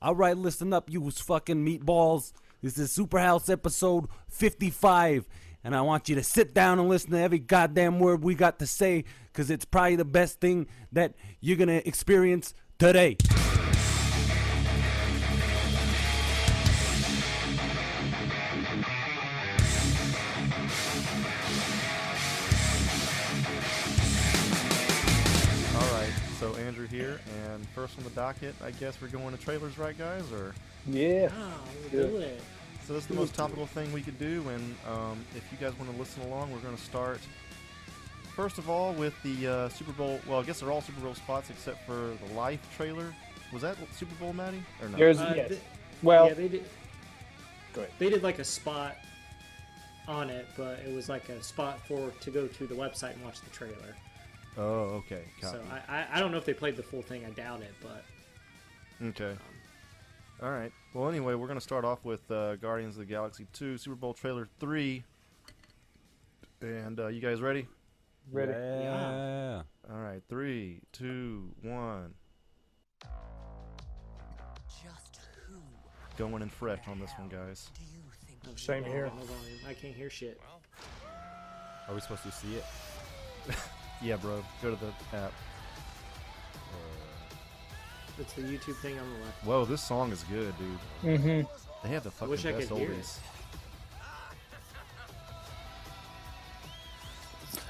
All right, listen up, you fucking meatballs. This is Super House episode 55. And I want you to sit down and listen to every goddamn word we got to say because it's probably the best thing that you're going to experience today. On the docket, I guess we're going to trailers, right, guys? Or Yeah. Oh, do it. so this is the most topical thing we could do, and um, if you guys want to listen along, we're going to start first of all with the uh, Super Bowl. Well, I guess they're all Super Bowl spots except for the Life trailer. Was that Super Bowl, Maddie? Or no? There's Uh, yes. th- well, yeah, they did. go ahead. They did like a spot on it, but it was like a spot for to go to the website and watch the trailer. Oh, okay. Copy. So I, I, I don't know if they played the full thing. I doubt it, but Okay. All right. Well, anyway, we're going to start off with uh, Guardians of the Galaxy 2 Super Bowl trailer 3. And uh, you guys ready? ready. Yeah. All right. Three, two, one. Just who Going in fresh on this one, guys. do you think oh, Same shit, here. no volume. I can't hear shit. Are we supposed to see it? Yeah, bro. Go to the app. It's the YouTube thing on the left. Whoa, this song is good, dude. Mm-hmm. They have the fucking wish I best could hear oldies.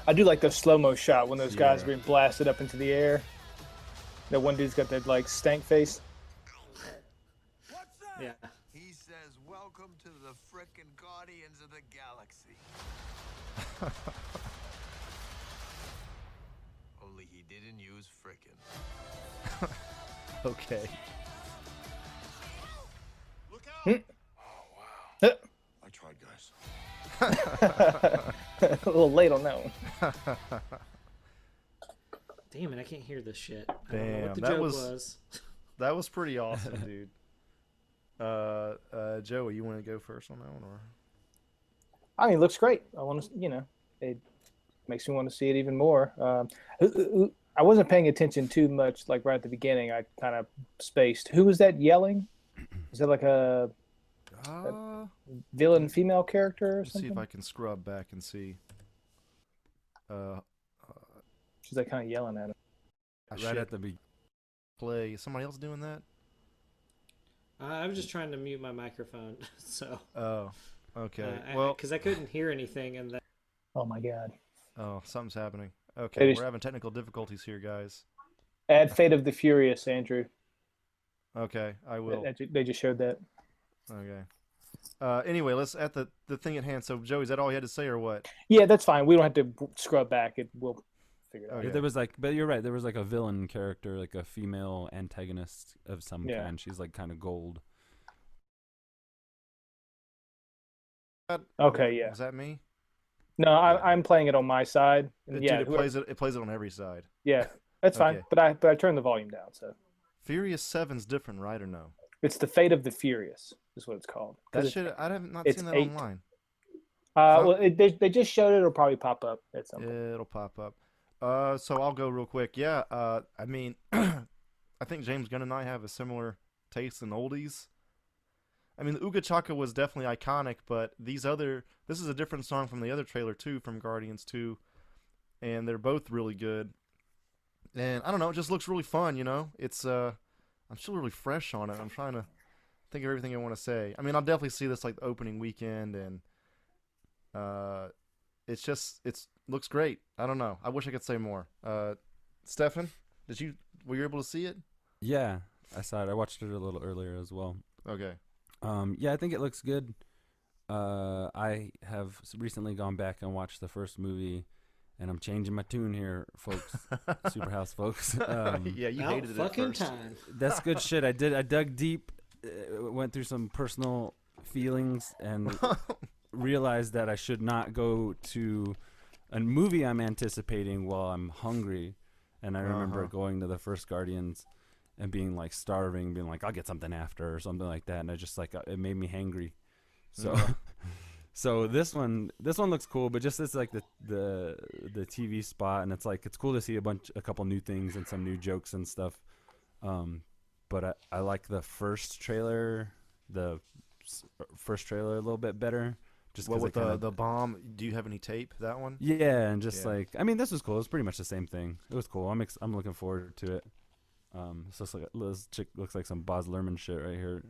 I do like the slow mo shot when those guys Yeah. are being blasted up into the air. That one dude's got that like stank face. what's Yeah. He says, Welcome to the frickin' Guardians of the Galaxy. Okay. Huh. I tried, guys. a little late on that one. Damn it! I can't hear this shit. I don't know Damn, what the that joke was- was. That was pretty awesome, dude. Uh, uh, Joey, you want to go first on that one, or? I mean, it looks great. I want to, you know, it makes me want to see it even more. Um, who- who- I wasn't paying attention too much, like right at the beginning. I kind of spaced. Who was that yelling? Is that like a Uh, villain female character or let's see if I can scrub back and see. Uh, She's like kind of yelling at him. Right shit, at the be- play. Is somebody else doing that? I I was just trying to mute my microphone, so Oh, okay. uh, well, because I, couldn't hear anything, and then Oh my god! oh, something's happening. Okay, is- we're having technical difficulties here, guys. Add Fate of the Furious, Andrew. Okay, I will. They- They just showed that. Okay. Uh, anyway, let's at the the thing at hand. So, Joey, is that all you had to say, or what? Yeah, that's fine. We don't have to scrub back. It we'll figure it out. Okay. There was like, but you're right. There was like a villain character, like a female antagonist of some Yeah. kind. She's like kind of gold. Okay, yeah. Is that me? No, I, I'm playing it on my side. Dude, yeah, it whoever- plays it. It plays it on every side. yeah, that's fine. But I but I turned the volume down, so Furious Seven's different, right or no? it's the Fate of the Furious is what it's called. That it's- should I haven't not seen that eight. online. Uh, well, it, they they just showed it. It'll probably pop up at some point. It'll pop up. Uh, so I'll go real quick. Yeah. Uh, I mean, I think James Gunn and I have a similar taste in oldies. I mean, the Uga Chaka was definitely iconic, but these other this is a different song from the other trailer too, from Guardians Two, and they're both really good. And I don't know, it just looks really fun. You know, it's uh, I'm still really fresh on it. I'm trying to think of everything I want to say. I mean, I'll definitely see this like the opening weekend, and uh, it's just it's looks great. I don't know. I wish I could say more. Uh, Stefan, did you were you able to see it? Yeah, I saw it. I watched it a little earlier as well. Okay. Um, yeah, I think it looks good. Uh, I have recently gone back and watched the first movie, and I'm changing my tune here, folks. Superhouse folks. Um, yeah, you hated it at fucking first. time. That's good shit. I did. I dug deep, uh, went through some personal feelings, and realized that I should not go to a movie I'm anticipating while I'm hungry. And I remember Uh-huh. going to the first Guardians and being like starving, being like, I'll get something after or something like that. And I just like uh, it made me hangry. So, Yeah. so this one, this one looks cool, but just it's like the the the TV spot, and it's like it's cool to see a bunch, a couple new things and some new jokes and stuff. Um, but I, I like the first trailer, the first trailer a little bit better. Just 'cause with the kinda- the bomb, do you have any tape? That one? yeah, and just Yeah. like I mean, this was cool. It's pretty much the same thing. It was cool. I'm ex- I'm looking forward to it. Um, this looks like this chick looks like some Baz Luhrmann shit right here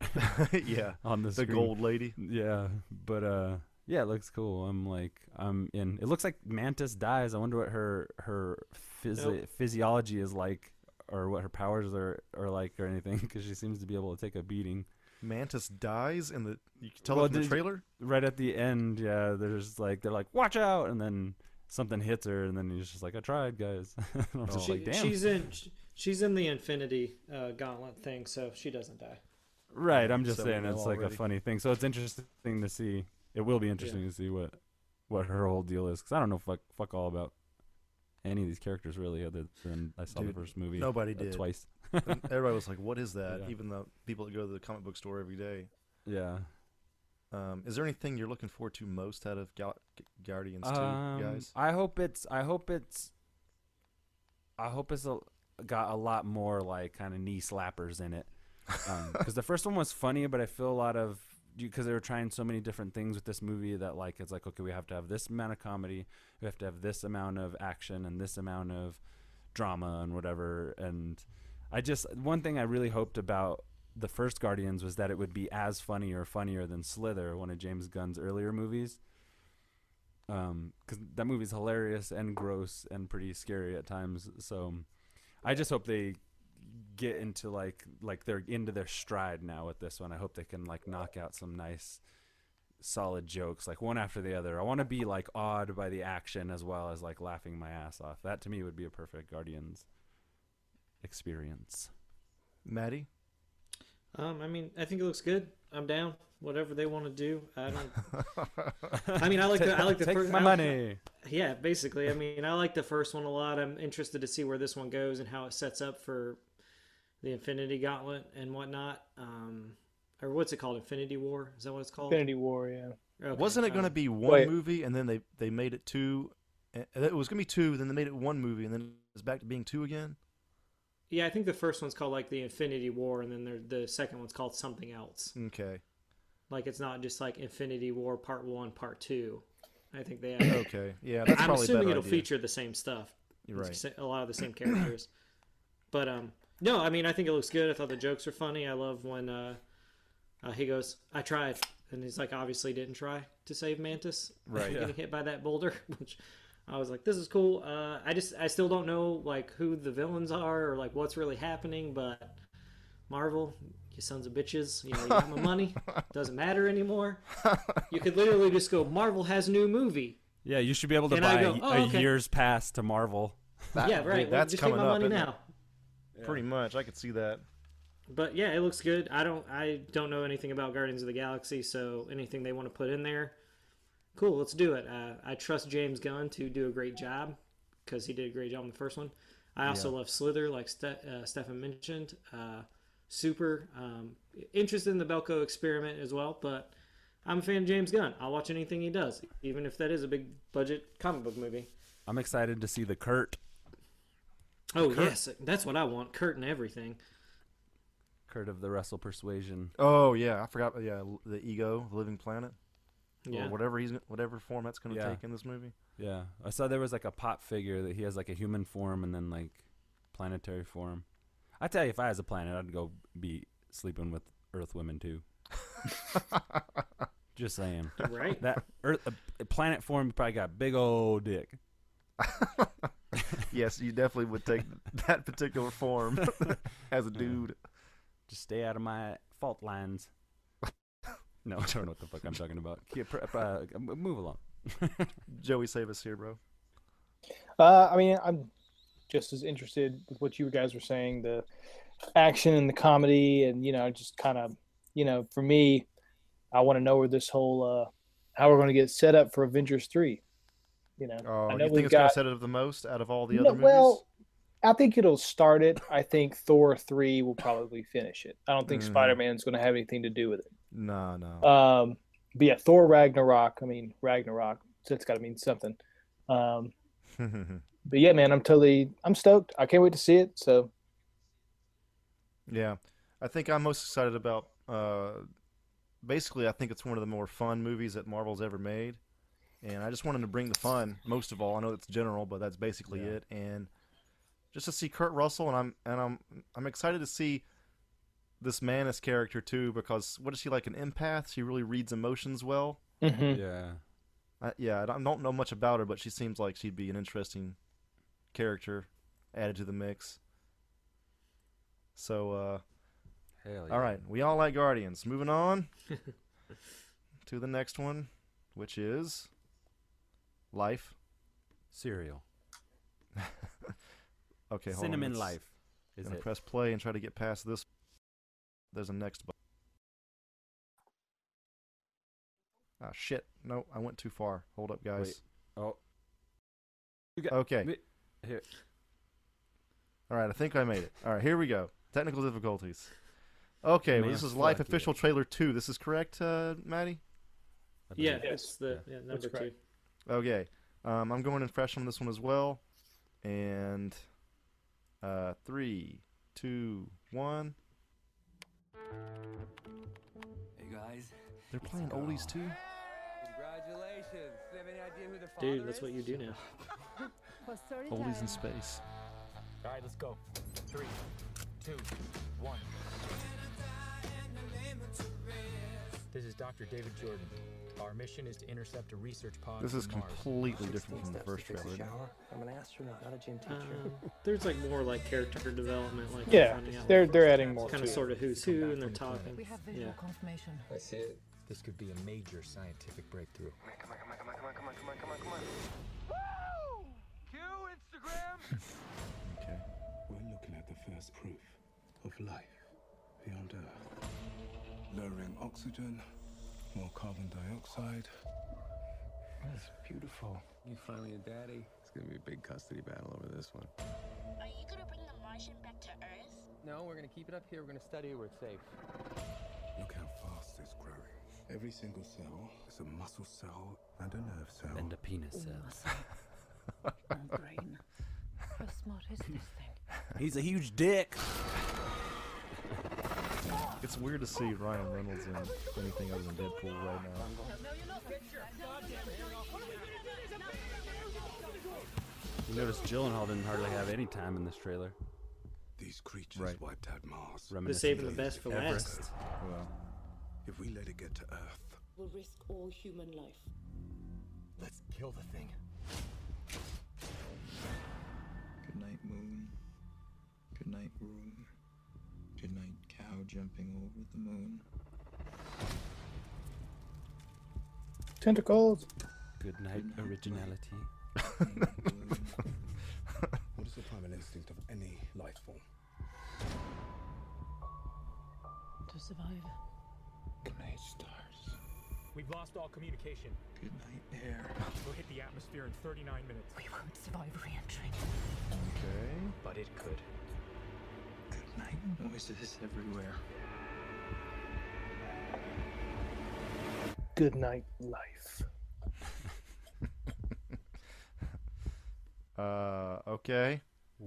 yeah, on the the screen. gold lady. Yeah, but uh, yeah, it looks cool. I'm like, I'm in. It looks like Mantis dies. I wonder what her her physi- Nope. physiology is like, or what her powers are are like, or anything, because she seems to be able to take a beating. Mantis dies in the. You can tell Well, it from the trailer. Right at the end, yeah, there's like they're like, watch out, and then something hits her, and then he's just like, I tried, guys. And I'm just She, like, damn. she's in sh- she's in the Infinity uh, Gauntlet thing, so she doesn't die. Right, I'm just So saying it's like a funny thing. So it's interesting to see. It will be interesting to see what what her whole deal is because I don't know fuck fuck all about any of these characters really, other than I saw Dude, the first movie Nobody uh, did. twice. Everybody was like, "What is that?" Yeah. Even the people that go to the comic book store every day. Yeah. Um, is there anything you're looking forward to most out of Gal- G- Guardians Two, Um, guys? I hope it's. I hope it's. I hope it's a, got a lot more like kind of knee slappers in it. Because the first one was funny, but I feel a lot of because they were trying so many different things with this movie that like it's like okay, we have to have this amount of comedy, we have to have this amount of action, and this amount of drama and whatever. And I just one thing I really hoped about the first Guardians was that it would be as funny or funnier than Slither, one of James Gunn's earlier movies. Um, because that movie's hilarious and gross and pretty scary at times. So, I just hope they get into like like they're into their stride now with this one. I hope they can like knock out some nice solid jokes like one after the other. I want to be like awed by the action as well as like laughing my ass off. That to me would be a perfect Guardians experience. Maddie, Um, I mean, I think it looks good. I'm down. Whatever they want to do, I don't. I mean, I like the I like the Take first my I- money. Yeah, basically. I mean, I like the first one a lot. I'm interested to see where this one goes and how it sets up for the Infinity Gauntlet and whatnot. Um, or what's it called? Infinity War? Is that what it's called? Infinity War, yeah. Okay, wasn't it going to be one Wait. movie and then they they made it two? and- and It was going to be two, then they made it one movie, and then it's back to being two again. Yeah, I think the first one's called like the Infinity War, and then the second one's called something else. Okay, Like it's not just like Infinity War Part One, Part Two. I think they. Have, okay, yeah. That's I'm assuming it'll idea. feature the same stuff. You're right. a lot of the same characters. but um, no, I mean I think it looks good. I thought the jokes are funny. I love when uh, uh he goes, "I tried," and he's like, obviously didn't try to save Mantis. Right. Getting hit by that boulder, which I was like, this is cool. Uh, I just I still don't know like who the villains are or like what's really happening, but Marvel. You sons of bitches! You know, you got my money. Doesn't matter anymore. You could literally just go. Marvel has new movie. Yeah, you should be able to And buy go, a, "Oh, a okay." year's pass to Marvel. That- yeah, right. dude, well, that's just take coming my up money isn't now. Pretty much, I could see that. But yeah, it looks good. I don't I don't know anything about Guardians of the Galaxy, so anything they want to put in there, cool. Let's do it. Uh, I trust James Gunn to do a great job because he did a great job in the first one. I also love Slither, like Ste- uh, Stefan mentioned. Uh, super um, interested in the Belko experiment as well, but I'm a fan of James Gunn. I'll watch anything he does, even if that is a big budget comic book movie. I'm excited to see the Kurt Oh yes, that's what I want. Kurt and everything. Kurt of the Russell Persuasion. Oh yeah, I forgot. Yeah, the ego, the living planet, Yeah. or whatever he's whatever form that's going to Yeah. take in this movie. Yeah, I saw there was like a pop figure that he has like a human form and then like planetary form. I tell you, if I was a planet, I'd go be sleeping with Earth women too. Just saying. Right. That Earth a, a planet form probably got big old dick. yes, you definitely would take that particular form as a dude. Just stay out of my fault lines. No, I don't know what the fuck I'm talking about. Keep, uh, move along. Joey, save us here, bro. Uh, I mean, I'm just as interested with what you guys were saying, the action and the comedy, and you know, just kind of, you know, for me, I want to know where this whole, uh, how we're going to get set up for Avengers three. You know, Oh, I you think we've it's going to set it up the most out of all the No, other movies? well, I think it'll start it. I think Thor three will probably finish it. I don't think Mhm. Spider Man's going to have anything to do with it. No, no. Um, but yeah, Thor Ragnarok. I mean Ragnarok. So it's got to mean something. Um, but yeah, man, I'm totally, I'm stoked. I can't wait to see it. So Yeah, I think I'm most excited about. Uh, basically, I think it's one of the more fun movies that Marvel's ever made, and I just wanted to bring the fun most of all. I know it's general, but that's basically Yeah. it. And just to see Kurt Russell, and I'm and I'm I'm excited to see this Mantis character too, because what is she like an empath? She really reads emotions well. Mm-hmm. Yeah. I, yeah, I don't- don't know much about her, but she seems like she'd be an interesting character added to the mix. So, uh, Hell yeah. all right, we all like Guardians. Moving on to the next one, which is Life. Cereal. Okay, hold on, Cinnamon let's- Life. Is gonna it? press play and try to get past this. There's a next button. Ah, shit. No, I went too far. Hold up, guys. Oh. Got- Okay. Mi- Here. All right, I think I made it. All right, here we go. Technical difficulties. Okay, well, this is Life fuck official trailer two. This is correct, uh, Maddie? Yeah, believe. it's the yeah, number two. correct. Okay, um, I'm going in fresh on this one as well. And uh, three, two, one. Hey guys. They're playing oldies too. Congratulations. Do you have any idea who the father Dude, that's is? what you do now. Oldies in space. All right, let's go. Three, two, one. This is Dr. David Jordan. Our mission is to intercept a research pod This is from Mars. completely different from the first trailer. isn't? I'm an astronaut, not a gym Uh, there's like more like character development, like Yeah, they're they're adding more kind of sort of who's who, and they're talking. We have visual Yeah. confirmation. I see it. This could be a major scientific breakthrough. Come on, come on, come on, come on, come on, come on, come on, come on. Woo! Cue Instagram. Okay. We're looking at the first proof of life beyond Earth. Lowering oxygen, more carbon dioxide. That's beautiful. You finally a daddy? It's gonna be a big custody battle over this one. Are you gonna bring the Martian back to Earth? No, we're gonna keep it up here. We're gonna study it where it's safe. Look how fast it's growing. Every single cell is a muscle cell and a nerve cell. And a penis cell. And brain. How smart is this thing? He's a huge dick. It's weird to see Ryan Reynolds in anything other than Deadpool right now. You notice Gyllenhaal didn't hardly have any time in this trailer. These creatures Right. wiped out Mars. They're Reminiscent saving the best for Everest. last. Well, If we let it get to Earth, we'll risk all human life. Let's kill the thing. Good night, moon. Good night, room. Good jumping over the moon. Tentacles. Good night, originality. Good night, blue. what is the primal instinct of any life form? To survive. Good night, stars. We've lost all communication. Good night, air. We'll hit the atmosphere in 39 minutes. We won't survive re-entry. okay. But it could. Good night, noises everywhere. Good night, life. Uh, okay.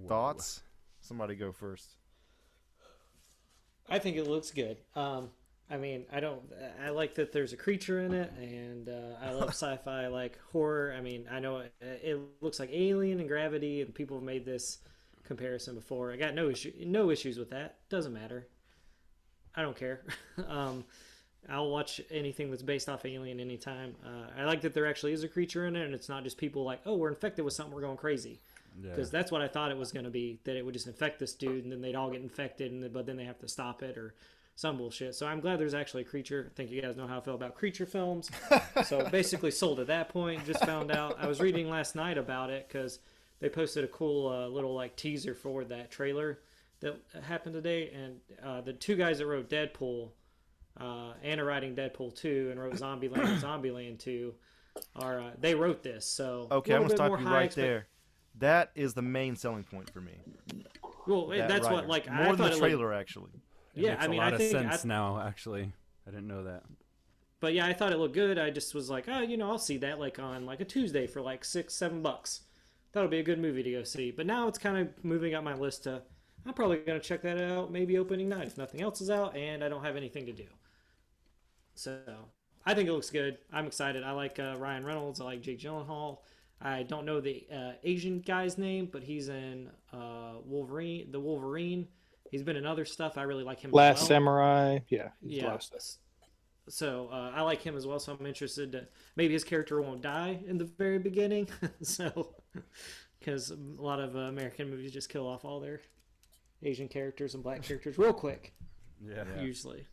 Thoughts? Somebody go first. I think it looks good. Um, I mean, I don't. I like that there's a creature in it, and uh, I love sci-fi, like horror. I mean, I know it, it looks like Alien and Gravity, and people have made this comparison before. I got no issue, no issues with that. Doesn't matter. I don't care. um, I'll watch anything that's based off Alien anytime. Uh, I like that there actually is a creature in it, and it's not just people like, oh, we're infected with something, we're going crazy Yeah. because that's what I thought it was going to be. That it would just infect this dude, and then they'd all get infected, and then, but then they have to stop it or some bullshit. So I'm glad there's actually a creature. I think you guys know how I feel about creature films. so basically, sold at that point. Just found out. I was reading last night about it because they posted a cool uh, little like teaser for that trailer that happened today, and uh, the two guys that wrote Deadpool. Uh, and are writing Deadpool 2 and wrote Zombieland and Zombieland 2 are uh, they wrote this so Okay, I'm gonna stop you right expect- there. That is the main selling point for me. Well, that that's writer. what like more I than thought the it looked- trailer actually. It yeah, makes I mean, a lot I of think, sense I, now. Actually, I didn't know that. but yeah, I thought it looked good. I just was like, oh, you know, I'll see that like on like a Tuesday for like six, seven bucks. That'll be a good movie to go see. But now it's kind of moving up my list to I'm probably gonna check that out maybe opening night if nothing else is out and I don't have anything to do. So I think it looks good. I'm excited. I like uh, Ryan Reynolds. I like Jake Gyllenhaal. I don't know the uh, Asian guy's name, but he's in uh, Wolverine. The Wolverine. He's been in other stuff. I really like him. as Last well. Samurai. Yeah. he's Yeah. So uh, I like him as well. So I'm interested to maybe his character won't die in the very beginning. so because a lot of uh, American movies just kill off all their Asian characters and black characters real quick. Yeah. Usually.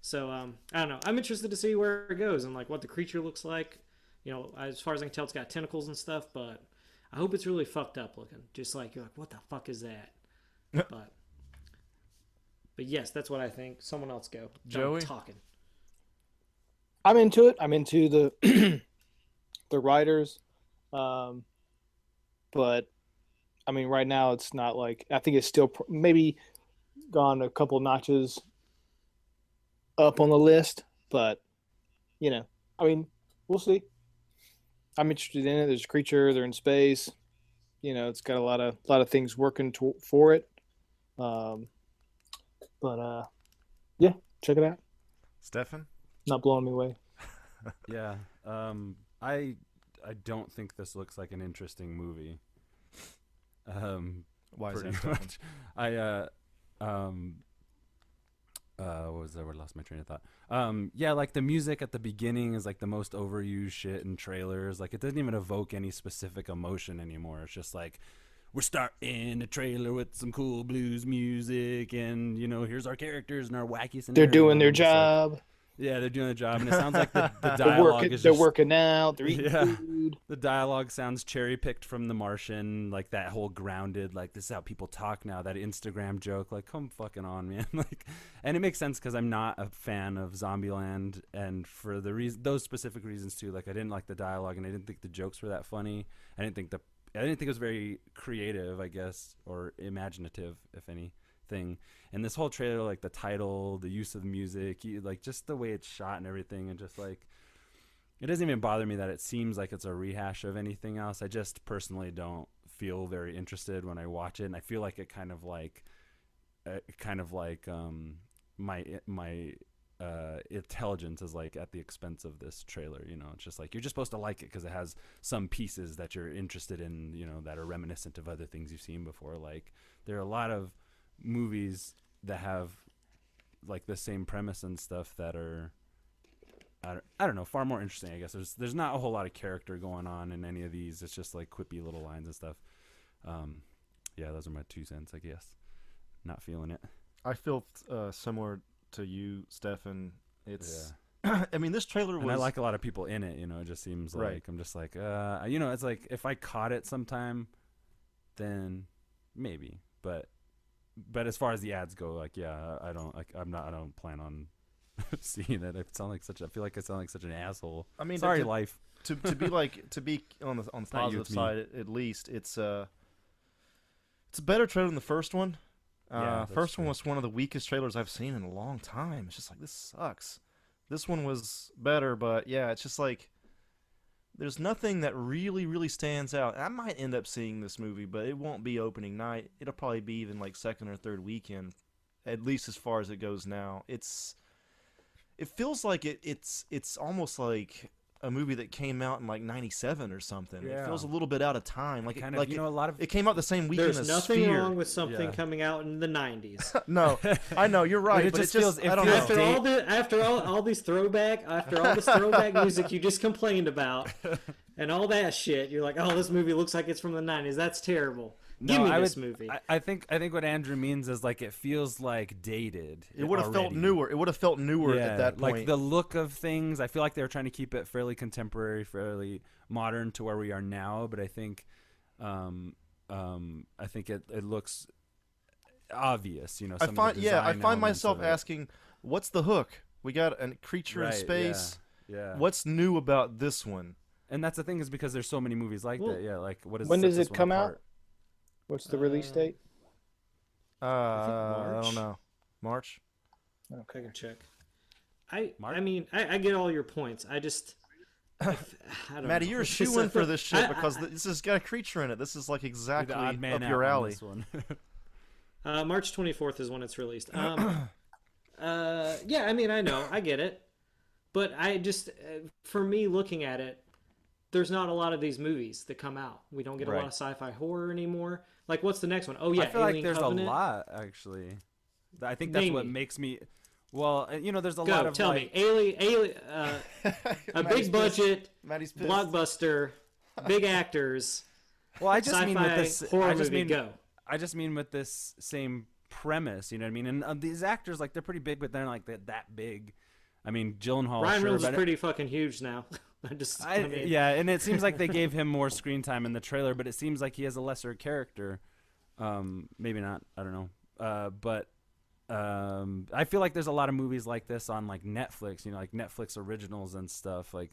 So um, I don't know. I'm interested to see where it goes and like what the creature looks like. You know, as far as I can tell, it's got tentacles and stuff, but I hope it's really fucked up looking. Just like you're like, what the fuck is that? but but yes, that's what I think. Someone else go. Done Joey? talking. I'm into it. I'm into the the writers, um, but I mean, right now it's not like I think it's still pr- maybe gone a couple notches up on the list, but you know, I mean, we'll see. I'm interested in it. There's a creature. They're in space. You know, it's got a lot of lot of things working to, for it. Um, but uh, yeah, check it out. Stefan? Not blowing me away. yeah. Um, I I don't think this looks like an interesting movie. Um, Why is pretty that, much. I uh, um, uh, what was that? I lost my train of thought. Um, yeah, like the music at the beginning is like the most overused shit in trailers. Like it doesn't even evoke any specific emotion anymore. It's just like we're starting a trailer with some cool blues music, and you know, here's our characters and our wacky. They're doing their scenario. Like- job. Yeah, they're doing their job, and it sounds like the, the They're dialogue working. is They're working out. They're eating Yeah. food. The dialogue sounds cherry picked from The Martian, like that whole grounded, like this is how people talk now. That Instagram joke, like come fucking on, man. like, and it makes sense because I'm not a fan of Zombieland, and for the reason, those specific reasons too. Like I didn't like the dialogue, and I didn't think the jokes were that funny. I didn't think the, I didn't think it was very creative, I guess, or imaginative, if anything. And this whole trailer, like the title, the use of the music, you, like just the way it's shot and everything, and just like it doesn't even bother me that it seems like it's a rehash of anything else. I just personally don't feel very interested when I watch it, and I feel like it kind of like, uh, kind of like um, my my uh, intelligence is like at the expense of this trailer. You know, it's just like you're just supposed to like it because it has some pieces that you're interested in. You know, that are reminiscent of other things you've seen before. Like there are a lot of movies that have like the same premise and stuff that are I don't, I don't know, far more interesting, I guess. There's there's not a whole lot of character going on in any of these. It's just like quippy little lines and stuff. Um, yeah, those are my two cents, I guess. Not feeling it. I feel uh, similar to you, Stefan. It's, I mean, this trailer was. And I like a lot of people in it. You know, it just seems Right. like I'm just like, uh, you know, it's like if I caught it sometime, then maybe. But but as far as the ads go, like, yeah, I don't like. I'm not. I don't plan on seeing it. I sound like such. I feel like I sound like such an asshole. I mean, sorry, to, life. To to be like to be on the on the you, positive me. side at, least, it's uh, it's a better trailer than the first one. Uh, Yeah, first one was one of the weakest trailers I've seen in a long time. It's just like this sucks. This one was better, but yeah, it's just like there's nothing that really really stands out. I might end up seeing this movie, but it won't be opening night. It'll probably be even like second or third weekend, at least as far as it goes now. It's it feels like it it's it's almost like a movie that came out in like 97 or something. It feels a little bit out of time. Like it, kind of, like you it- know, a lot of it came out the same weekend There's as nothing Sphere. wrong with something Yeah. coming out in the 90s. no, I know you're right, it but just it feels- just it I don't feels know. after all the after all all these throwback after all this throwback music you just complained about and all that shit, you're like, oh, this movie looks like it's from the 90s. That's terrible. Give No, me I this would- movie. I, I think I think what Andrew means is like it feels like dated. It would have felt newer. It would have felt newer Yeah, at that point. Like the look of things, I feel like they were trying to keep it fairly contemporary, fairly modern to where we are now. But I think, um, um, I think it, it looks obvious. You know, I find of the yeah, I find myself asking, what's the hook? We got a creature Right, in space. Yeah, yeah. What's new about this one? And that's the thing is because there's so many movies like Well, that. Yeah, like what is when does it one come out? Apart? What's the release Uh, date? Uh, I, March. don't know. March. I Okay. can check. I Mark? I mean I, I get all your points. I just if- I don't Maddie, know. you're a shoe in for this shit I- because I- this has got a creature in it. This is like exactly odd man up out your on alley. this one. Uh, March 24th is when it's released. Um, uh, yeah, I mean, I know, I get it, but I just, uh, for me, looking at it, there's not a lot of these movies that come out. We don't get a lot of sci-fi horror anymore. Like, what's the next one? Oh yeah, I feel Alien like there's Covenant. a lot actually. I think that's what makes me. Well, uh, you know, there's a Go, lot of tell like, me, Alien, Alien, uh, a big pissed. budget Maddie's blockbuster, big actors. Well, I just mean with this. horror I just movie, mean. go. I just mean with this same premise. You know what I mean? And uh, these actors, like, they're pretty big, but they're like that that big. I mean, Gyllenhaal. Ryan sure, Reynolds is but- pretty fucking huge now. I just, I, I, mean, yeah, and it seems like they gave him more screen time in the trailer, but it seems like he has a lesser character. Um, maybe not. I don't know. Uh, but um, I feel like there's a lot of movies like this on like Netflix. You know, like Netflix originals and stuff. Like,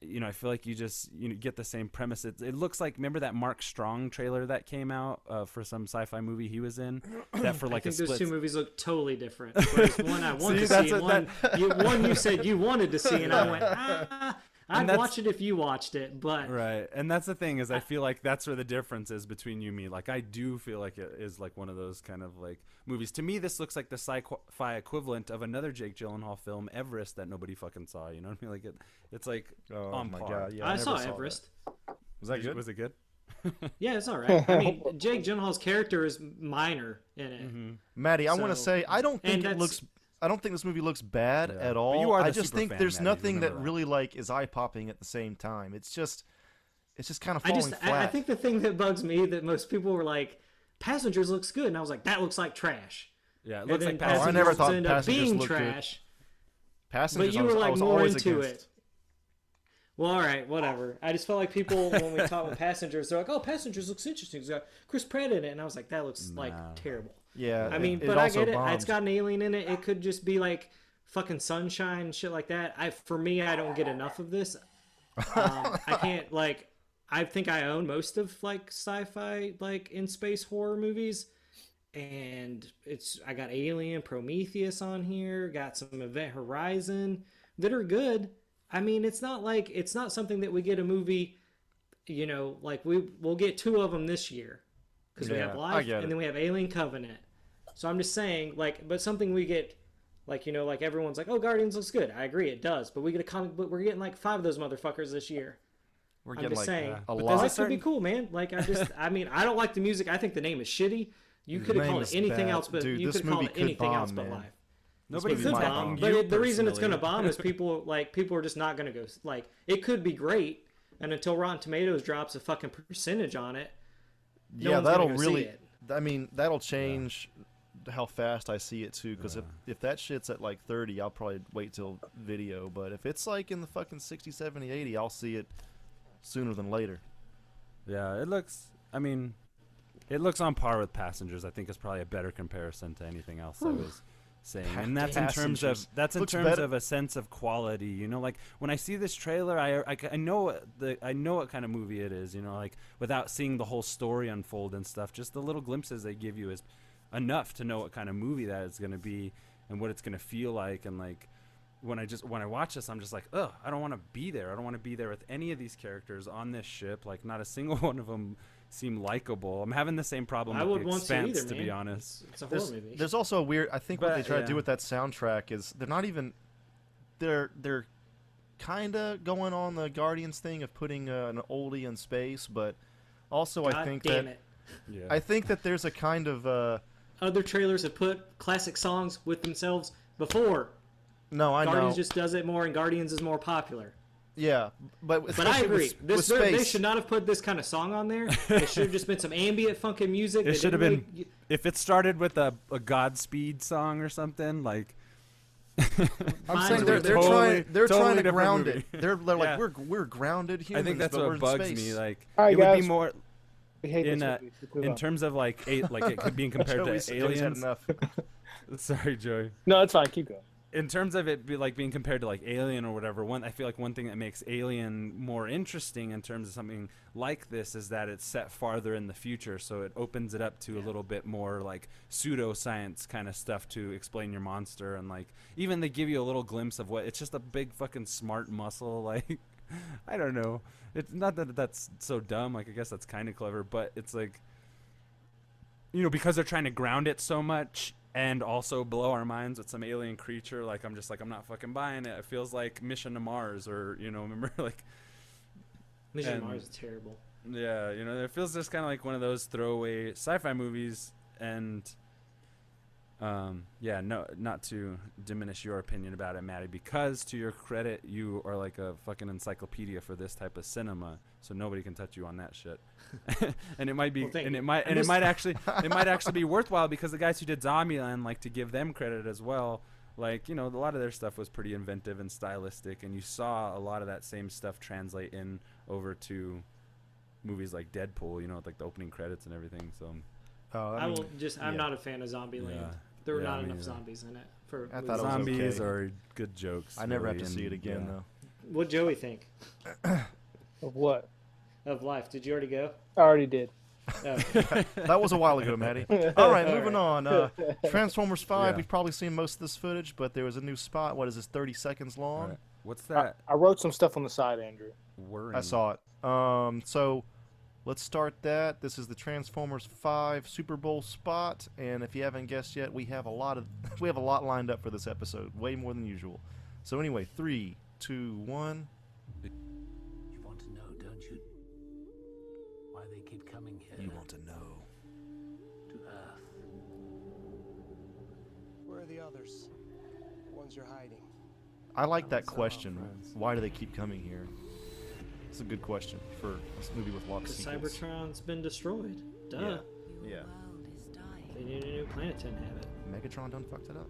you know, I feel like you just you know, get the same premise. It, it looks like remember that Mark Strong trailer that came out uh, for some sci-fi movie he was in. That for like I a think those split. two movies look totally different. Whereas one I want See, to see, what- one you, one you said you wanted to see, and I went, ah, I'd watch it if you watched it, but Right, and that's the thing is, I feel like that's where the difference is between you and me. Like, I do feel like it is like one of those kind of like movies. To me, this looks like the sci-fi equivalent of another Jake Gyllenhaal film, Everest, that nobody fucking saw. You know what I mean? Like it, it's like Oh on my par. God, yeah, I, I saw never saw that. Everest. Was that Did you- good? Was it good? Yeah, it's all right. I mean, Jake Gyllenhaal's character is minor in it. Mm-hmm. Maddie, I want to say I don't think it looks. I don't think this movie looks bad Yeah. at But all. you are I just super think fan, there's Maddie, nothing that, that. really like is eye popping at the same time. It's just, it's just kind of I falling just, flat. I, I think the thing that bugs me that most people were like, "Passengers looks good," and I was like, "That looks like trash." Yeah, it looks then like Passengers. Oh, I never Passengers thought ended up Passengers being looked good. trash. Passengers. But you was, were like more always into against. it. Well, all right, whatever. I just felt like people when we talk with passengers, they're like, "Oh, passengers looks interesting." It's got uh, Chris Pratt in it, and I was like, "That looks like terrible." Yeah, I mean, it but I also get it. bombed. It's got an alien in it. It could just be like fucking sunshine and shit like that. I for me, I don't get enough of this. Um, I can't like. I think I own most of like sci-fi, like in space horror movies, and it's I got Alien, Prometheus on here. Got some Event Horizon that are good. I mean, it's not like it's not something that we get a movie. You know, like we we'll get two of them this year because we have Life and then we have Alien Covenant. So I'm just saying, like, but something we get, like you know, like everyone's like, oh, Guardians looks good. I agree, it does. But we get a comic book. We're getting like five of those motherfuckers this year. We're I'm getting just like saying, a But lot. a certain- would be cool, man. Like I just, I mean, I don't like the music. I think the name is shitty. You could have called it anything bad. else, but Dude, you could have called it anything else bomb, but man. Life. Nobody could bomb, bomb. but it, the reason it's going to bomb is people like people are just not going to go. Like it could be great, and until Rotten Tomatoes drops a fucking percentage on it, no yeah, one's that'll go see really. it. I mean, that'll change how fast I see it too. Because if if that shit's at like 30, I'll probably wait till video. But if it's like in the fucking 60, 70, 80, I'll see it sooner than later. Yeah, it looks. I mean, it looks on par with Passengers. I think is probably a better comparison to anything else I was saying, Pa- and that's in terms of that's in Looks terms better- of a sense of quality. You know, like when I see this trailer, I, I, I know what the I know what kind of movie it is. You know, like without seeing the whole story unfold and stuff, just the little glimpses they give you is enough to know what kind of movie that is going to be and what it's going to feel like and like when I just when I watch this, I'm just like, oh I don't want to be there. I don't want to be there with any of these characters on this ship. Like, not a single one of them seem likable. I'm having the same problem I with would the want to either, to be man. honest. It's a horror There's, movie. there's also a weird. I think what they But, try to do yeah. with that soundtrack is they're not even. They're they're kind of going on the Guardians thing of putting uh, an oldie in space, but also I God think damn that it. Yeah. I think that there's a kind of. Uh, Other trailers have put classic songs with themselves before. no, I know Guardians know. just does it more, and Guardians is more popular. Yeah, but But I agree. With, this with they're- they space, should not have put this kind of song on there. It should have just been some ambient fucking music. it should have been really- if it started with a, a Godspeed song or something like. I'm saying they're, they're been- trying they're totally trying to ground movie. it. They're, they're Yeah. like we're we're grounded here. I think that's what bugs space. me. Like, All right, it would be more in a, movie. Let's move in on. terms of like a, like it could being compared to aliens. Sorry, Joey. No, it's fine. Keep going. In terms of it be like being compared to like Alien or whatever, one I feel like one thing that makes Alien more interesting in terms of something like this is that it's set farther in the future, so it opens it up to a little bit more like pseudoscience kind of stuff to explain your monster and like even they give you a little glimpse of what it's just a big fucking smart muscle like I don't know. It's not that that's so dumb, like I guess that's kind of clever, but it's like you know, because they're trying to ground it so much and also blow our minds with some alien creature, like I'm just like I'm not fucking buying it. It feels like Mission to Mars, or you know, remember like Mission to Mars is terrible. yeah, you know, it feels just kind of like one of those throwaway sci-fi movies, and um, yeah, no, not to diminish your opinion about it, Maddie, because to your credit, you are like a fucking encyclopedia for this type of cinema, so nobody can touch you on that shit. and it might be, Well, and it might, and it might actually, it might actually be worthwhile because the guys who did Zombieland like to give them credit as well. Like you know, a lot of their stuff was pretty inventive and stylistic, and you saw a lot of that same stuff translate in over to movies like Deadpool, you know, with like the opening credits and everything. So Oh, I, I will just. I'm yeah. not a fan of Zombieland. Yeah. There were Yeah, not me enough either. zombies in it for. I movies. thought it was zombies okay. are good jokes. I never have to really, see it again yeah. though. What Joey think Of what? of life? Did you already go? I already did. Oh. that was a while ago, Maddie. All right, moving All on. Uh, Transformers Five. Yeah. We've probably seen most of this footage, but there was a new spot. What is this? Thirty seconds long. Alright. What's that? I wrote some stuff on the side, Andrew. Whirring? I saw it. Um, so let's start that. This is the Transformers Five Super Bowl spot, and if you haven't guessed yet, we have a lot of we have a lot lined up for this episode, way more than usual. So anyway, three, two, one. Here You want to know? to Earth? Where are the others? The ones you're hiding. I like that question. Why do they keep coming here? It's a good question for a movie with lots of sequels. Cybertron's been destroyed. Duh. Yeah. They need a new planet to inhabit. Megatron done fucked it up.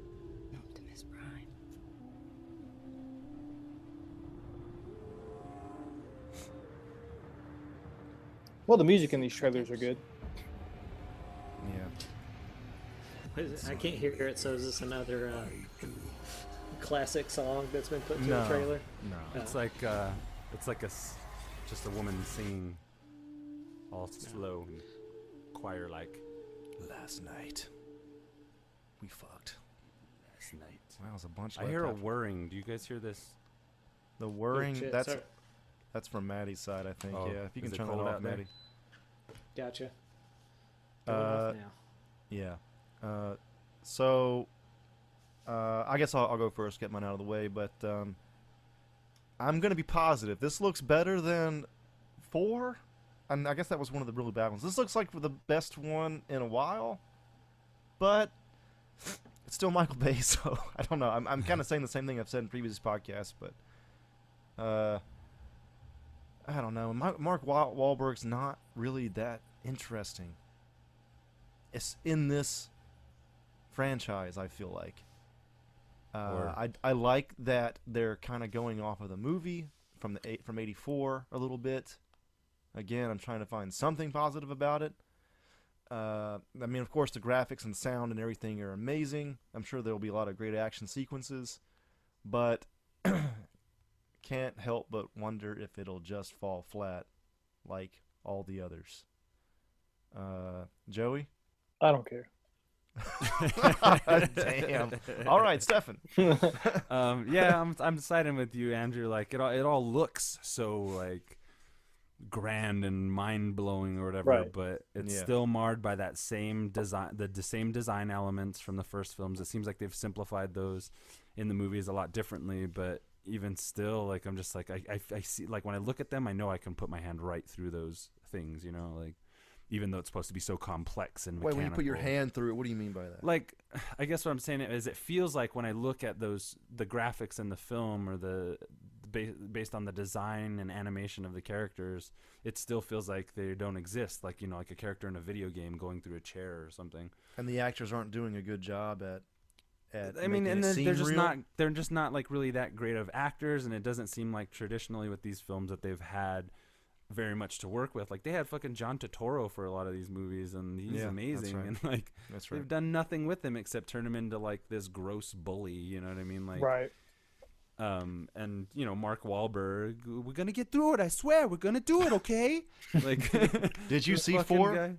Well, the music in these trailers are good. Yeah. What is it? I can't hear it, so is this another uh, classic song that's been put to No. a trailer? No. It's like uh, it's like a just a woman singing, all slow and choir like. Last night, we fucked. Last night. Wow, there's a bunch. I left hear a whirring. Do you guys hear this? The whirring. shit, that's sorry. That's from Maddie's side, I think. Oh, yeah, if you is can turn that off, out? Maddie. Gotcha. Going Uh, off now. Yeah. Uh, so, uh, I guess I'll, I'll go first, get mine out of the way. But um, I'm gonna be positive. This looks better than four, and I guess that was one of the really bad ones. This looks like the best one in a while, but it's still Michael Bay, so I don't know. I'm I'm kind of saying the same thing I've said in previous podcasts, but uh, I don't know. Mark Wa- Wahlberg's not really that interesting. It's in this franchise. I feel like. Uh, I I like that they're kind of going off of the movie from the eight from '84 a little bit. Again, I'm trying to find something positive about it. Uh, I mean, of course, the graphics and sound and everything are amazing. I'm sure there will be a lot of great action sequences, but can't help but wonder if it'll just fall flat like all the others. Uh, Joey? I don't care. Damn. All right, Stefan. um, yeah, I'm I'm siding with you, Andrew. Like it all it all looks so like grand and mind blowing or whatever, Right. but it's Yeah. still marred by that same design the, the same design elements from the first films. It seems like they've simplified those in the movies a lot differently, but even still, like I'm just like I, I, I see like when I look at them, I know I can put my hand right through those things, you know, like even though it's supposed to be so complex and Wait, when you put your hand through it, what do you mean by that? like i guess what i'm saying is it feels like when i look at those the graphics in the film or the ba- based on the design and animation of the characters it still feels like they don't exist like you know like a character in a video game going through a chair or something And the actors aren't doing a good job at. At I mean, and it they're, just real. not they're just not like really that great of actors, and it doesn't seem like traditionally with these films that they've had very much to work with. Like they had fucking John Turturro for a lot of these movies, and he's Yeah, that's amazing. right. And like That's they've done nothing with him except turn him into like this gross bully. You know what I mean? Like right. um, and you know Mark Wahlberg, we're gonna get through it. I swear, we're gonna do it. Okay. like, Did you see four? guy-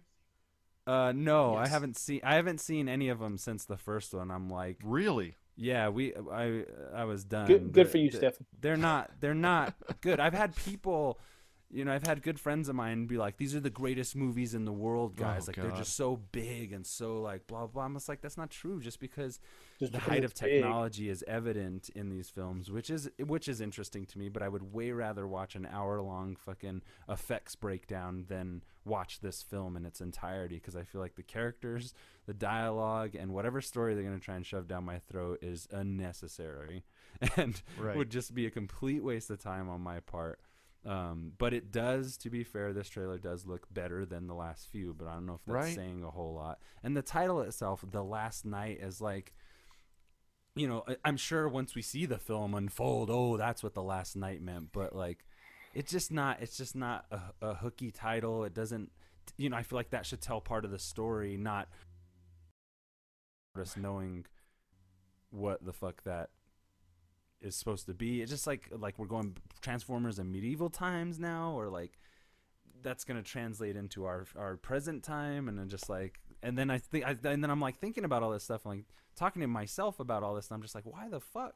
Uh, no, I haven't seen. I haven't seen any of them since the first one. I'm like, really? yeah, we. I I was done. Good- good for you, th- Stefan. They're not. They're not good. I've had people, you know, I've had good friends of mine be like, "These are the greatest movies in the world, oh, guys. Oh, like they're just so big and so like blah blah." I'm just like, that's not true. Just because Just the because height of it's big. technology is evident in these films, which is which is interesting to me. But I would way rather watch an hour long fucking effects breakdown than watch this film in its entirety because I feel like the characters, the dialogue, and whatever story they're gonna try and shove down my throat is unnecessary and Right. would just be a complete waste of time on my part. Um, but it does, to be fair, this trailer does look better than the last few, but I don't know if that's Right. saying a whole lot. And the title itself, The Last Night, is like, you know, I'm sure once we see the film unfold, oh, that's what The Last Night meant. But like, it's just not, it's just not a, a hooky title. It doesn't, you know, I feel like that should tell part of the story, not just knowing what the fuck that is supposed to be. It's just like like we're going Transformers in medieval times now, or like that's gonna translate into our our present time, and then just like and then I think I, and then I'm like thinking about all this stuff, and like talking to myself about all this, and I'm just like, why the fuck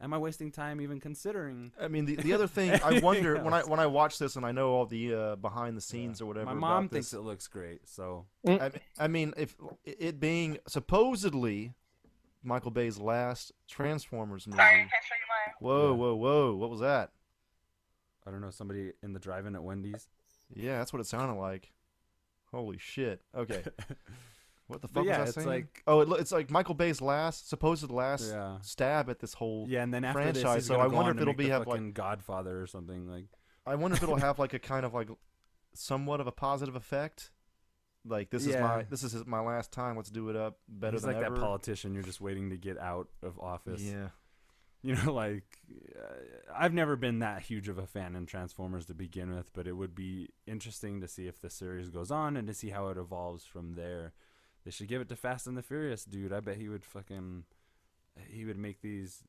am I wasting time even considering? I mean, the, the other thing I anything wonder when I when I watch this and I know all the uh, behind the scenes or whatever. My about mom this, thinks it looks great, so I, I mean, if it being supposedly Michael Bay's last Transformers movie. Whoa, whoa, whoa! What was that? I don't know. Somebody in the drive-in at Wendy's. Yeah, that's what it sounded like. Holy shit! Okay, what the But fuck yeah, was I it's saying? like- oh, it, it's like Michael Bay's last, supposed last Yeah. stab at this whole Yeah, and then after franchise. this, he's so I go wonder on if it'll be have like Godfather or something like. I wonder if it'll have like a kind of like somewhat of a positive effect. Like this is Yeah. my this is my last time. Let's do it up better He's than like ever. that politician you're just waiting to get out of office. Yeah. You know, like uh, I've never been that huge of a fan in Transformers to begin with, but it would be interesting to see if the series goes on and to see how it evolves from there. They should give it to Fast and the Furious, dude. I bet he would fucking he would make these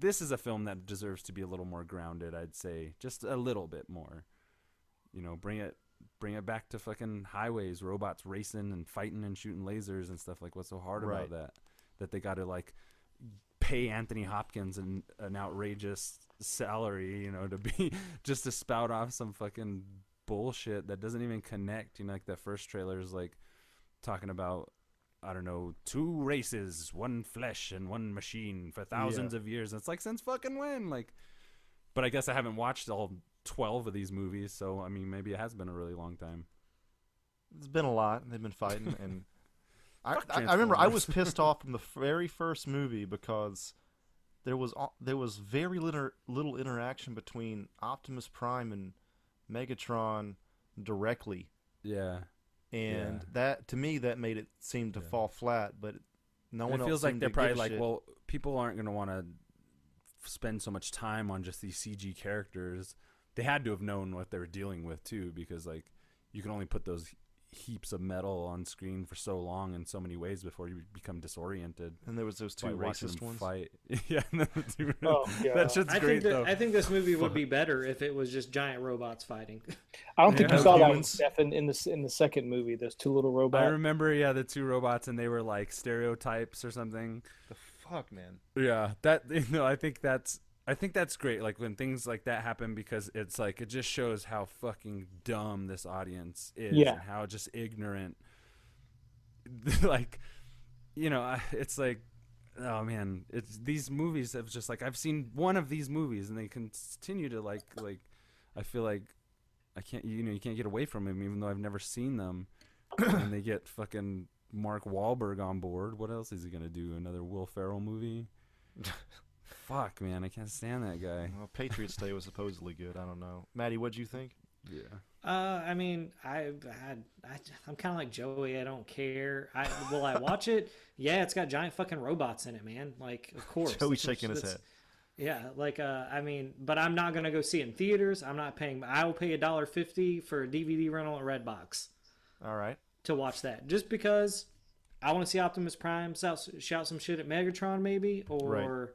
this is a film that deserves to be a little more grounded, I'd say. Just a little bit more. You know, bring it bring it back to fucking highways, robots racing and fighting and shooting lasers and stuff like what's so hard Right. about that? That they got to like pay Anthony Hopkins an, an outrageous salary, you know, to be just to spout off some fucking bullshit that doesn't even connect. You know, like that first trailer is like talking about I don't know, two races, one flesh and one machine for thousands Yeah. of years. And it's like since fucking when? Like but I guess I haven't watched all 12 of these movies, so I mean maybe it has been a really long time. It's been a lot. They've been fighting, and I, I, I remember I was pissed off from the very first movie because there was there was very little little interaction between Optimus Prime and Megatron directly, Yeah. and Yeah. that to me that made it seem to fall flat. But no And one it else feels like they're probably like, shit. well, people aren't going to want to spend so much time on just these CG characters. They had to have known what they were dealing with too, because like you can only put those heaps of metal on screen for so long in so many ways before you become disoriented. And there was those two racist ones? Fight. yeah, and then the two- Oh, that God. shit's I great think though. I think this movie would be better if it was just giant robots fighting. I don't think Yeah. you saw that one, Steph, in, in the in the second movie. Those two little robots. I remember, yeah, the two robots, and they were like stereotypes or something. the fuck, man. Yeah, that you know, I think that's I think that's great. Like when things like that happen, because it's like it just shows how fucking dumb this audience is, Yeah. and how just ignorant. like, you know, it's like, oh man, it's these movies. Have just like I've seen one of these movies, and they continue to like like. I feel like I can't, you know, you can't get away from them, even though I've never seen them. and they get fucking Mark Wahlberg on board. What else is he gonna do? Another Will Ferrell movie? Fuck, man, I can't stand that guy. Well, Patriots Day was supposedly good. I don't know, Maddie. What'd you think? Yeah. Uh, I mean, I, I, I I'm kind of like Joey. I don't care. I will I watch it? Yeah, it's got giant fucking robots in it, man. Like, of course. Joey's shaking his head. Yeah, like uh, I mean, but I'm not gonna go see it in theaters. I'm not paying. I will pay a dollar fifty for a DVD rental at Redbox All right. to watch that, just because I want to see Optimus Prime shout, shout some shit at Megatron, maybe, or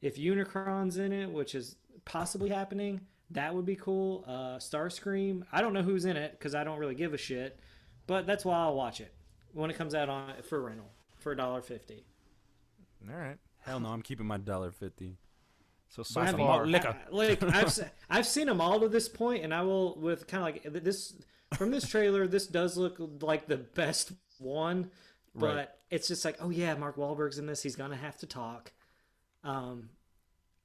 if Unicron's in it, which is possibly happening, that would be cool. Uh, Starscream, I don't know who's in it because I don't really give a shit, but that's why I'll watch it when it comes out on for rental for a dollar fifty. All right. Hell no, I'm keeping my dollar fifty. So so I mean, far, I- like I've se- I've seen them all to this point, and I will with kind of like this from this trailer. This does look like the best one, but Right. it's just like, oh yeah, Mark Wahlberg's in this. He's gonna have to talk. Um,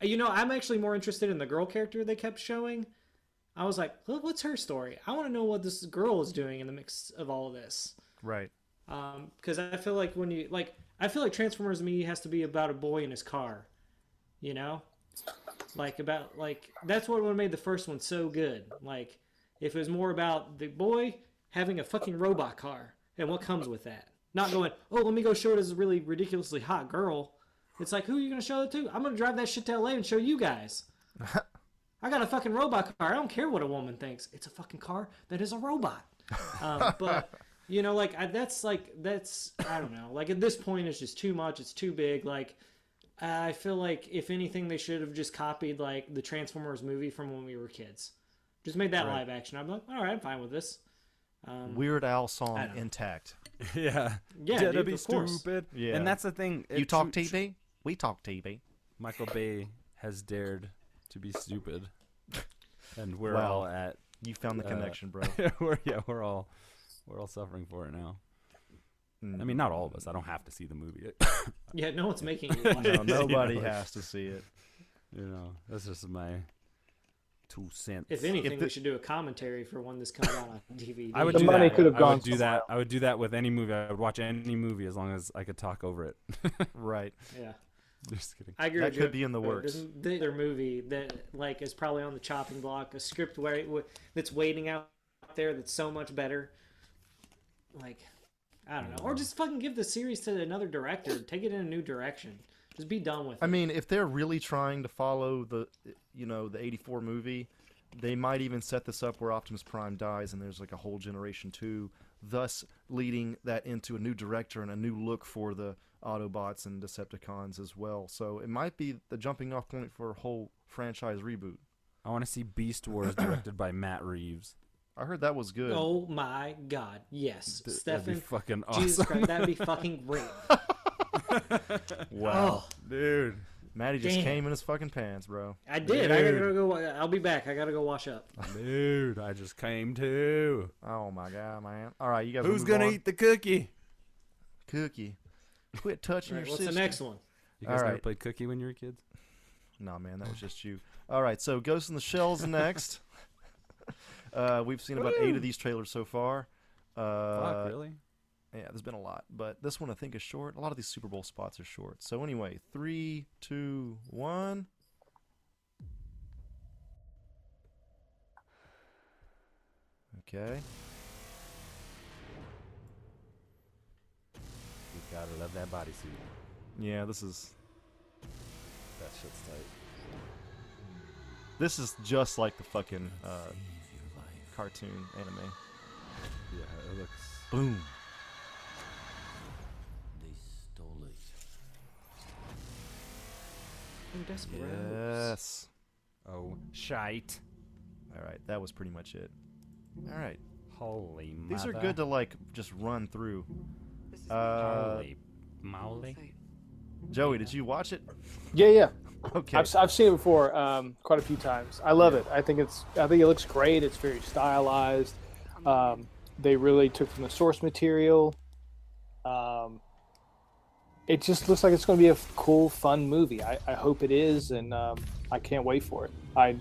you know, I'm actually more interested in the girl character they kept showing. I was like, well, what's her story? I want to know what this girl is doing in the mix of all of this. right. Um, because I feel like when you like, I feel like Transformers me has to be about a boy in his car, you know, like about like that's what would have made the first one so good. Like if it was more about the boy having a fucking robot car and what comes with that, not going, oh, let me go show it as a really ridiculously hot girl. It's like, who are you gonna show it to? I'm gonna drive that shit to LA and show you guys. I got a fucking robot car. I don't care what a woman thinks. It's a fucking car that is a robot. Um, but you know, like I, that's like that's I don't know. Like at this point, it's just too much. It's too big. Like I feel like if anything, they should have just copied like the Transformers movie from when we were kids. Just made that Right. live action. I'm like, all right, I'm fine with this. Um, Weird Al song I don't know. intact. yeah. Yeah, Did I dude, be of course. stupid? Yeah. And that's the thing. You talk tru- TV, we talk TV. Michael Bay has dared to be stupid, and we're Wow. all at. You found the uh, connection, bro. we're, yeah, we're all we're all suffering for it now. Mm. I mean, not all of us. I don't have to see the movie. Yeah, no one's making you watch No, it. nobody You know, has to see it. You know, that's just my two cents. If anything, the- we should do a commentary for one that's coming out on DVD. I would The do money that. could have I gone would do that. I would do that with any movie. I would watch any movie as long as I could talk over it. Right. Yeah. Just kidding. I agree. That could be in the works. There's the other movie that like is probably on the chopping block. A script where it, that's waiting out there that's so much better. Like, I don't know, or mm. just fucking give the series to another director. Take it in a new direction. Just be done with it. I mean, if they're really trying to follow the, you know, the '84 movie, they might even set this up where Optimus Prime dies and there's like a whole generation two, thus leading that into a new director and a new look for the Autobots and Decepticons as well. So it might be the jumping off point for a whole franchise reboot. I want to see Beast Wars directed by Matt Reeves. I heard that was good. Oh my god, yes, Th- Stefan. that'd be fucking Jesus awesome. Christ, that'd be fucking great. Wow, Oh, dude. Matty just Damn. came in his fucking pants, bro. I did. I gotta go. I'll be back. I gotta go wash up. Dude, I just came too. Oh my god, man! All right, you guys. Who's move gonna on? eat the cookie? cookie? Quit touching Right, your what's the next one? You guys All never right. played cookie when you were kids? No, man, that was just you. All right, so Ghost in the Shell's next. uh, we've seen about eight of these trailers so far. Uh, Fuck, really? Yeah, there's been a lot, but this one I think is short. A lot of these Super Bowl spots are short. So anyway, three, two, one. Okay. Gotta love that bodysuit. Yeah, this is That shit's tight. this is just like the fucking uh, cartoon anime. Yeah, it looks. Boom. They stole it. I'm desperate. Yes. Oh, shite. All right, that was pretty much it. All right. Holy These are good to like just run through. Uh, Holy. Joey, did you watch it? Yeah, yeah. Okay. I've, I've seen it before um, quite a few times. I love it. I think it's I think it looks great. It's very stylized. Um, they really took from the source material. Um, it just looks like it's going to be a cool, fun movie. I, I hope it is, and um, I can't wait for it. I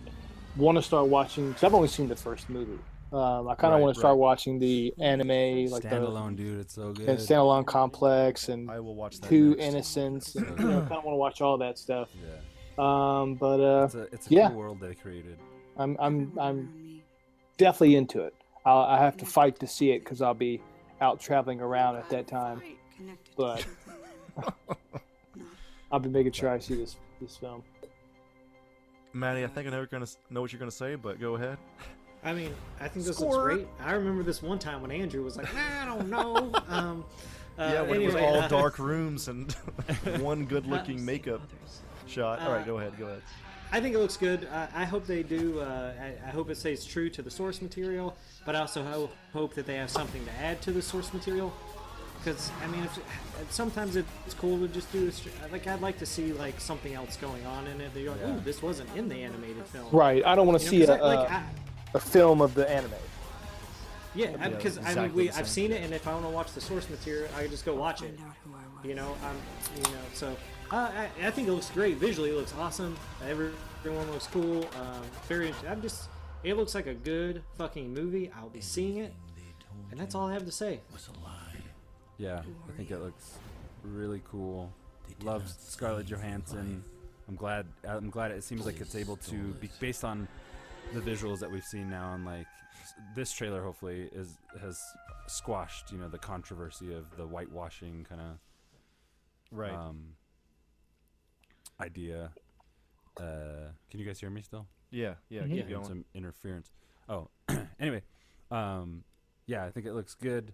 want to start watching because I've only seen the first movie. Um, I kind of Right, want to start right. watching the anime, like Standalone, dude. It's so the good. and standalone complex and I will watch that Two next. Innocence. And, you know, kind of want to watch all that stuff. Yeah. Um, but uh, It's a, it's a yeah, cool world they created. I'm I'm I'm definitely into it. I'll, I have to fight to see it because I'll be out traveling around at that time. But I'll be making sure I see this this film. Maddie, I think I know, gonna know what you're gonna say, but go ahead. I mean, I think this Score. looks great. I remember this one time when Andrew was like, nah, I don't know. Um, uh, yeah, when it was all uh, dark rooms and one good-looking makeup shot. All right, Uh, go ahead, go ahead. I think it looks good. I, I hope they do. Uh, I, I hope it stays true to the source material, but I also ho- hope that they have something to add to the source material. because I mean, if, sometimes it's cool to just do a str- like. I'd like to see like something else going on in it. That you're like, Yeah. oh, this wasn't in the animated film. Right. I don't want to You know, see 'cause a, I- like, a, I- a film of the anime. Yeah, Yeah, because I mean, we, I've seen it, and if I want to watch the source material, I just go watch it. You know, I'm, you know, so uh, I, I think it looks great visually. It looks awesome. Every, everyone looks cool. Um, very. I'm just. It looks like a good fucking movie. I'll be seeing it, and that's all I have to say. Yeah, I think it looks really cool. Love Scarlett Johansson. I'm glad. I'm glad it seems like it's able to be based on the visuals that we've seen now, and like this trailer, hopefully, is has squashed you know the controversy of the whitewashing kind of Right. um, idea. Uh, can you guys hear me still? Yeah, yeah, Yeah, keep going. Some interference. Oh, anyway, um, yeah, I think it looks good.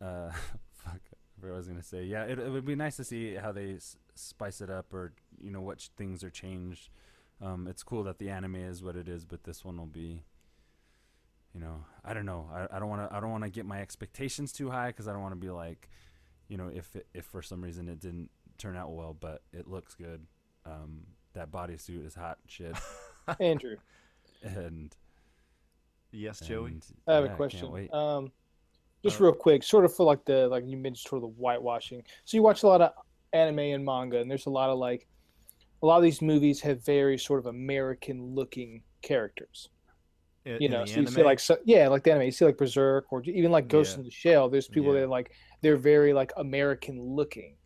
Uh, fuck, I what I was gonna say. Yeah, it, it would be nice to see how they s- spice it up, or you know what ch- things are changed. Um, it's cool that the anime is what it is, but this one will be. You know, I don't know. I, I don't want to. I don't want to get my expectations too high because I don't want to be like, you know, if it, if for some reason it didn't turn out well, but it looks good. Um, that bodysuit is hot shit. Andrew. and Yes, Joey. and, I have yeah, a question. wait. Um, just Uh, real quick, sort of for like the like you mentioned, sort of the whitewashing. So you watch a lot of anime and manga, and there's a lot of like a lot of these movies have very sort of American-looking characters. In- you know, so you see like so, yeah, like the anime. You see like Berserk or even like Ghost Yeah. in the Shell. There's people Yeah. that like they're very like American-looking.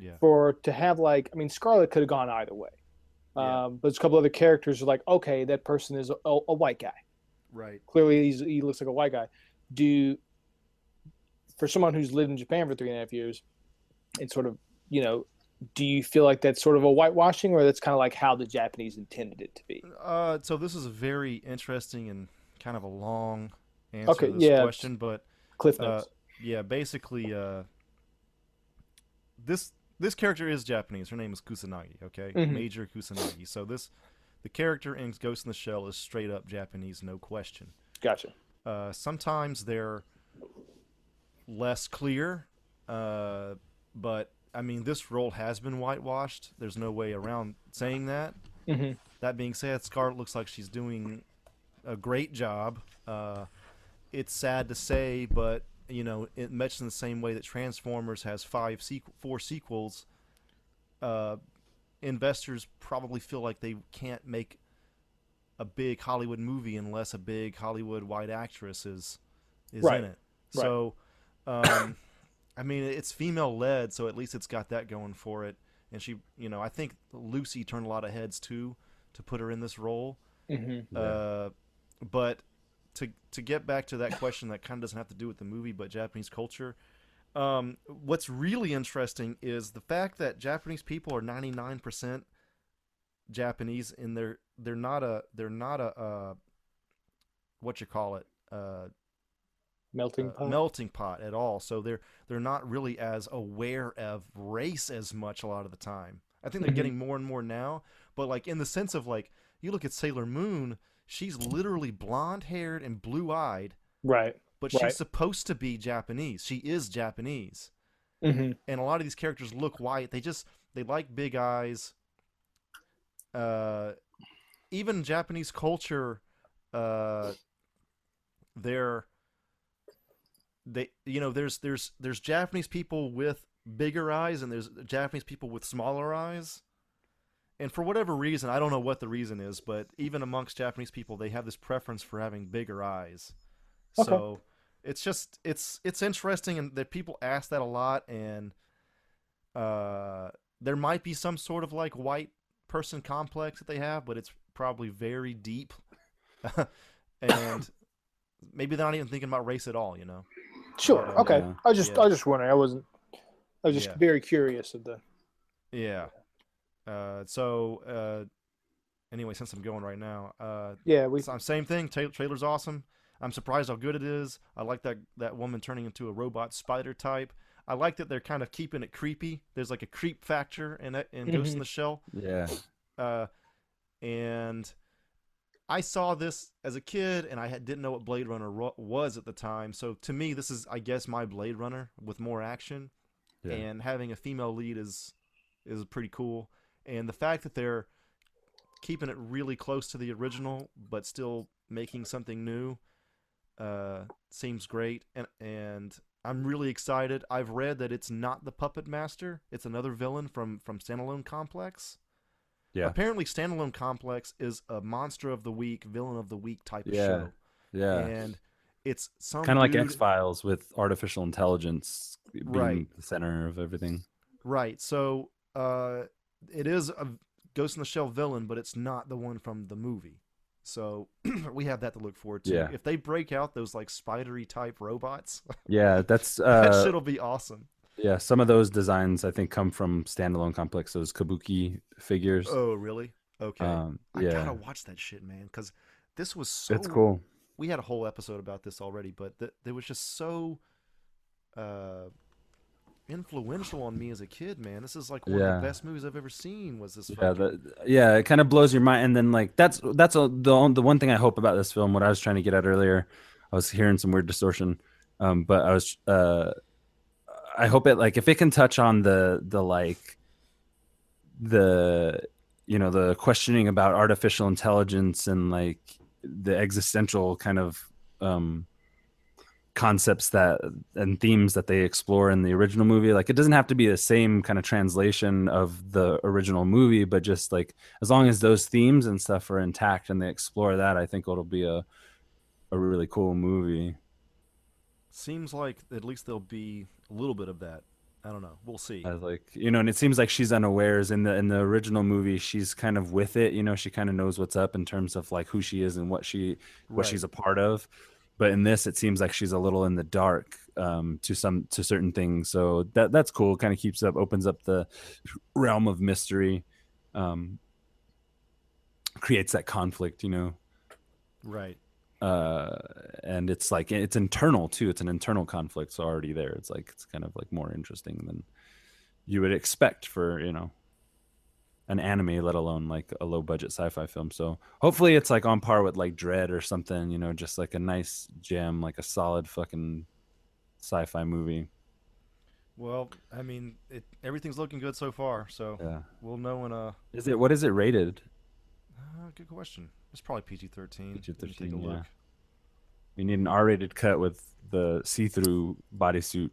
Yeah. For to have like, I mean, Scarlett could have gone either way. Yeah. Um, but there's a couple other characters are like, okay, that person is a, a white guy Right. clearly he's, he looks like a white guy. Do for someone who's lived in Japan for three and a half years, and sort of you know, do you feel like that's sort of a whitewashing, or that's kind of like how the Japanese intended it to be? Uh, so this is a very interesting and kind of a long answer Okay, to this yeah, question, but Cliff uh, yeah, basically, uh, this this character is Japanese. Her name is Kusanagi. Okay, Mhm. Major Kusanagi. So this the character in Ghost in the Shell is straight up Japanese, no question. Gotcha. Uh, sometimes they're less clear, uh, but I mean, this role has been whitewashed. There's no way around saying that. Mhm. That being said, Scarlett looks like she's doing a great job. Uh, it's sad to say, but you know, it much in the same way that Transformers has five sequ- four sequels. Uh, investors probably feel like they can't make a big Hollywood movie unless a big Hollywood white actress is is Right. in it. Right. So, um, I mean, it's female led, so at least it's got that going for it. And she, you know, I think Lucy turned a lot of heads too to put her in this role. Mhm. Uh, but to to get back to that question that kind of doesn't have to do with the movie, but Japanese culture. Um, what's really interesting is the fact that Japanese people are ninety nine percent Japanese, and they're they're not a they're not a uh, what you call it uh, Melting uh, pot. melting pot at all. So they're they're not really as aware of race as much a lot of the time. I think they're Mhm. getting more and more now, but like in the sense of like you look at Sailor Moon, she's literally blonde haired and blue eyed, right. but Right. she's supposed to be Japanese. She is Japanese, Mhm. and a lot of these characters look white. They just they like big eyes. Uh, even Japanese culture, uh, they're they you know there's there's there's Japanese people with bigger eyes and there's Japanese people with smaller eyes. And for whatever reason, I don't know what the reason is, but even amongst Japanese people, they have this preference for having bigger eyes. Okay. So it's just it's it's interesting and that people ask that a lot and uh there might be some sort of like white person complex that they have, but it's probably very deep. and maybe they're not even thinking about race at all, you know. Sure. But, uh, Okay. yeah. I was just Yeah. I was just wondering. I wasn't. I was just Yeah. very curious of the. Yeah. Uh, so uh, anyway, since I'm going right now, uh, Yeah, we- so- same thing. Ta- trailer's awesome. I'm surprised how good it is. I like that that woman turning into a robot spider type. I like that they're kind of keeping it creepy. There's like a creep factor in it in Ghost in Mhm. the Shell. Yeah. Uh, and I saw this as a kid, and I had, didn't know what Blade Runner ro- was at the time. So to me, this is, I guess, my Blade Runner with more action, Yeah. and having a female lead is is pretty cool. And the fact that they're keeping it really close to the original, but still making something new, uh, seems great. And and I'm really excited. I've read that it's not the Puppet Master; it's another villain from from Standalone Complex. Yeah. Apparently, Standalone Complex is a monster of the week, villain of the week type of Yeah. show. Yeah. And it's some kind of like X Files with artificial intelligence being Right. the center of everything. Right. So uh, it is a Ghost in the Shell villain, but it's not the one from the movie. So we have that to look forward to. Yeah. If they break out those like spidery type robots, Yeah, that's that uh, shit'll be awesome. Yeah, some of those designs I think come from standalone complex. Those kabuki figures. Oh, really? Okay. Um, I gotta watch that shit, man, because this was so. It's cool. We had a whole episode about this already, but th- it was just so uh, influential on me as a kid, man. This is like one of the best movies I've ever seen. Was this? Yeah, the, yeah, it kind of blows your mind, and then like that's that's a, the the one thing I hope about this film. What I was trying to get at earlier, I was hearing some weird distortion, um, but I was uh, I hope it like if it can touch on the the like the you know the questioning about artificial intelligence and like the existential kind of um concepts that and themes that they explore in the original movie like it doesn't have to be the same kind of translation of the original movie but just like as long as those themes and stuff are intact and they explore that i think it'll be a a really cool movie. Seems like at least there'll be a little bit of that. I don't know. We'll see. I like you know and it seems like she's unawares in the in the original movie she's kind of with it you know she kind of knows what's up in terms of like who she is and what she what Right. she's a part of but in this it seems like she's a little in the dark um to some to certain things so that that's cool kind of keeps up opens up the realm of mystery um creates that conflict you know Right. Uh and it's like it's internal too it's an internal conflict so already there it's like it's kind of like more interesting than you would expect for you know an anime let alone like a low budget sci-fi film so hopefully it's like on par with like Dredd or something you know just like a nice gem like a solid fucking sci-fi movie Well, I mean, it everything's looking good so far. So Yeah. we'll know in a. is it what is it rated Uh, good question. It's probably PG thirteen. PG-13, yeah. look. we need an r-rated cut with the see-through bodysuit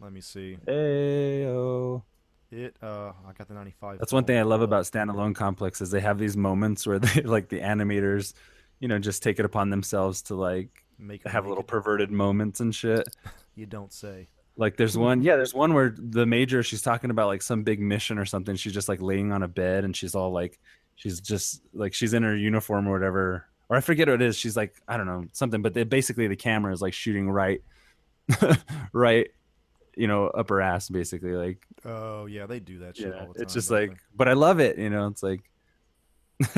Let me see. Ayo. It. Uh, I got the ninety five. That's one thing I love about standalone complex is they have these moments where they like the animators, you know, just take it upon themselves to like make have make little it. perverted moments and shit. You don't say. Like there's one, yeah, there's one where the major she's talking about like some big mission or something. She's just like laying on a bed and she's all like, she's just like she's in her uniform or whatever, or I forget what it is. She's like I don't know something, but they, basically the camera is like shooting right, right, you know, upper ass basically like Oh yeah, they do that shit yeah, all the time. it's just like, but I love it. You know, it's like,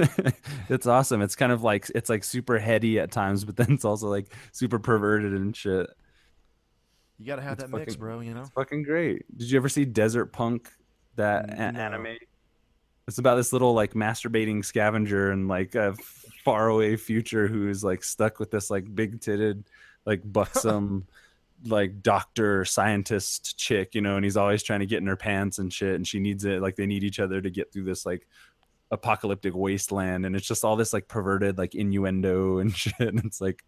it's awesome. It's kind of like it's like super heady at times, but then it's also like super perverted and shit. you gotta have It's that mix, bro. You know. It's fucking great. Did you ever see Desert Punk? That No. anime. It's about this little like masturbating scavenger and like a faraway future who is like stuck with this like big titted, like buxom, like doctor scientist chick, you know, and he's always trying to get in her pants and shit, and she needs it. Like they need each other to get through this like apocalyptic wasteland, and it's just all this like perverted like innuendo and shit. And it's like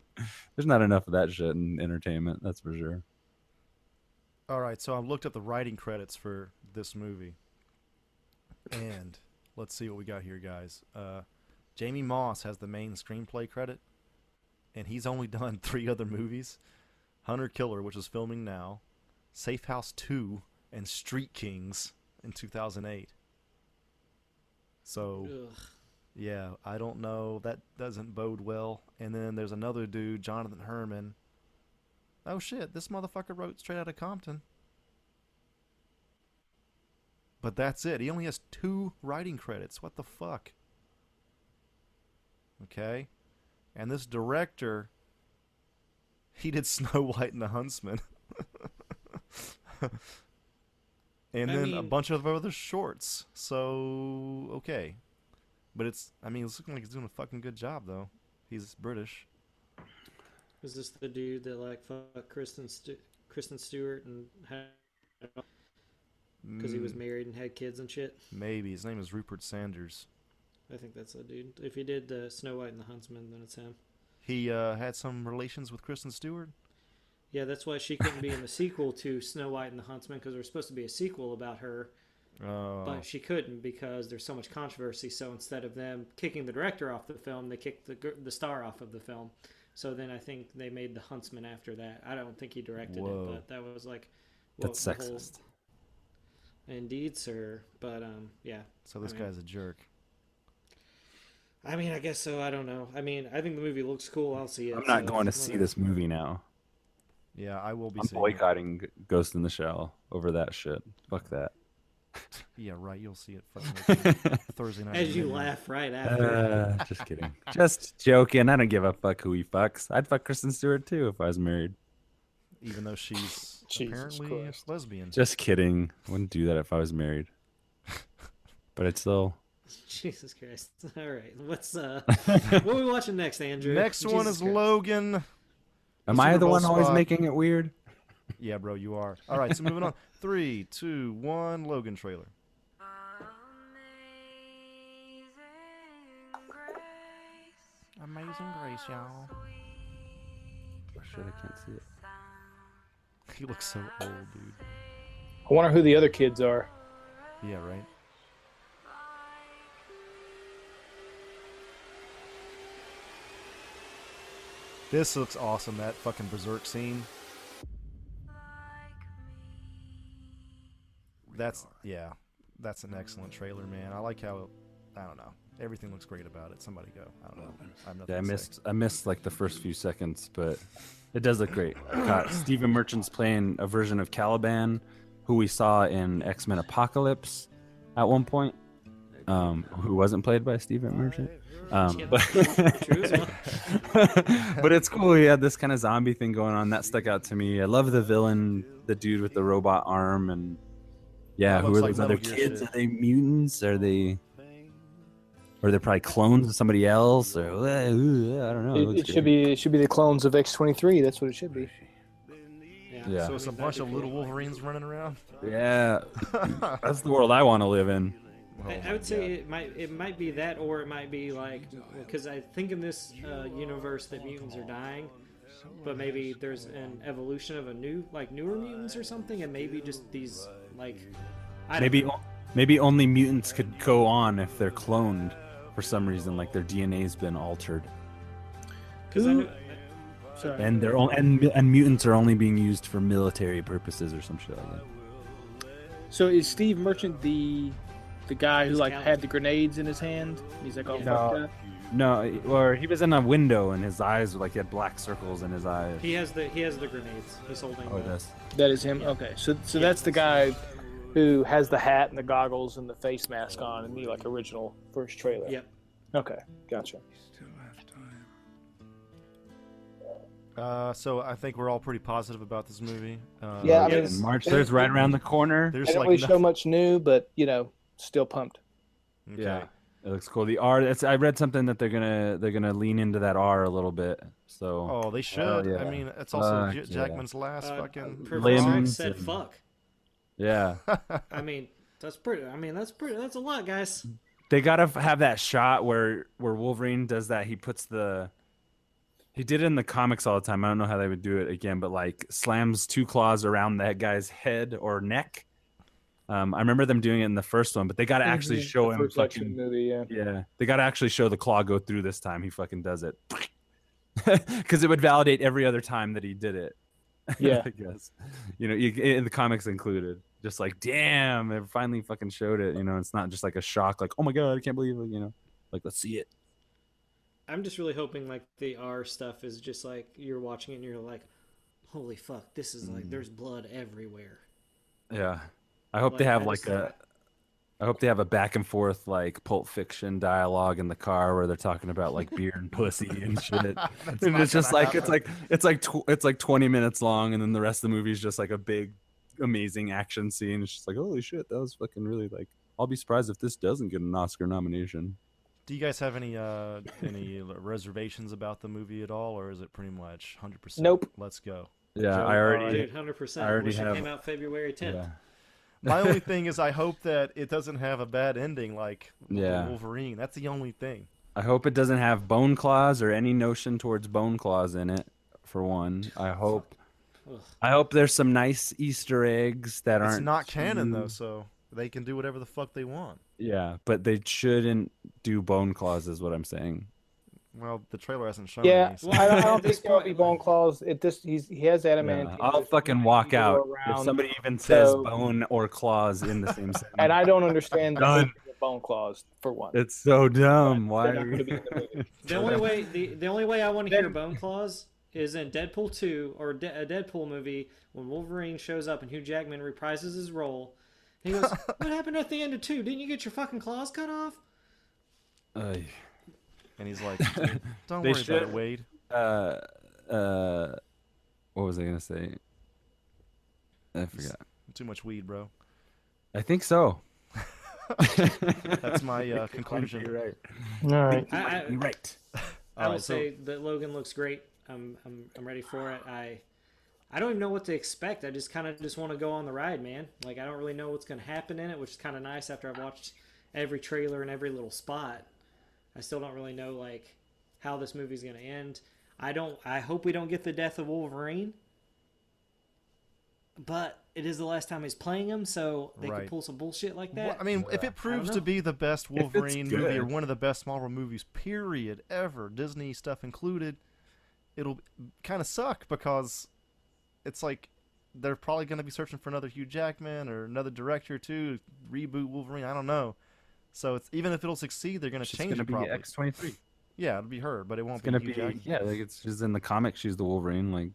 there's not enough of that shit in entertainment, that's for sure. All right, so I looked up the writing credits for this movie, and let's see what we got here, guys. Uh, Jamie Moss has the main screenplay credit, and he's only done three other movies: Hunter Killer, which is filming now, Safe House Two, and Street Kings in 2008. So, Ugh. yeah, I don't know. That doesn't bode well. And then there's another dude, Jonathan Herman. Oh shit, this motherfucker wrote straight out of Compton. But that's it. He only has two writing credits. What the fuck? Okay. And this director he did Snow White and the Huntsman. and I then a bunch of other shorts. So okay. But it's I mean it's looking like he's doing a fucking good job though. He's British. Is this the dude that like fucked Kristen Stu- Kristen Stewart and had because he was Mm, married and had kids and shit? Maybe his name is Rupert Sanders. I think that's the dude. If he did uh, Snow White and the Huntsman, then it's him. He uh, had some relations with Kristen Stewart. Yeah, that's why she couldn't be in the sequel to Snow White and the Huntsman because there's supposed to be a sequel about her, Oh, but she couldn't because there's so much controversy. So instead of them kicking the director off the film, they kicked the the star off of the film. So then I think they made the Huntsman after that. I don't think he directed Whoa. it, but that was like That's the whole- sexist. Indeed, sir. But um, yeah. so this I mean- guy's a jerk. I mean, I guess so. I don't know. I mean, I think the movie looks cool. I'll see it. I'm not so going to see whatever. this movie now. Yeah, I will be I'm seeing. it. boycotting Ghost in the Shell over that shit. Fuck that. Yeah, right. You'll see it Thursday night. As you midnight. laugh right after. Uh, just kidding. Just joking. I don't give a fuck who he fucks. I'd fuck Kristen Stewart too if I was married. even though she's Jesus apparently Christ. lesbian. Just kidding. Wouldn't do that if I was married. But it's still. Jesus Christ! All right, what's uh, what are we watching next, Andrew? Next one is Christ. Logan. Am I the Bowl one always spot. making it weird? Yeah, bro, you are. All right, so moving on. Three, two, one. Logan trailer. Amazing Grace, y'all. Oh, shit, I can't see it. He looks so old, dude. I wonder who the other kids are. Yeah, right. This looks awesome. That fucking berserk scene. That's yeah. That's an excellent trailer, man. I like how I don't know. Everything looks great about it. Somebody go. I don't know. I have nothing Yeah, I to say. missed. I missed like the first few seconds, but it does look great. Uh, Stephen Merchant's playing a version of Caliban, who we saw in X Men Apocalypse at one point. Um, who wasn't played by Stephen Merchant. Um, but, true as well. but it's cool. He had this kind of zombie thing going on. That stuck out to me. I love the villain, the dude with the robot arm, and yeah, who are looks like those other kids? shit. Are they mutants? Are they? Or they're probably clones of somebody else, or uh, I don't know. It, looks it should be it should be the clones of X twenty three. That's what it should be. Yeah. So it's a bunch of little Wolverines running around. Yeah, that's the world I want to live in. I, I would say it might it might be that, or it might be like because I think in this uh, universe that mutants are dying, but maybe there's an evolution of a new like newer mutants or something, and maybe just these like I don't Maybe, know. maybe only mutants could go on if they're cloned for some reason, like their DNA's been altered, because I Sorry. and they're on, and and mutants are only being used for military purposes or some shit like that. So is Steve Merchant the the guy who like Cal- had the grenades in his hand? He's like all Yeah. fucked No. up. No, or he was in a window and his eyes were like he had black circles in his eyes. he has the he has the grenades. He's holding. Oh, the, this. That is him. Okay, so so that's the guy who has the hat and the goggles and the face mask on in the like original first trailer. Yep. Okay, gotcha. Still have time. Uh, so I think we're all pretty positive about this movie. Uh, Yeah, I mean, and March there's right around the corner. There's They don't like really show much new, but you know, still pumped. Okay. Yeah, it looks cool. The R. It's, I read something that they're gonna they're gonna lean into that R a little bit. So Oh, they should. Hell yeah. I mean, it's also Fuck J- yeah. Jackman's last Uh, fucking. Professor Limbs said fuck. Yeah, I mean, that's pretty. I mean, that's pretty. That's a lot, guys. they gotta have that shot where where Wolverine does that. He puts the he did it in the comics all the time. I don't know how they would do it again, but like slams two claws around that guy's head or neck. Um, I remember them doing it in the first one, but they gotta actually Mhm. show The him fucking movie. Yeah. Yeah, they got to actually show the claw go through this time. He fucking does it because it would validate every other time that he did it. Yeah. I guess you know, you, in the comics included. Just like, damn, they finally fucking showed it. You know, it's not just like a shock, like, oh my god, I can't believe it. You know, like let's see it. I'm just really hoping like the R stuff is just like you're watching it and you're like, holy fuck, this is Mm. like there's blood everywhere. Yeah, I hope they have I like just- a. I hope they have a back and forth like Pulp Fiction dialogue in the car where they're talking about like beer and pussy and shit. And it's just gonna like it's like it's like tw- it's like 20 minutes long and then the rest of the movie is just like a big amazing action scene it's just like holy shit that was fucking really like i'll be surprised if this doesn't get an oscar nomination Do you guys have any uh any reservations about the movie at all, or is it pretty much hundred percent? Nope. Let's go. Yeah, Joe, I already- Dude, hundred percent. I already have- it came out February tenth. Yeah. My only thing is, I hope that it doesn't have a bad ending like Yeah. Wolverine. That's the only thing. I hope it doesn't have bone claws or any notion towards bone claws in it. For one, I hope. I hope there's some nice Easter eggs that It's aren't It's not canon though, so they can do whatever the fuck they want. Yeah, but they shouldn't do bone claws, is what I'm saying. Well, the trailer hasn't shown Yeah, any. so- I, don't- I don't think there'll be bone claws. It just he's he has adamant. Yeah, I'll fucking walk out if somebody even says so- bone or claws in the same sentence. And I don't understand the bone claws for one. It's so dumb. Why? They're not gonna be in the. The only way the, the only way I want to hear Bone Claws is in Deadpool two or De- a Deadpool movie when Wolverine shows up and Hugh Jackman reprises his role. He goes, "What happened at the end of two? Didn't you get your fucking claws cut off?" Ay. And he's like, "Don't They worry about it, Wade." Uh, uh, what was I gonna say? I forgot. Too much weed, bro. I think so. That's my uh, conclusion. You're right. All right. I, I, You're right. I All will right, so- say that Logan looks great. I'm I'm I'm ready for it. I I don't even know what to expect. I just kind of just want to go on the ride, man. Like I don't really know what's going to happen in it, which is kind of nice after I've watched every trailer and every little spot. I still don't really know like how this movie's going to end. I don't I hope we don't get the death of Wolverine. But it is the last time he's playing him, so they Right. could pull some bullshit like that. Well, I mean, if it proves to be the best Wolverine movie or one of the best Marvel movies, period, ever, Disney stuff included, it'll kind of suck because it's like they're probably going to be searching for another Hugh Jackman or another director to reboot Wolverine. I don't know. So it's even if it'll succeed, they're going to She's change gonna it be probably. X twenty three. Yeah, it'll be her, but it won't It's gonna be be Jackman. yeah, like it's just in the comics. She's the Wolverine. Like,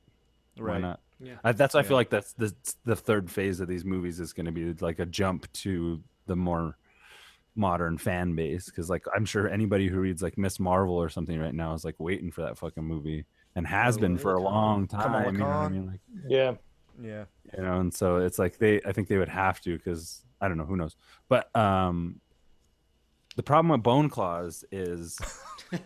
why not? Yeah. I, that's why I feel like that's the the third phase of these movies is going to be like a jump to the more modern fan base because like I'm sure anybody who reads like Miss Marvel or something right now is like waiting for that fucking movie and has been for a long Kamala time. You know I mean? Like, Yeah. Yeah. you know and so it's like they i think they would have to because i don't know who knows but um the problem with bone claws is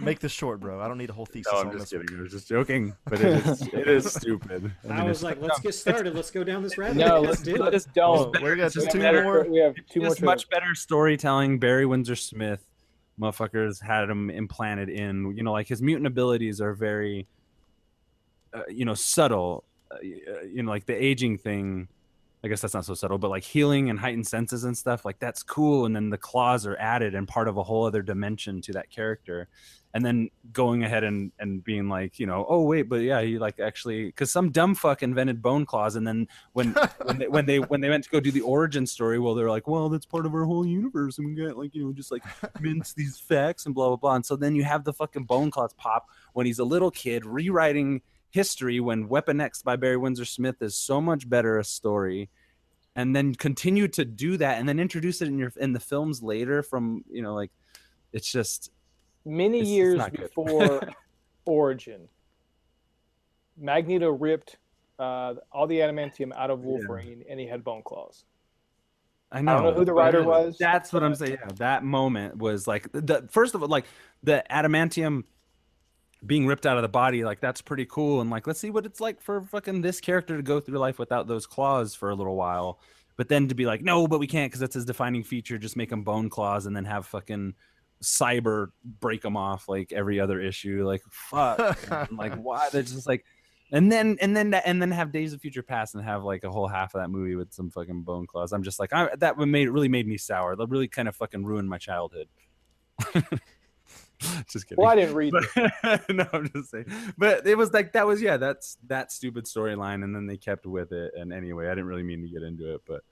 Make this short, bro. I don't need a whole thesis no, i'm just this. one. kidding i was just joking but it is it is stupid I, mean, was like, let's get started. Let's go down this rabbit No, hole. let's, Let's do it. let's don't. We got it's just two better- more. We have two more. just much better storytelling barry windsor smith motherfuckers had him implanted in you know like his mutant abilities are very uh, you know subtle uh, you know like the aging thing i guess that's not so subtle but like healing and heightened senses and stuff like that's cool and then the claws are added and part of a whole other dimension to that character. And then going ahead and and being like you know oh wait but yeah he like actually because some dumb fuck invented bone claws and then when when they, when they when they went to go do the origin story well they're like well that's part of our whole universe and we got like you know just like mince these facts and blah blah blah. And so then you have the fucking bone claws pop when he's a little kid rewriting history when weapon x by barry windsor smith is so much better a story and then continue to do that and then introduce it in your in the films later from you know like it's just Many It's- it's years good. before Origin, Magneto ripped uh, all the adamantium out of Wolverine, and he had bone claws. I know. I don't know who the writer was, That's what I'm saying. Yeah, that moment was like the first of all, like the adamantium being ripped out of the body. Like that's pretty cool. And like, let's see what it's like for fucking this character to go through life without those claws for a little while. But then to be like, no, but we can't because that's his defining feature. Just make him bone claws and then have fucking cyber break them off like every other issue. Like fuck, like why? They're just like. And then and then and then have Days of Future Past and have like a whole half of that movie with some fucking bone claws. I'm just like I, that made really made me sour. That really kind of fucking ruined my childhood. just kidding. Well, I didn't read But- no, I'm just saying. But it was like that was yeah, that's that stupid storyline, and then they kept with it. And anyway, I didn't really mean to get into it, but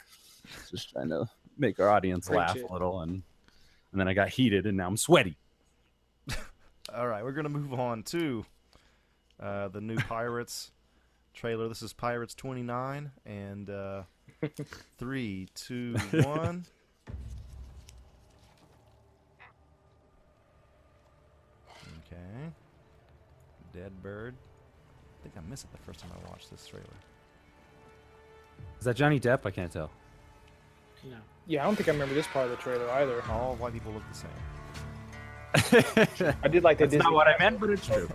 just trying to make our audience Preach laugh it. a little, and and then I got heated, and now I'm sweaty. All right, we're gonna move on to uh, the new Pirates trailer. This is Pirates 29, and uh, three, two, one. Okay. Dead bird. I think I missed it the first time I watched this trailer. Is that Johnny Depp? I can't tell. No. Yeah, I don't think I remember this part of the trailer either. All white people look the same. I did like that. That's not what I meant, but it's true.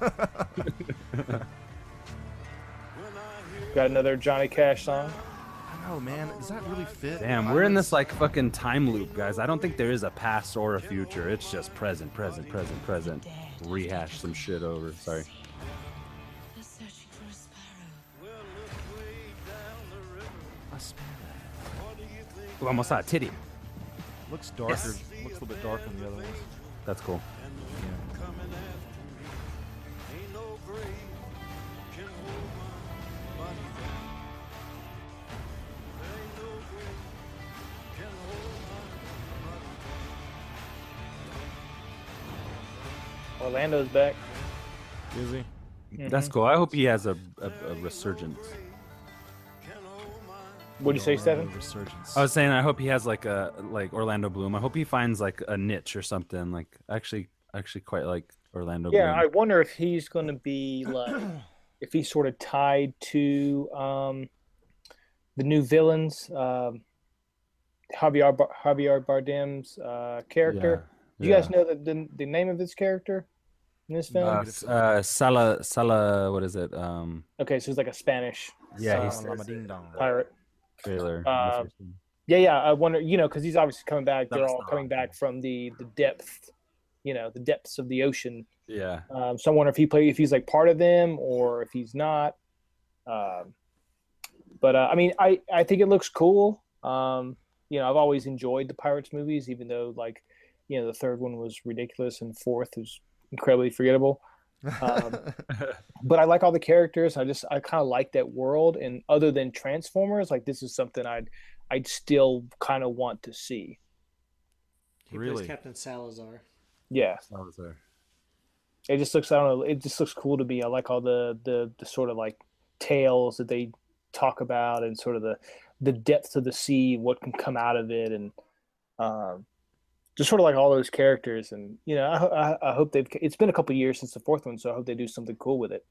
Got another Johnny Cash song. I know, man. Does that really fit? Damn, we're in this like fucking time loop, guys. I don't think there is a past or a future. It's just present, present, present, present. Rehash some shit over. Sorry. Ooh, almost saw a titty. Looks darker. Yes. Looks a little bit darker than the other ones. That's cool. Orlando's back. Is he? That's Mhm. cool. I hope he has a, a, a resurgence. What do you say, Stephen? Resurgence. I was saying I hope he has like a like Orlando Bloom. I hope he finds like a niche or something. Like actually actually quite like Orlando Yeah, I wonder if he's going to be like, if he's sort of tied to um, the new villains, um, Javier Bar- Javier Bardem's uh, character. Do you yeah. guys know the, the the name of this character in this film? Uh, uh, Sala Sala what is it? Um okay, so he's like a Spanish yeah, he's Lama pirate. trailer. Uh, Yeah, yeah. I wonder, you know, because he's obviously coming back. They're all not coming back from the the depth, you know, the depths of the ocean. yeah. Um, so I wonder if he play if he's like part of them or if he's not. Um, but uh, I mean, I I think it looks cool. Um, you know, I've always enjoyed the Pirates movies, even though like, you know, the third one was ridiculous and fourth was incredibly forgettable. Um, but I like all the characters. I just I kind of like that world. And other than Transformers, like this is something I'd I'd still kind of want to see. He Really? plays Captain Salazar. Yeah. Salazar. it just looks I don't know it just looks cool to me. I like all the the the sort of like tales that they talk about and sort of the the depth of the sea, what can come out of it, and um, just sort of like all those characters. And you know, I, I, I hope they've. It's been a couple years since the fourth one, so I hope they do something cool with it.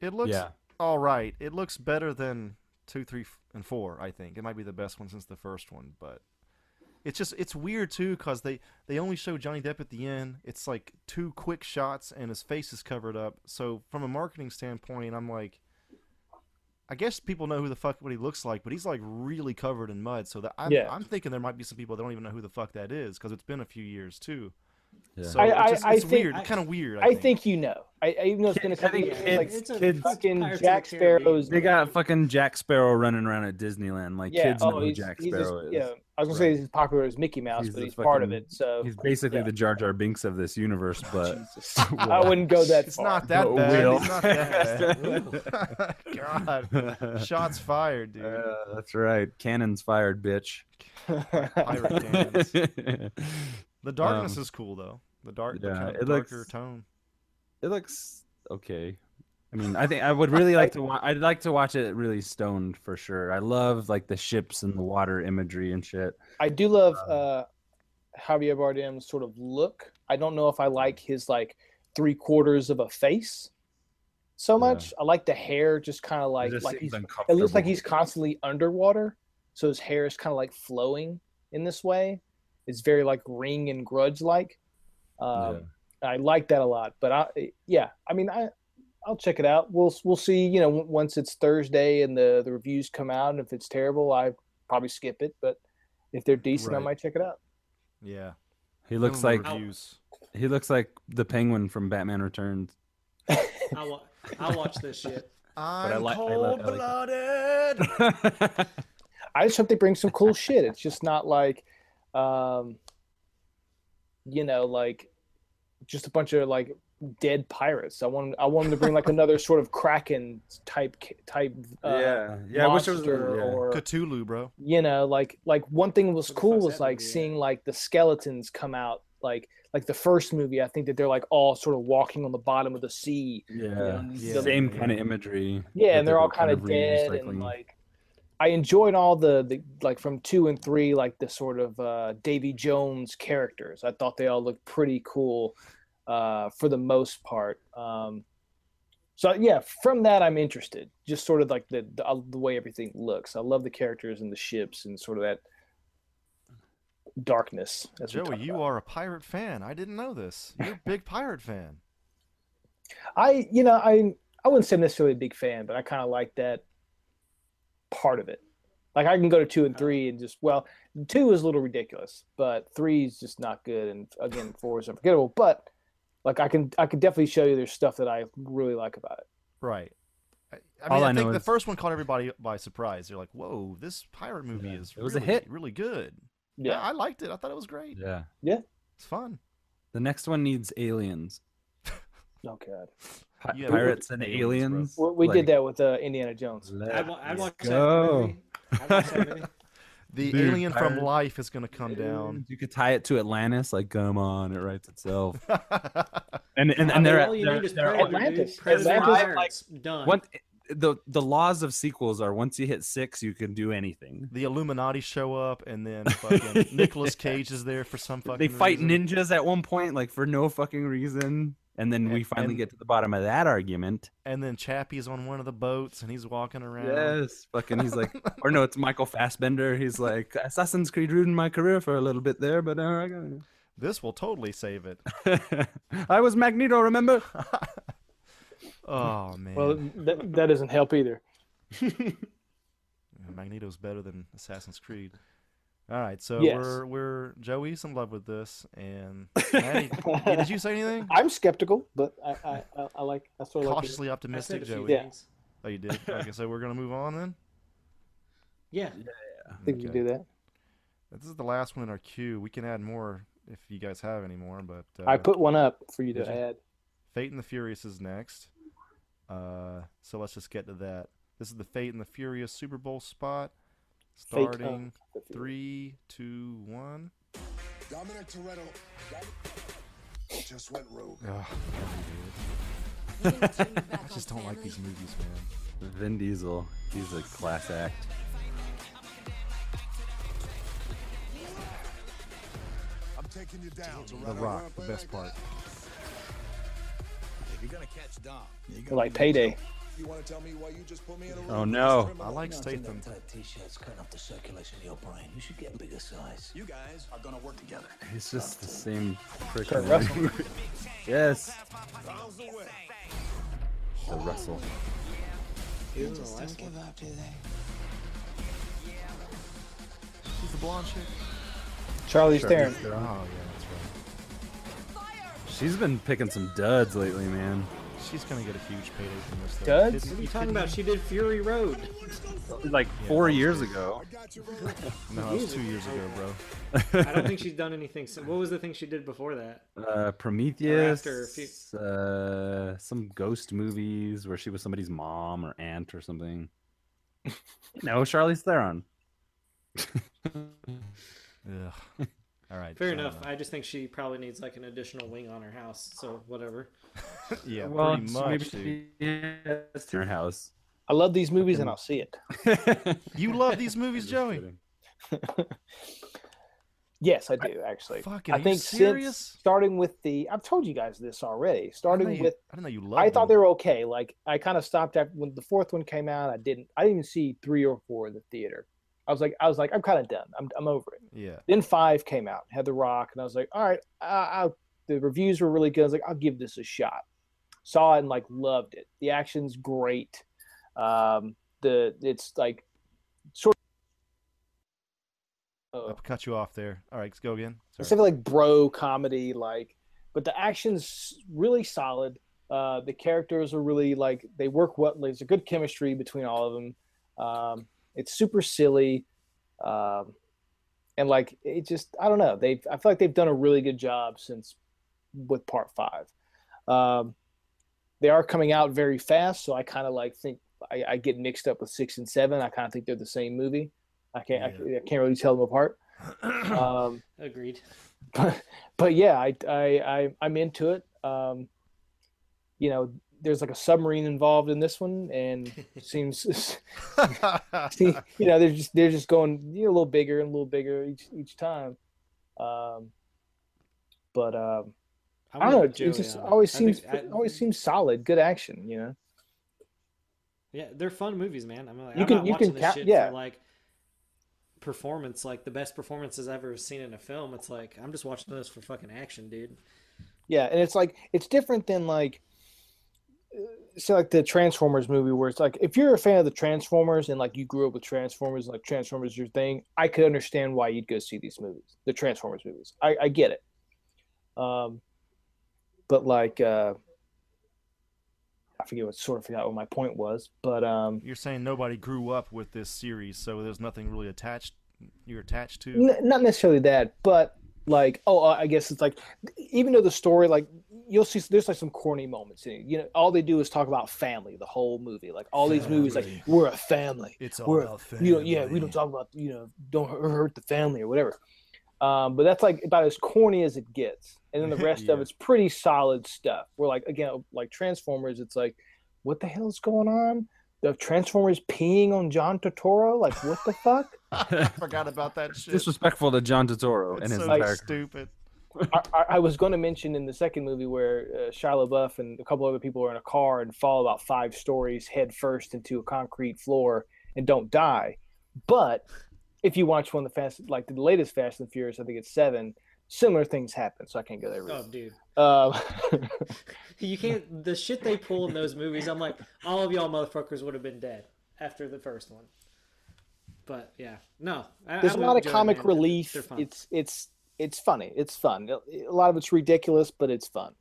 It looks Yeah. all right. It looks better than two, three, and four. I think it might be the best one since the first one, but it's just it's weird too because they they only show Johnny Depp at the end. It's like two quick shots and his face is covered up. So from a marketing standpoint, I'm like, I guess people know who the fuck what he looks like, but he's like really covered in mud. So that I'm, Yeah. I'm thinking there might be some people that don't even know who the fuck that is because it's been a few years too. Yeah. So I- it's, I- just, I think- weird, kind of weird. I, I think. think you know. I, I even though it's been a Kids- I couple think years, kids- like It's a kids- fucking Jack the Caribbean. Sparrow's. They got fucking Jack Sparrow running around at Disneyland. Like yeah, kids know oh, who Jack he's just- Sparrow is. yeah. I was gonna say he's as popular as Mickey Mouse, He's but the he's part of it. So He's basically yeah. the Jar Jar Binks of this universe, but I wouldn't go that It's far. not that But bad. will. It's not that bad. God, shots fired, dude. Uh, that's right. Cannons fired, bitch. Pirate cannons. The darkness Um, is cool though. The dark, the yeah, kind of it darker looks- tone. It looks okay. I mean, I think I would really like to. Wa- I'd like to watch it really stoned for sure. I love like the ships and the water imagery and shit. I do love uh, Javier Bardem's sort of look. I don't know if I like his like three quarters of a face so much. I like the hair, just kind of like like he's. It looks like he's constantly underwater, so his hair is kind of like flowing in this way. It's very like ring and grudge like. Um, I like that a lot, but I yeah, I mean I I'll check it out. We'll we'll see. You know, w- once it's Thursday and the the reviews come out, and if it's terrible, I probably skip it. But if they're decent, I might check it out. Yeah. He looks Minimum like reviews. he looks like the Penguin from Batman Returns. I'll, wa- I'll watch this shit. I I'm like- I like- I like cold-blooded. I just hope they bring some cool shit. It's just not like, um, you know, like just a bunch of like dead pirates. I want I want them to bring like another sort of kraken type type. Uh, Yeah, yeah, I wish it was- monster yeah. or Cthulhu, bro. you know like like one thing was cool was like movie, yeah? seeing like the skeletons come out like like the first movie i think that they're like all sort of walking on the bottom of the sea Yeah, Yeah. same kind of imagery. yeah and they're all were kind of dead recycling. and like i enjoyed all the, the like from two and three like the sort of uh davy jones characters i thought they all looked pretty cool uh for the most part um So yeah, from that I'm interested. Just sort of like the the, uh, the way everything looks. I love the characters and the ships and sort of that darkness. Joey, you about. are a pirate fan. I didn't know this. You're a big pirate fan. I you know I I wouldn't say I'm necessarily a big fan, but I kind of like that part of it. Like I can go to two and uh. three and just well, two is a little ridiculous, but three is just not good, and again four is unforgettable. But like I can I can definitely show you there's stuff that I really like about it. Right. I, I All mean, I, I think know the is- first one caught everybody by surprise. They're like, "Whoa, this pirate movie is It was a hit. really good." Yeah. I liked it. I thought it was great. Yeah. Yeah. It's fun. The next one needs aliens. Oh god, Pi- Yeah, pirates we- and aliens, aliens. we, we like, did that with uh, Indiana Jones. I'd, I'd go. watch that movie. The Dude, alien from pirate- life is going to come down. You could tie it to Atlantis, like come on, it writes itself. and and, and they're, all you they're, need is they're Predator, Atlantis. dude. Predator Atlantis, Pirates. Done. One, the the laws of sequels are once you hit six, you can do anything. The Illuminati show up, and then fucking Nicolas Cage is there for some fucking. They fight reason. ninjas at one point, like for no fucking reason, and then we finally and- get to the bottom of that argument. And then Chappie's on one of the boats, and he's walking around. Yes, fucking. He's like, or no, it's Michael Fassbender. He's like, Assassin's Creed ruined my career for a little bit there, but uh, I got This will totally save it. it. I was Magneto, remember? Oh man. Well, that that doesn't help either. Magneto's better than Assassin's Creed. All right, so Yes. we're we're Joey's in love with this, and Maddie, yeah, did you say anything? I'm skeptical, but I I, I, I like I sort of Cautiously I said optimistic, Joey. Yeah. Oh, you did. Okay, so we're gonna move on then. Yeah. I think you Okay. can do that. This is the last one in our queue. We can add more if you guys have any more, but uh, I put one up for you to you? add. Fate and the Furious is next. Uh, so let's just get to that. This is the Fate and the Furious Super Bowl spot. Fate of Starting three, two, one. Dominic Toretto just went rogue. Ugh, I just don't like these movies, man. Vin Diesel, he's a class act. I'm taking you down, Toretto. The Rock, the best part. If you're gonna catch Dom, you Or like payday. You want to tell me why you just put me in a oh, room? Oh, no. I like Statham. Tight t-shirts cutting up the circulation in your brain. You should get a bigger size. You guys are gonna work together. He's just the same prick. Kurt in Russell. every- yes, the way. the Russell. You just don't give up, do they? She's the blonde chick. Charlie's Charlize Theron. Oh yeah, that's right. She's been picking some duds lately, man. She's gonna get a huge payday from this. Though. Duds? Kidding- What are you talking about? She did Fury Road. Like four years ago. No, it was two years ago, bro. I don't think she's done anything. So what was the thing she did before that? Uh, Prometheus. after a few- Uh, some ghost movies where she was somebody's mom or aunt or something. no, Charlize Theron. Ugh. All right. Fair uh, enough. I just think she probably needs like an additional wing on her house. So whatever. Yeah, well, pretty so much, maybe dude. she has to her house. I love these movies and I'll see it. You love these movies, Joey? Yes, I do actually. Fucking, I are you think serious? since starting with the, I've told you guys this already. I didn't Starting you- with, I didn't know you loved I thought they were okay. Like I kind of stopped after when the fourth one came out. I didn't, I didn't even see three or four in the theater. I was like, I was like, I'm kind of done. I'm, I'm over it. Yeah. Then five came out, had The Rock, and I was like, all right, I, I, the reviews were really good. I was like, I'll give this a shot. Saw it and like loved it. The action's great. Um, the it's like sort I cut you off there. All right, let's go again. it's Sorry. of like bro comedy, like, but the action's really solid. Uh, the characters are really like they work well. There's a good chemistry between all of them. Um, it's super silly, um, and like it just I don't know. They I feel like they've done a really good job since with part five. Um, they are coming out very fast, so I kind of like think I, I get mixed up with six and seven. I kind of think they're the same movie. I can't I, I can't really tell them apart. Um, Agreed. but, but yeah, I, I, I, I'm into it. Um, you know, there's like a submarine involved in this one, and it seems, you know, they're just they're just going you know, a little bigger and a little bigger each each time. Um, but um, I'm don't know. It just on always seems I- always seems solid, good action. You know. Yeah, they're fun movies, man. I'm like, You I'm can- not you can count- yeah. for like performance, like the best performances I've ever seen in a film. It's like I'm just watching this for fucking action, dude. Yeah, and it's like it's different than like say like the Transformers movie where it's like if you're a fan of the Transformers and like you grew up with Transformers, like Transformers is your thing, I could understand why you'd go see these movies, the Transformers movies. I, I get it. Um, but like uh, I forget what sort of forgot what my point was, but um, You're saying nobody grew up with this series, so there's nothing really attached. You're attached to. N- not necessarily that, but like, oh, uh, I guess it's like, even though the story, like, you'll see, there's like some corny moments in it. You know, all they do is talk about family the whole movie. Like all these movies, like we're a family. It's all we're, about You know, yeah, we don't talk about, you know, don't hurt the family or whatever. Um, but that's like about as corny as it gets, and then the rest of it's pretty solid stuff. We're like again, like Transformers, it's like, what the hell's going on? The Transformers peeing on John Turturro? Like, what the fuck? I forgot about that shit. Disrespectful to John Turturro It's and his so entire stupid. I, I, I was going to mention in the second movie where uh, Shia LaBeouf and a couple other people are in a car and fall about five stories head first into a concrete floor and don't die. But if you watch one of the fast, like the latest Fast and Furious, I think it's seven. Similar things happen, so I can't go there. Oh, dude. Um, You can't the shit they pull in those movies. I'm like, all of y'all motherfuckers would have been dead after the first one. But yeah, no. I, there's I'm a lot of comic man. relief. It's it's it's funny. It's fun. A lot of it's ridiculous, but it's fun.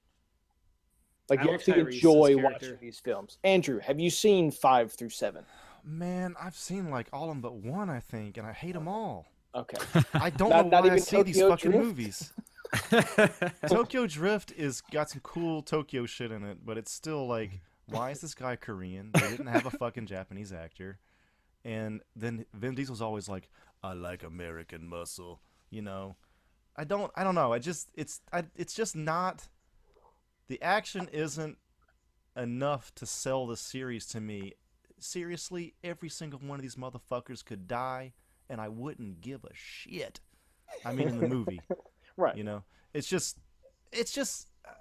Like I you like actually Tyrese's enjoy character. watching these films. Andrew, have you seen five through seven? Man, I've seen like all of them but one, I think, and I hate them all. Okay. I don't Not- know not why I even see these fucking Drift? movies. Tokyo Drift is got some cool Tokyo shit in it, but it's still like, why is this guy Korean? They didn't have a fucking Japanese actor, and then Vin Diesel's always like, I like American muscle, you know. I don't, I don't know. I just, it's, I, it's just not. The action isn't enough to sell the series to me. Seriously, every single one of these motherfuckers could die, and I wouldn't give a shit. I mean, in the movie, Right. You know, it's just, it's just, uh,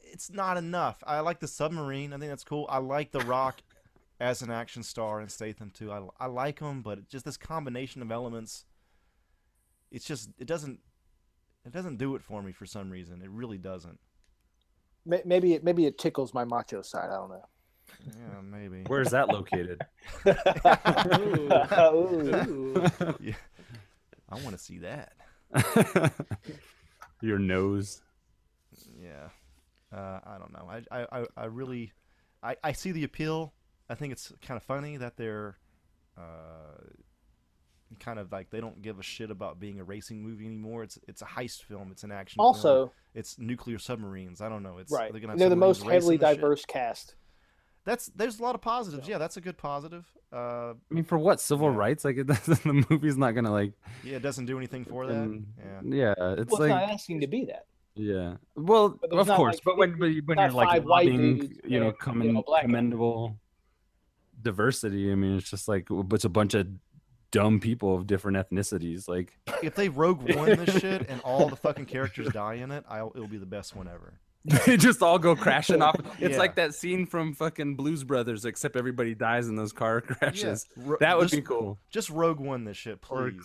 it's not enough. I like the submarine. I think that's cool. I like The Rock as an action star and Statham too. I, I like him, but just this combination of elements, it's just, it doesn't, it doesn't do it for me for some reason. It really doesn't. Maybe it maybe it tickles my macho side. I don't know. Yeah, maybe. Where's that located? Ooh. yeah. I want to see that. Your nose. Yeah. Uh, I don't know. I, I, I- I really, I, I see the appeal. I think it's kind of funny that they're, uh, kind of like they don't give a shit about being a racing movie anymore. It's it's a heist film. It's an action. film. Also- it's nuclear submarines. I don't know. It's right. They're, gonna they're the most heavily racing and shit. diverse cast. That's there's a lot of positives. Yeah, that's a good positive. Uh, I mean, for what civil rights? Like, it doesn't. The movie's not gonna like. yeah, it doesn't do anything for that. Yeah. Yeah, it's well, like. it's not asking to be that. Yeah. Well, of course, like, but when but you- when not you're like five white lobbying, dudes you know, and, you know, black guy. commendable diversity. I mean, it's just like it's a bunch of dumb people of different ethnicities. Like, If they Rogue One this shit and all the fucking characters die in it, I'll, it'll be the best one ever. they just all go crashing off. It's Yeah. like that scene from fucking Blues Brothers, except everybody dies in those car crashes. Ro- that would just- be cool. Just Rogue One this shit, please.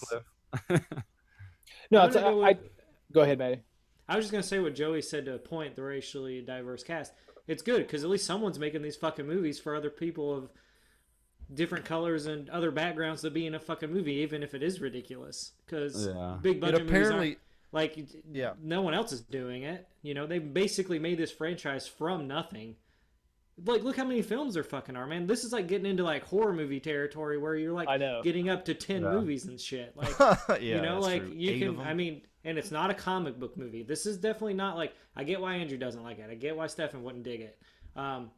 No, I'm it's, gonna go I, with- go ahead, Maddie. I was just gonna say what Joey said to a point. The racially diverse cast. It's good because at least someone's making these fucking movies for other people of different colors and other backgrounds to be in a fucking movie, even if it is ridiculous. Because Yeah. big It budget movies apparently- aren't like Yeah. no one else is doing it. You know, they basically made this franchise from nothing. Like, look how many films there fucking are, man. This is like getting into like horror movie territory where you're like I know. getting up to ten Yeah. movies and shit. Like, yeah, you know, like true. you Eight can. I mean, and it's not a comic book movie. This is definitely not like. I get why Andrew doesn't like it. I get why Stefan wouldn't dig it. Um,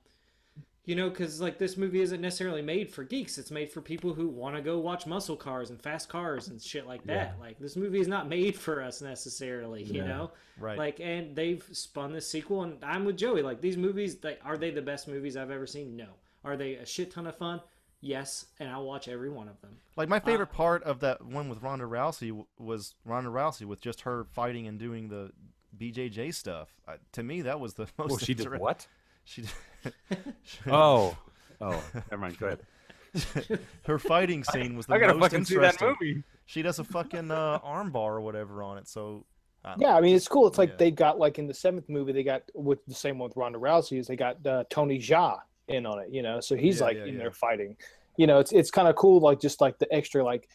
you know, because like this movie isn't necessarily made for geeks. It's made for people who want to go watch muscle cars and fast cars and shit like that. Like this movie is not made for us necessarily. You Yeah. know, Right. Like, and they've spun this sequel, and I'm with Joey. Like these movies, like, are they the best movies I've ever seen? No. Are they a shit ton of fun? Yes, and I'll watch every one of them. Like my favorite part of that one with Ronda Rousey was Ronda Rousey with just her fighting and doing the BJJ stuff. Uh, to me, that was the most. Oh, she did what? She. Did, Oh, Oh, never mind. Go ahead. Her fighting scene was the I gotta most fucking see that interesting. movie. She does a fucking uh, arm bar or whatever on it. So I don't Yeah, I mean it's cool. It's like Yeah. they got like in the seventh movie they got with the same one with Ronda Rousey is they got uh, Tony Jaa in on it. You know, so he's Yeah, like yeah, in yeah. there fighting. You know, it's it's kind of cool. Like just like the extra like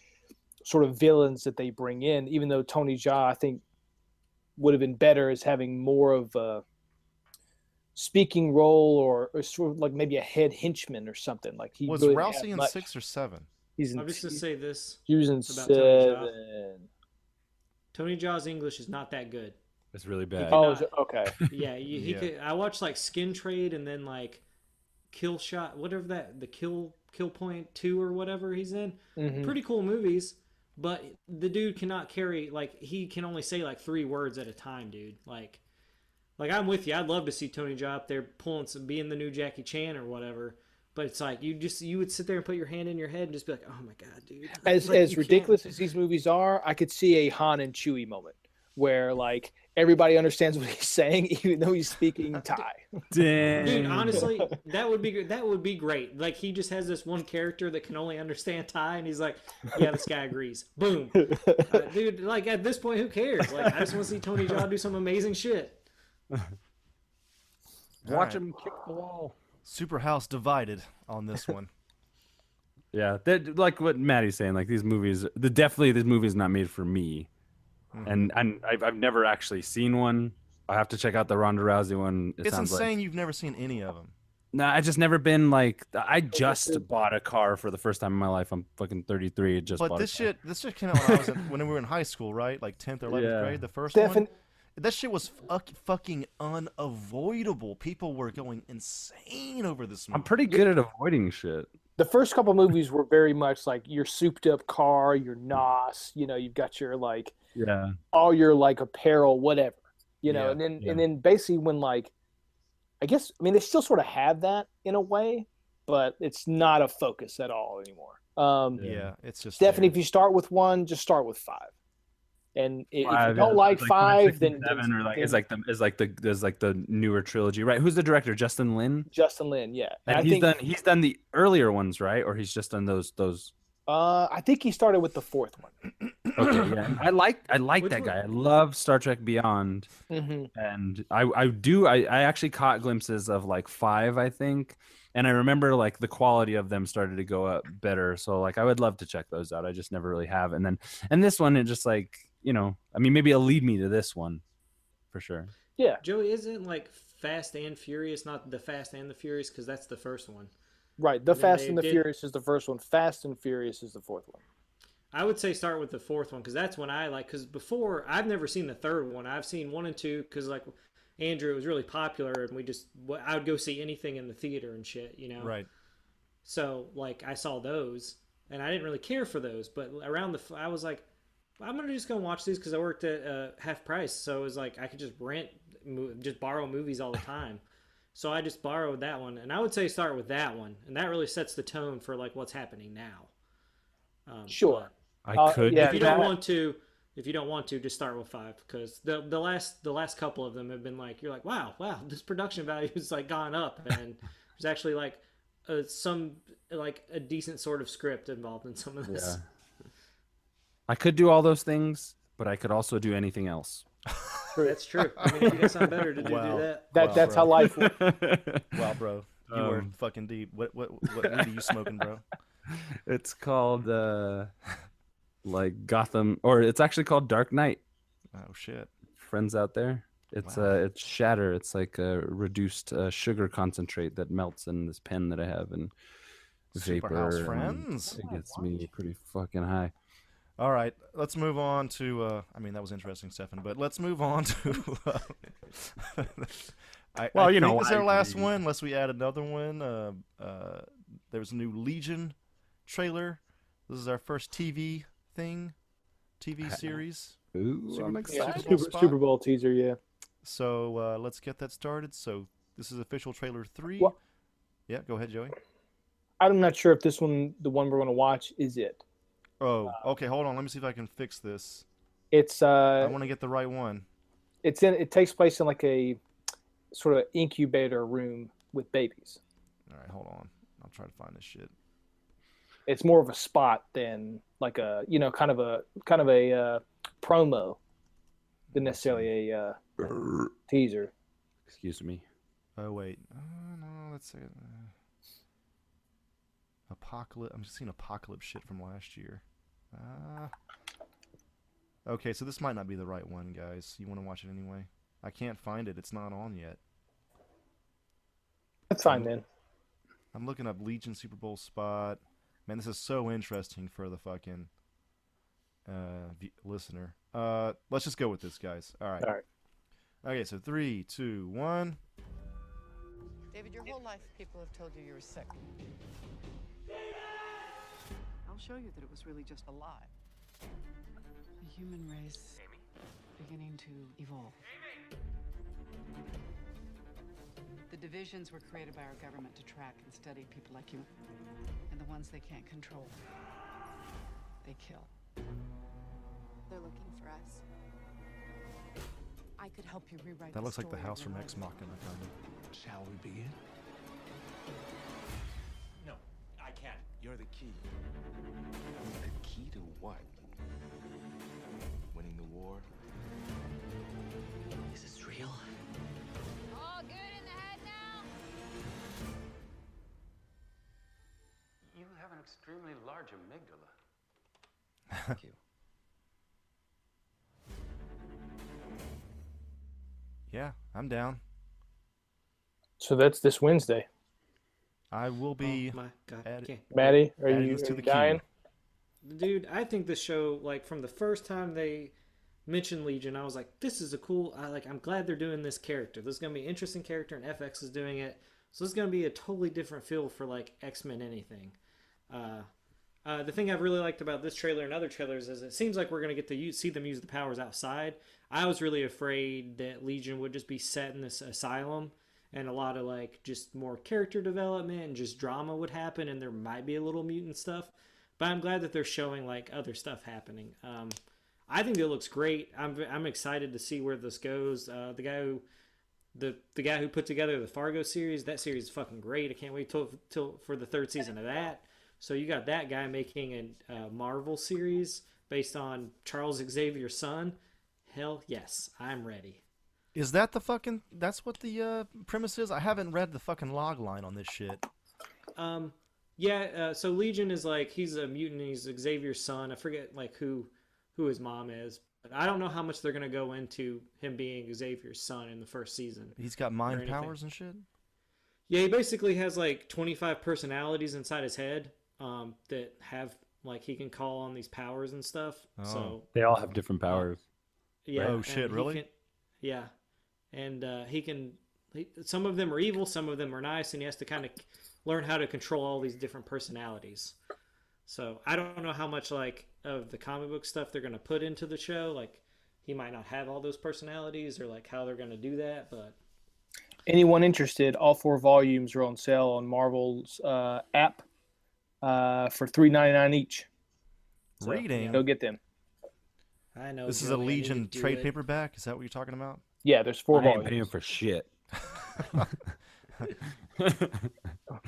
sort of villains that they bring in. Even though Tony Jaa I think would have been better as having more of a speaking role or, or sort of like maybe a head henchman or something. Like he was really Rousey in much. six or seven? He's in I'm just gonna say this. he was in about Tony Jaa. seven. Tony Jaa's English is not that good. It's really bad. Oh, is it- okay. Yeah, you, he Yeah. could. I watched like Skin Trade and then like Kill Shot, whatever that the Kill Kill Point Two or whatever he's in. Mhm. Pretty cool movies, but the dude cannot carry like he can only say like three words at a time, dude. Like, like I'm with you. I'd love to see Tony Jaa up there pulling some, being the new Jackie Chan or whatever. But it's like you just you would sit there and put your hand in your head and just be like, oh my god, dude. as Like, as you can't- ridiculous as these movies are, I could see a Han and Chewie moment where like everybody understands what he's saying, even though he's speaking Thai. Damn. Dude, honestly, that would be gr- that would be great. Like he just has this one character that can only understand Thai, and he's like, "Yeah, this guy agrees." Boom, Uh, dude. Like at this point, who cares? Like I just want to see Tony Jaa do some amazing shit. Watch Alright. him kick the wall. Super House divided on this one. Yeah, that like what Maddie's saying. Like these movies, the definitely this movie is not made for me, Mhm. and and I've, I've never actually seen one. I have to check out the Ronda Rousey one. It it's insane Like, you've never seen any of them. nah, I just never been like. I just bought a car for the first time in my life. I'm fucking 33. Just But bought this a car. shit, this shit came out when I was in, when we were in high school, right? Like tenth or eleventh Yeah. grade. The first Stefan- one. That shit was fuck, fucking unavoidable. People were going insane over this movie. I'm pretty good at avoiding shit. The first couple movies were very much like your souped up car, your NOS, you know, you've got your like Yeah. all your like apparel, whatever. You know, Yeah, and then yeah. and then basically when like I guess I mean they still sort of have that in a way, but it's not a focus at all anymore. Um Yeah, it's just Stephanie, there. if you start with one, just start with five. And if you don't like like five, then, and seven or like then it's like the is like the there's like the newer trilogy, right? Who's the director? Justin Lin. Justin Lin, yeah. And I he's think done he's done the earlier ones, right? Or he's just done those those. uh I think he started with the fourth one. Okay, yeah. I like I like that one? guy. I love Star Trek Beyond, Mhm. and I I do I I actually caught glimpses of like five, I think, and I remember like the quality of them started to go up better. So like I would love to check those out. I just never really have. And then and this one, it just like you know, I mean, maybe it'll lead me to this one, for sure. Yeah. Joey isn't like Fast and Furious, not the Fast and the Furious, because that's the first one. Right. The And Fast and the did- Furious is the first one. Fast and Furious is the fourth one. I would say start with the fourth one because that's when I like. Because before I've never seen the third one. I've seen one and two because like Andrew was really popular and we just I would go see anything in the theater and shit, you know. right. So like I saw those and I didn't really care for those, but around the I was like, I'm gonna just go watch these because I worked at uh, half price, so it was like I could just rent, mo- just borrow movies all the time. so I just borrowed that one, and I would say start with that one, and that really sets the tone for like what's happening now. Um, Sure. I Uh, could. yeah, if you don't want to if you don't want to just start with five because the the last the last couple of them have been like you're like wow wow this production value has like gone up and there's actually like uh, some like a decent sort of script involved in some of this Yeah. I could do all those things, but I could also do anything else. that's true i mean if you got something better to do Wow. do that That Wow, that's bro. how life works. Wow, bro, you were Um, fucking deep. What what what weed are you smoking, bro? it's called uh like Gotham or it's actually called Dark Knight. Oh shit. Friends out there. It's Wow. uh it's shatter. It's like a reduced uh, sugar concentrate that melts in this pen that I have and vapor. Superhouse and friends. It gets me pretty fucking high. All right, let's move on to. Uh, I mean, that was interesting, Stefan. But let's move on to. Uh, I, Well, I you know, think this is I our last agree. one, unless we add another one. Uh, uh, there was a new Legion trailer. This is our first TV thing, TV series. Ooh, Super- I'm excited. Super Bowl Super. Super Bowl teaser, yeah. So uh, let's get that started. So this is official trailer three. Well- Yeah, go ahead, Joey. I'm not sure if this one, the one we're going to watch, is it. Oh, okay. Hold on. Let me see if I can fix this. It's uh, I uh, want to get the right one. it's in. It takes place in like a sort of incubator room with babies. All right, hold on. I'll try to find this shit. It's more of a spot than like a you know kind of a kind of a uh, promo than necessarily a uh, teaser. Excuse me. Oh wait, uh, no, let's see. Apocalypse. I'm just seeing apocalypse shit from last year. Uh, okay, so this might not be the right one, guys. You want to watch it anyway? I can't find it. It's not on yet. That's fine then. I'm looking up Legion Super Bowl spot. Man, this is so interesting for the fucking uh, v- listener. Uh, let's just go with this, guys. All right. All right. Okay, so three, two, one. David, your whole life people have told you you were sick. I'll show you that it was really just a lie. The human race beginning to evolve. The divisions were created by our government to track and study people like you. And the ones they can't control, they kill. They're looking for us. I could help you rewrite That the looks like the house from life. Ex Machina, kind of. Shall we begin? No, I can't. You're the key. The key to what? Winning the war? Is this real? All good in the head now? You have an extremely large amygdala. Thank you. Yeah, I'm down. So that's this Wednesday. I will be. Oh my God, add- okay. Maddie, are you, this are to you the queue. dying? Dude, I think the show, like from the first time they mentioned Legion, I was like, this is a cool. I like. I'm glad they're doing this character. This is gonna be an interesting character, and FX is doing it. So this is gonna be a totally different feel for like X Men anything. Uh, uh, the thing I've really liked about this trailer and other trailers is it seems like we're gonna get to use, see them use the powers outside. I was really afraid that Legion would just be set in this asylum and a lot of like just more character development and just drama would happen and there might be a little mutant stuff but i'm glad that they're showing like other stuff happening. Um, i think it looks great. I'm, I'm excited to see where this goes. Uh, the guy who the, the guy who put together the fargo series that series is fucking great. I can't wait till, till for the third season of that. So you got that guy making a uh, marvel series based on charles xavier's son. Hell yes i'm ready Is that the fucking? That's what the uh, premise is. I haven't read the fucking log line on this shit. Um, yeah. Uh, so Legion is like he's a mutant. He's Xavier's son. I forget like who who his mom is. But I don't know how much they're gonna go into him being Xavier's son in the first season. He's got mind powers and shit. Yeah, he basically has like 25 personalities inside his head um, that have like he can call on these powers and stuff. So They all have different powers. yeah. Oh, shit, really? can- yeah, and uh, he can. He, some of them are evil, some of them are nice, and he has to kind of learn how to control all these different personalities. So I don't know how much like of the comic book stuff they're gonna put into the show. Like he might not have all those personalities, or like how they're gonna do that. But Anyone interested? All four volumes are on sale on Marvel's uh, app uh, for three ninety nine each. So, Reading. Go get them. I know This is a Joey, I need to Legion trade it. paperback. Is that what you're talking about? Yeah, there's four I ain't paying for shit. or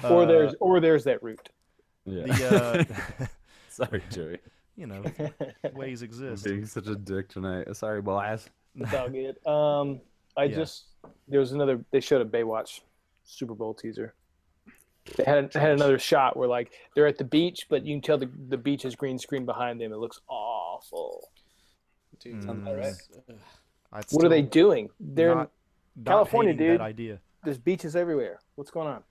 Uh, there's or there's that route. Yeah. The uh, Sorry, Joey. you know, ways I'm exist. being such a dick tonight. Sorry, boys. It's all good. Um, I Yeah. just there was another. They showed a Baywatch Super Bowl teaser. They had had another shot where like they're at the beach, but you can tell the the beach is green screen behind them. It looks awful. Dude, Mm. All right. Ugh. I'd What are they doing? They're not- in not California, hating dude. That idea. There's beaches everywhere. What's going on?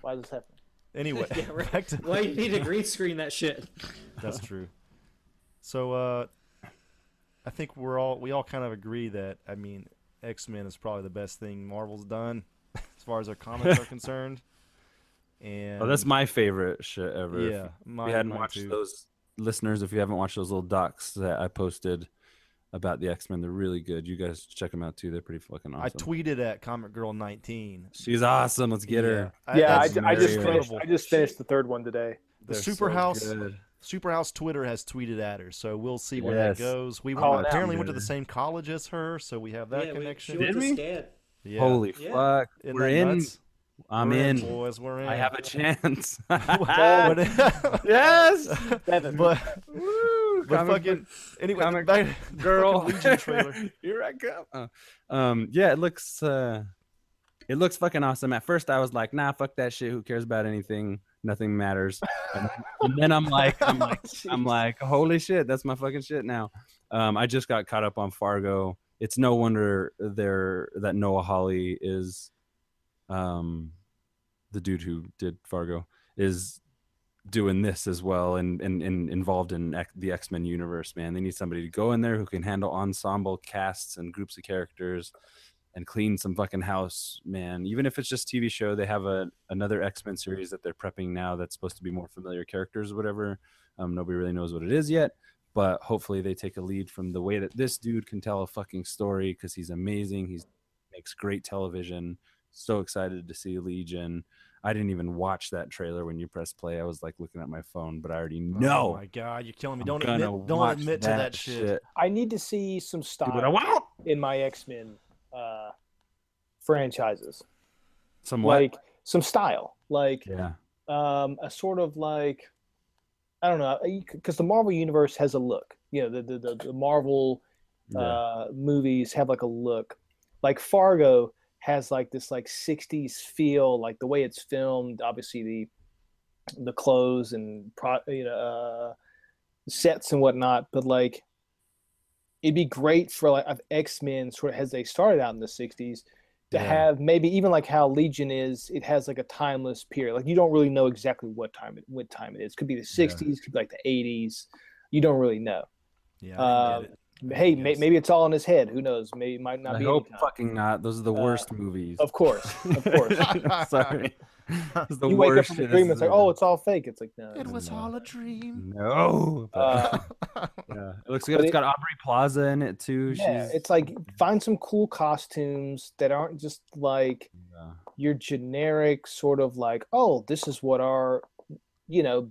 Why is this happening? Anyway, yeah, right. to Why you need to green screen that shit? That's true. So uh I think we're all we all kind of agree that I mean X Men is probably the best thing Marvel's done as far as their comics are concerned. And Oh, that's my favorite shit ever. If Yeah, you- if mine- you hadn't watched too. those listeners, if you haven't watched those little docs that I posted about the X Men, they're really good. You guys check them out too. They're pretty fucking awesome. I tweeted at Comic Girl 19. She's awesome. Let's get her. Yeah, I, that's I just finished. I just finished the third one today. The They're so Superhouse good. Superhouse Twitter has tweeted at her, so we'll see where Yes. that goes. We Call went, apparently went to the same college as her, so we have that yeah, connection. she went Did to we? Yeah. Holy Yeah. fuck! Isn't We're in. nuts? I'm We're in, in. boys, we're in. I have a chance. But- yes. but but comic fucking anyway, comic back, girl trailer. Here I come. Uh, um, yeah, it looks uh, it looks fucking awesome. At first, I was like, nah, fuck that shit. Who cares about anything? Nothing matters. And, and then I'm like, I'm like, I'm like, holy shit, that's my fucking shit now. Um, I just got caught up on Fargo. It's no wonder there that Noah Hawley is, um, the dude who did Fargo is doing this as well and and, and involved in X, the X-Men universe man. They need somebody to go in there who can handle ensemble casts and groups of characters and clean some fucking house man. Even if it's just TV show they have a another X-Men series that they're prepping now that's supposed to be more familiar characters or whatever. Um, nobody really knows what it is yet but hopefully they take a lead from the way that this dude can tell a fucking story because he's amazing. He's makes great television. So excited to see Legion I didn't even watch that trailer when you press play. I was like looking at my phone, but I already know. Oh my god, you're killing me. I'm Don't admit don't watch admit to that shit. I need to see some what style in my X Men uh, franchises. Somewhat. Like some style, like yeah. um, a sort of like I don't know, because the Marvel universe has a look. You know, the the the, the Marvel uh, movies have like a look. Like Fargo has like this like 60s feel, like the way it's filmed. Obviously, the the clothes and pro, you know uh, sets and whatnot, but like it'd be great for like X Men sort of as they started out in the 60s to Yeah. have maybe even like how Legion is, it has like a timeless period. Like you don't really know exactly what time it what time it is. Could be the 60s, could be like the 80s. You don't really know. Yeah, Um, hey, may, maybe it's all in his head. Who knows? Maybe it might not I be. hope fucking not. Those are the worst movies. Of course, of course. Sorry. It's the you wake up from a dream, as it's like, oh, it's all fake. It's like, no. It was all a dream. No. Uh, yeah. It looks good. but It's it- got Aubrey Plaza in it too. Yeah, She's it's like find some cool costumes that aren't just like your generic sort of like, oh, this is what our, you know,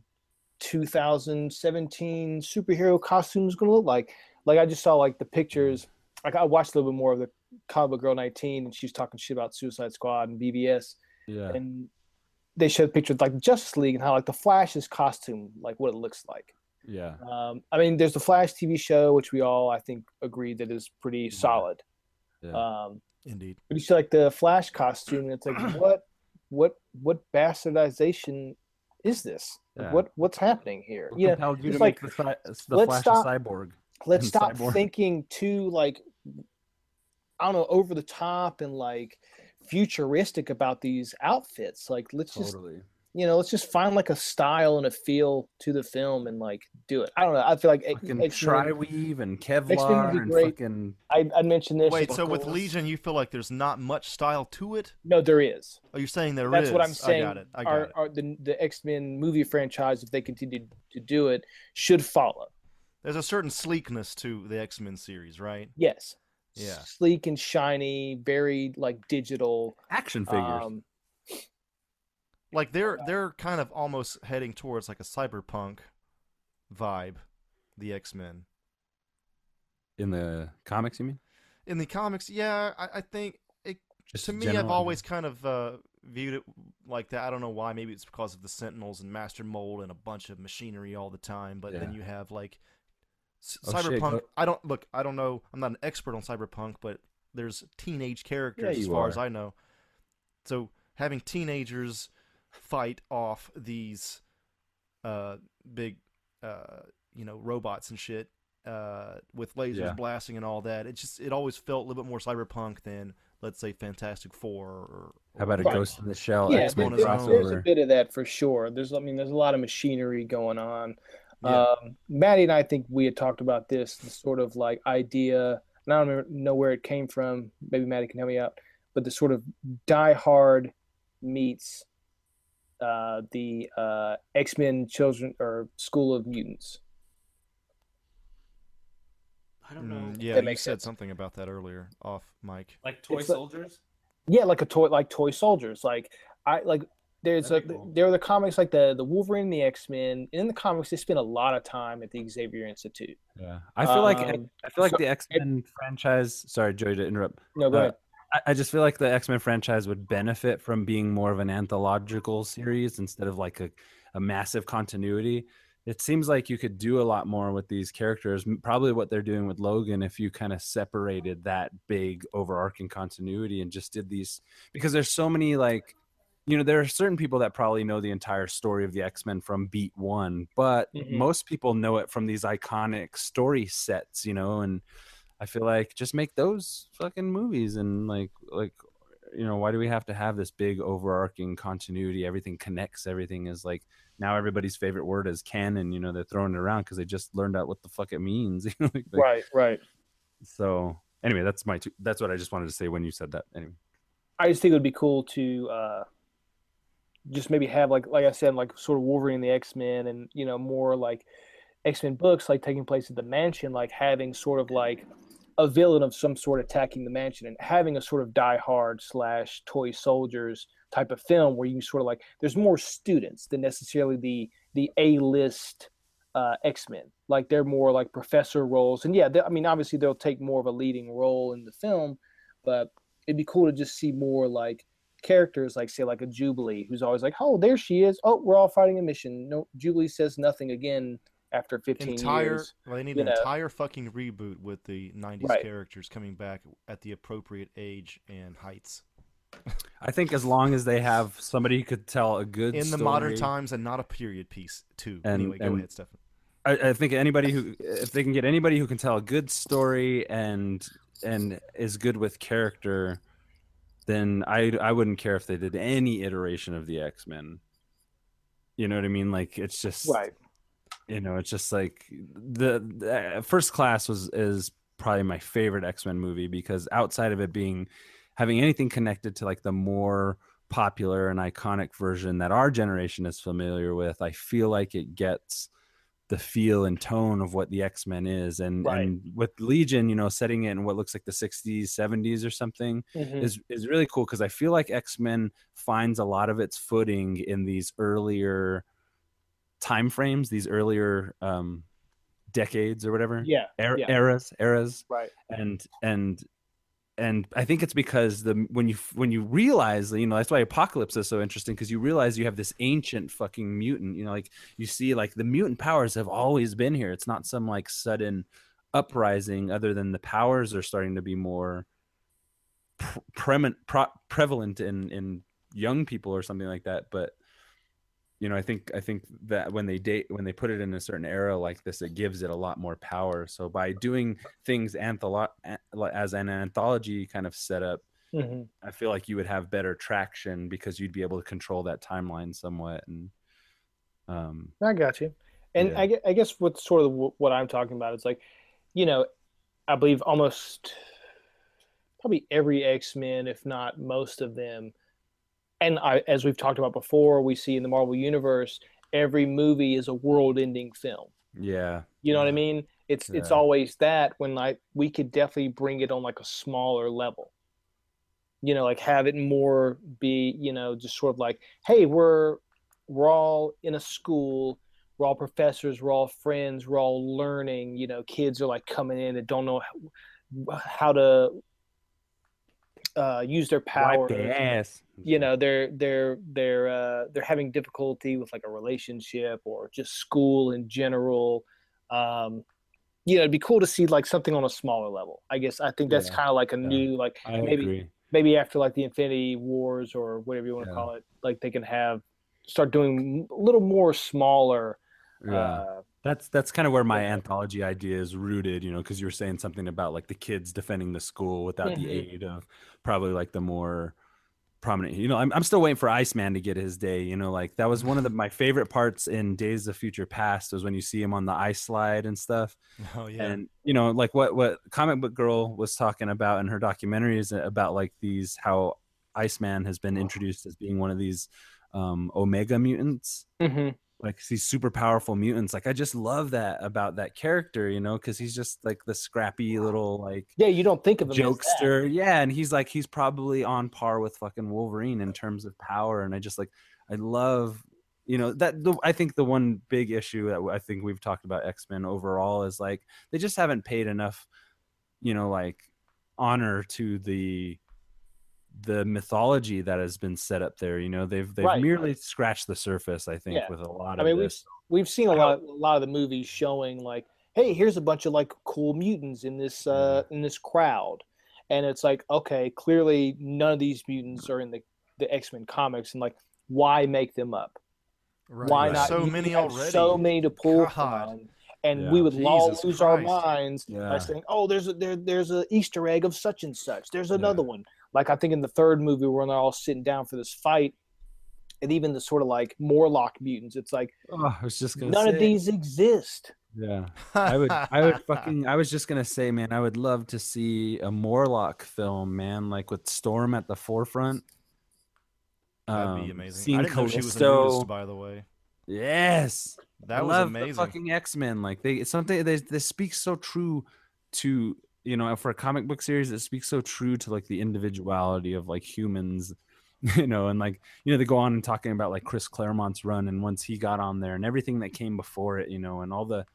2017 superhero costume is going to look like. Like I just saw like the pictures. Like I watched a little bit more of the Comic Book Girl 19, and she's talking shit about Suicide Squad and BvS, yeah. and they showed pictures like Justice League and how like the Flash's costume, like what it looks like. Yeah. Um, I mean, there's the Flash TV show, which we all I think agree that is pretty solid. Yeah. Um, Indeed. but you see like the Flash costume, and it's like, what, what, what bastardization is this? Like, Yeah. What, what's happening here? What You know, compelled you it's to like, make the, the let's Flash stop- a cyborg? Let's stop cyborg? thinking too like I don't know over the top and like futuristic about these outfits. Like let's just you know let's just find like a style and a feel to the film and like do it. I don't know. I feel like Fucking X-Men- tri-weave and X-Men Kevlar would be and fucking I I mentioned this. Wait, so with Legion, you feel like there's not much style to it? No, there is. Oh, Are you saying there is? That's what I'm saying. I got it. I got our, it. our- the the X Men movie franchise, if they continue to do it, should follow. There's a certain sleekness to the X Men series, right? Yes. Yeah. Sleek and shiny, very like digital action figures. Um, Like they're they're kind of almost heading towards like a cyberpunk vibe, the X Men. in the comics, you mean? In the comics, yeah, I, I think it. Just to me, I've always kind of uh, viewed it like that. I don't know why. Maybe it's because of the Sentinels and Master Mold and a bunch of machinery all the time. But then you have like s- Oh, shit, cyberpunk. go- I don't look. I don't know. I'm not an expert on cyberpunk, but there's teenage characters as you far as. I know. So having teenagers fight off these uh, big, uh, you know, robots and shit uh, with lasers Yeah. blasting and all that. It just it always felt a little bit more cyberpunk than let's say Fantastic Four or. How about a Right. Ghost in the Shell yeah, X Men there- there's, there's a bit of that for sure. There's, I mean, there's a lot of machinery going on. Yeah. Um, Maddie and I think we had talked about this, the sort of like idea, and I don't remember- know where it came from. Maybe Maddie can help me out. But the sort of Die Hard meets uh, the uh, X Men Children or School of Mutants. I don't know. Mm, yeah, That you said sense. something about that earlier off mic. Like toy It's like- soldiers. Yeah, like a toy, like toy soldiers. Like I like. There's a cool. there are the comics like the the Wolverine and the X Men. In the comics, they spend a lot of time at the Xavier Institute. Yeah, I feel like Um, I feel like so- the X Men franchise. Sorry, Joey, to interrupt. No, go Uh, ahead. I, I just feel like the X Men franchise would benefit from being more of an anthological series instead of like a, a massive continuity. It seems like you could do a lot more with these characters. Probably what they're doing with Logan, if you kind of separated that big overarching continuity and just did these, because there's so many like, you know, there are certain people that probably know the entire story of the X Men from Beat One, but Mhm. most people know it from these iconic story sets, you know, and I feel like just make those fucking movies and like like you know why do we have to have this big overarching continuity? Everything connects. Everything is like now everybody's favorite word is canon. You know they're throwing it around because they just learned out what the fuck it means. you know, like- right, right. So anyway, that's my two, that's what I just wanted to say when you said that. Anyway, I just think it would be cool to uh, just maybe have like like I said, like sort of Wolverine the X Men, and you know more like X Men books, like taking place at the mansion, like having sort of like a villain of some sort attacking the mansion, and having a sort of Die Hard slash Toy Soldiers type of film where you sort of like there's more students than necessarily the the A list uh, X Men. Like they're more like professor roles, and yeah, I mean obviously they'll take more of a leading role in the film, but it'd be cool to just see more like characters like say like a Jubilee who's always like, oh there she is, oh we're all fighting a mission. No, Jubilee says nothing again after 15 entire years. well, they need an know. entire fucking reboot with the 90s Right. characters coming back at the appropriate age and heights I think as long as they have somebody who could tell a good story in the modern times and not a period piece too and, anyway go ahead Stefan I, I think anybody who if they can get anybody who can tell a good story and and is good with character then i i wouldn't care if they did any iteration of the x-men you know what i mean like it's just Right. you know it's just like the, the uh, first class was is probably my favorite x-men movie because outside of it being having anything connected to like the more popular and iconic version that our generation is familiar with i feel like it gets the feel and tone of what the x-men is and Right. and with legion you know setting it in what looks like the 60s 70s or something Mhm. is is really cool because i feel like x-men finds a lot of its footing in these earlier time frames these earlier um decades or whatever Yeah, Er- yeah. eras eras Right. and and and i think it's because the when you when you realize you know that's why apocalypse is so interesting because you realize you have this ancient fucking mutant you know like you see like the mutant powers have always been here. It's not some like sudden uprising other than the powers are starting to be more pr- premen- pro- prevalent in in young people or something like that but you know i think i think that when they date when they put it in a certain era like this it gives it a lot more power so by doing things antholo- an- as an anthology kind of setup Mhm. i feel like you would have better traction because you'd be able to control that timeline somewhat and um I got you. And Yeah. I, I guess what sort of what I'm talking about is like, you know, I believe almost probably every X Men, if not most of them, and I, as we've talked about before, we see in the Marvel universe, every movie is a world-ending film. yeah. You know what I mean? It's it's always that when like we could definitely bring it on like a smaller level. You know, like have it more be, you know, just sort of like, hey, we're we're all in a school, we're all professors, we're all friends, we're all learning, you know, kids are like coming in and don't know how, how to uh, use their power. wipe their ass You know, they're they're they're uh, they're having difficulty with like a relationship or just school in general. Um, you know, it'd be cool to see like something on a smaller level. I guess I think that's Yeah. kind of like a new like I maybe agree. maybe after like the Infinity Wars or whatever you want to Yeah. call it, like they can have start doing a little more smaller. Yeah. Uh, that's that's kind of where my anthology idea is rooted, you know, because you were saying something about like the kids defending the school without the Mhm. aid of probably like the more prominent. You know, I'm I'm still waiting for Iceman to get his day. You know, like that was one of the my favorite parts in Days of Future Past was when you see him on the ice slide and stuff. Oh, yeah. And you know, like what what Comic Book Girl was talking about in her documentary is about like these how Iceman has been introduced as being one of these um Omega mutants mhm. Like these super powerful mutants like i just love that about that character you know because he's just like the scrappy little like Yeah, you don't think of him jokester yeah and he's like he's probably on par with fucking wolverine in terms of power and i just like i love you know that the, i think the one big issue that i think we've talked about x-men overall is like they just haven't paid enough you know like honor to the the mythology that has been set up there. You know, they've they've Right. merely scratched the surface. I think Yeah. with a lot of. I of mean, we've we've seen a lot a lot of the movies showing like, hey, here's a bunch of like cool mutants in this uh in this crowd, and it's like, okay, clearly none of these mutants are in the the X Men comics, and like, why make them up? Right. Why There's not? so you many have already. So many to pull God. from. And Yeah. we would all Jesus lose our Christ. minds by Yeah. saying, "Oh, there's a there, there's a Easter egg of such and such. There's another one." Like I think in the third movie when they're all sitting down for this fight, and even the sort of like Morlock mutants, it's like Oh, I was just gonna none say. of these exist. Yeah, I would. I would fucking. I was just gonna say, man, I would love to see a Morlock film, man, like with Storm at the forefront. That'd be Um, amazing. Seeing I didn't know she was a Callisto. nudist, by the way. Yes, That I was love amazing. The fucking X Men, like they it's something they they speak so true to you know for a comic book series it speaks so true to like the individuality of like humans, you know, and like you know they go on and talking about like Chris Claremont's run and once he got on there and everything that came before it, you know, and all the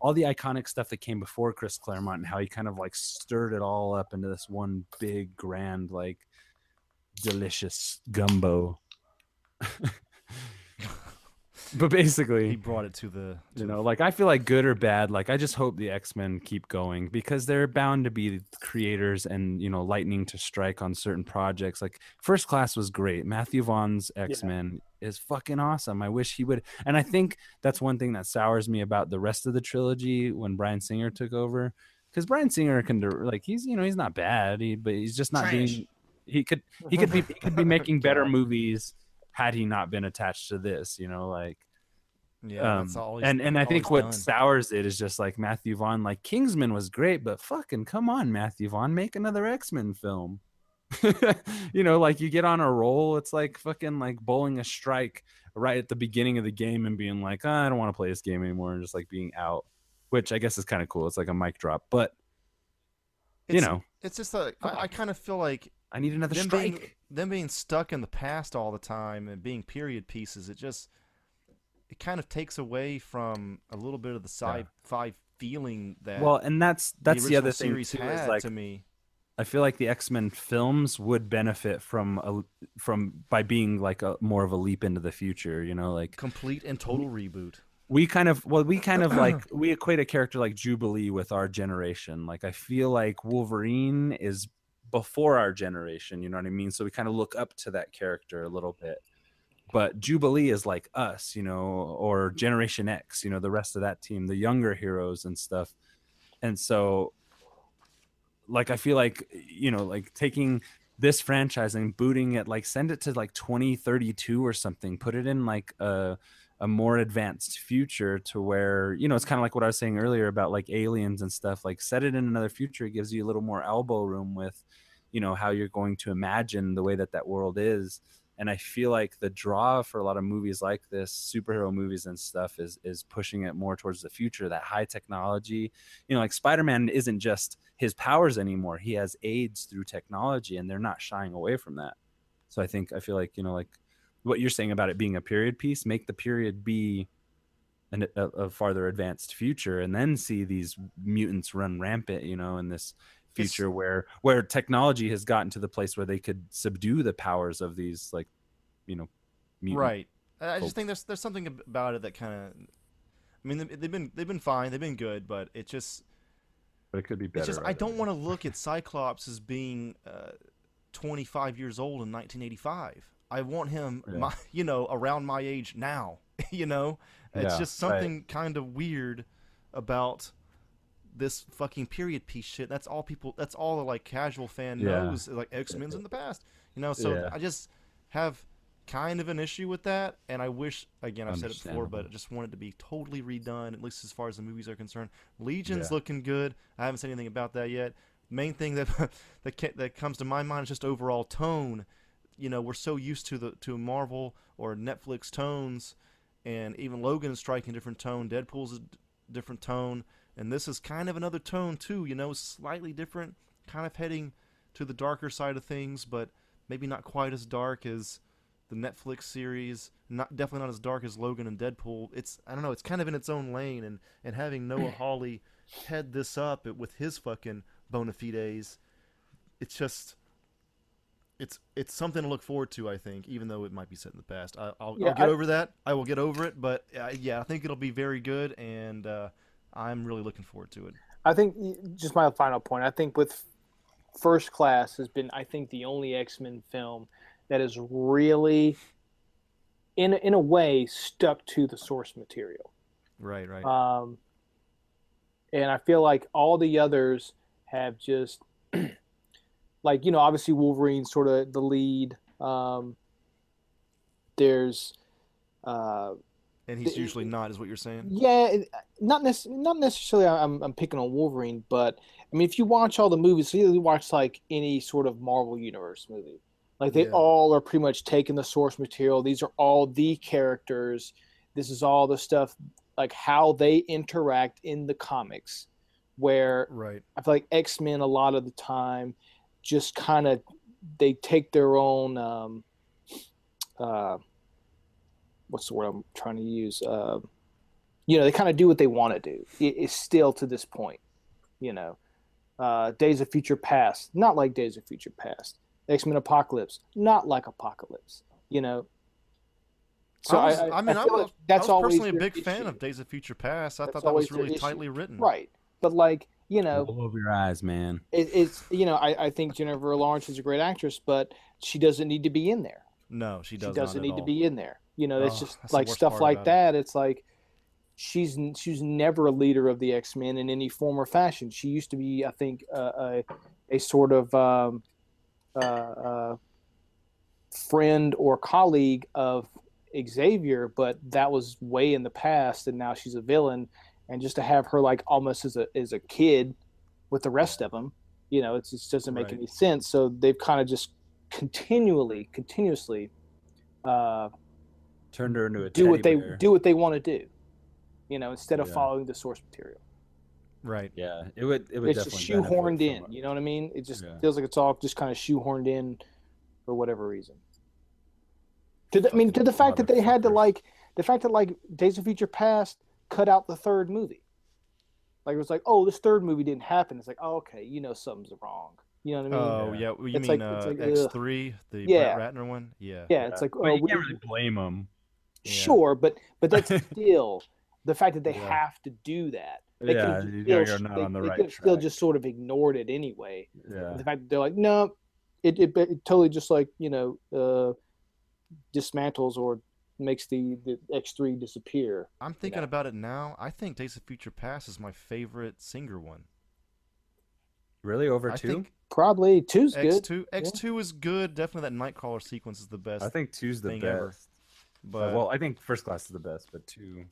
all the iconic stuff that came before Chris Claremont and how he kind of like stirred it all up into this one big grand like delicious gumbo. but basically He brought it to the. To you know like i feel like good or bad like i just hope the x-men keep going because they're bound to be creators and you know lightning to strike on certain projects like first class was great matthew vaughn's x-men is fucking awesome i wish he would and i think that's one thing that sours me about the rest of the trilogy when bryan singer took over because bryan singer can dir- like he's you know he's not bad he, but he's just not Trash. being he could he could be he could be making better movies had he not been attached to this you know like Yeah, um, that's all and and I think what done. sours it is just like Matthew Vaughn. Like Kingsman was great, but fucking come on, Matthew Vaughn, make another X Men film. you know, like you get on a roll. It's like fucking like bowling a strike right at the beginning of the game and being like, "Ah, I don't want to play this game anymore, and just like being out, which I guess is kind of cool. It's like a mic drop, but you It's- know, it's just a, I, I kind of feel like I need another them strike. Being, them being stuck in the past all the time and being period pieces, it just it kind of takes away from a little bit of the sci-fi feeling that. well, and that's that's the, original other thing series too. had Is like to me. I feel like the X Men films would benefit from a from by being like a more of a leap into the future. You know, like complete and total reboot. we kind of well we kind of like we equate a character like jubilee with our generation like i feel like wolverine is before our generation you know what i mean? So we kind of look up to that character a little bit. But jubilee is like us you know or mm-hmm. generation x you know the rest of that team the younger heroes and stuff. And so like i feel like you know like taking this franchise and booting it like send it to like 2032 or something put it in like a a more advanced future to where you know it's kind of like what i was saying earlier about like aliens and stuff like set it in another future it gives you a little more elbow room with you know how you're going to imagine the way that that world is. And i feel like the draw for a lot of movies like this superhero movies and stuff is is pushing it more towards the future that high technology. You know like spider-man isn't just his powers anymore he has aids through technology and they're not shying away from that. So i think i feel like you know like what you're saying about it being a period piece make the period be an, a, a farther advanced future and then see these mutants run rampant you know in this future where where technology has gotten to the place where they could subdue the powers of these like you know mutant Right. I I folks. just think there's there's something about it that kind of. I mean, they- they've been they've been fine, they've been good, but it just but it could be better it's just I don't want to look at Cyclops as being uh, 25 years old in 1985. I want him, Yeah. my, you know, around my age now. you know, it's Yeah, just right. something kind of weird about this fucking period piece shit. That's all people. That's all the like casual fan Yeah. knows. Like X Men's in the past. You know, so. I just have kind of an issue with that, and I wish again I've said it before, but I just want it to be totally redone, at least as far as the movies are concerned. Legion's looking good. I haven't said anything about that yet. Main thing that that that comes to my mind is just overall tone. You know, we're so used to the to Marvel or Netflix tones, and even Logan is striking a different tone. Deadpool's a d- different tone, and this is kind of another tone too. You know, slightly different, kind of heading to the darker side of things, but maybe not quite as dark as the Netflix series. Not definitely not as dark as Logan and Deadpool. It's I don't know. It's kind of in its own lane, and and having Noah Hawley head this up with his fucking bona fides, it's just it's it's something to look forward to. I think, even though it might be set in the past, I, I'll, Yeah, I'll get I- over that. I will get over it. But uh, yeah, I think it'll be very good, and uh, I'm really looking forward to it. I think just my final point. I think with First Class has been, I think, the only X Men film that is really, in a, in a way, stuck to the source material. Right, right. Um, and I feel like all the others have just, like you know, obviously Wolverine's sort of the lead. Um, there's, uh, and he's the- usually not, is what you're saying. yeah, not nec- not necessarily. I'm I'm picking on Wolverine, but I mean, if you watch all the movies, so you watch like any sort of Marvel Universe movie, like they Yeah. all are pretty much taking the source material. These are all the characters. This is all the stuff like how they interact in the comics. Where Right. I feel like X Men a lot of the time just kind of they take their own um, uh, what's the word I'm trying to use? Uh, you know, they kind of do what they want to do. It, it's still to this point, you know. Uh, Days of Future Past, not like Days of Future Past. X Men Apocalypse, not like Apocalypse. You know. So I, was, I, I, mean, I, feel was, like that's I was personally a big fan issue. of Days of Future Past. I That's thought that was really tightly written. Right, but like you know, All over your eyes, man. it, it's you know, I, I think Jennifer Lawrence is a great actress, but she doesn't need to be in there. No, she does. She does doesn't not need at to be in there. You know, it's Oh, just that's like stuff like about that. It's like she's n- she's never a leader of the X Men in any form or fashion. She used to be, I think, uh, a a sort of um, uh, uh, friend or colleague of Xavier, but that was way in the past, and now she's a villain. And just to have her like almost as a as a kid with the rest of them, you know, it just doesn't make Right. any sense. So they've kind of just continually, continuously uh, Turned her into a do what they bear. do what they want to do. You know, instead of Yeah. following the source material. Right. Yeah, it would. It would It's just definitely benefit shoehorned from in. You know what I mean? It just Yeah. feels like it's all just kind of shoehorned in for whatever reason. To the, I mean, to the fact that they had to like the fact that like Days of Future Past cut out the third movie. Like it was like, oh, this third movie didn't happen. It's like, oh, okay, you know something's wrong. You know what I mean? Oh yeah, well, you It's mean like- it's uh, like, X three, the Yeah. Brett Ratner one? Yeah. Yeah, it's like, Well, oh, you we- can't really blame them. Sure, but but that's still the fact that they Yeah. have to do that. They Yeah, could've you still- you're not they- on the they right could've Still just sort of ignored it anyway. Yeah. The fact that they're like, no, it, it, it totally just like you know uh, dismantles or makes the the X three disappear. I'm thinking about it now. I think Days of Future Past is my favorite Singer one. Really, over I two? think Probably two's X good. two X two is good. Definitely that Nightcrawler sequence is the best. I think two's the thing best. ever. But well, I think first class is the best, but two.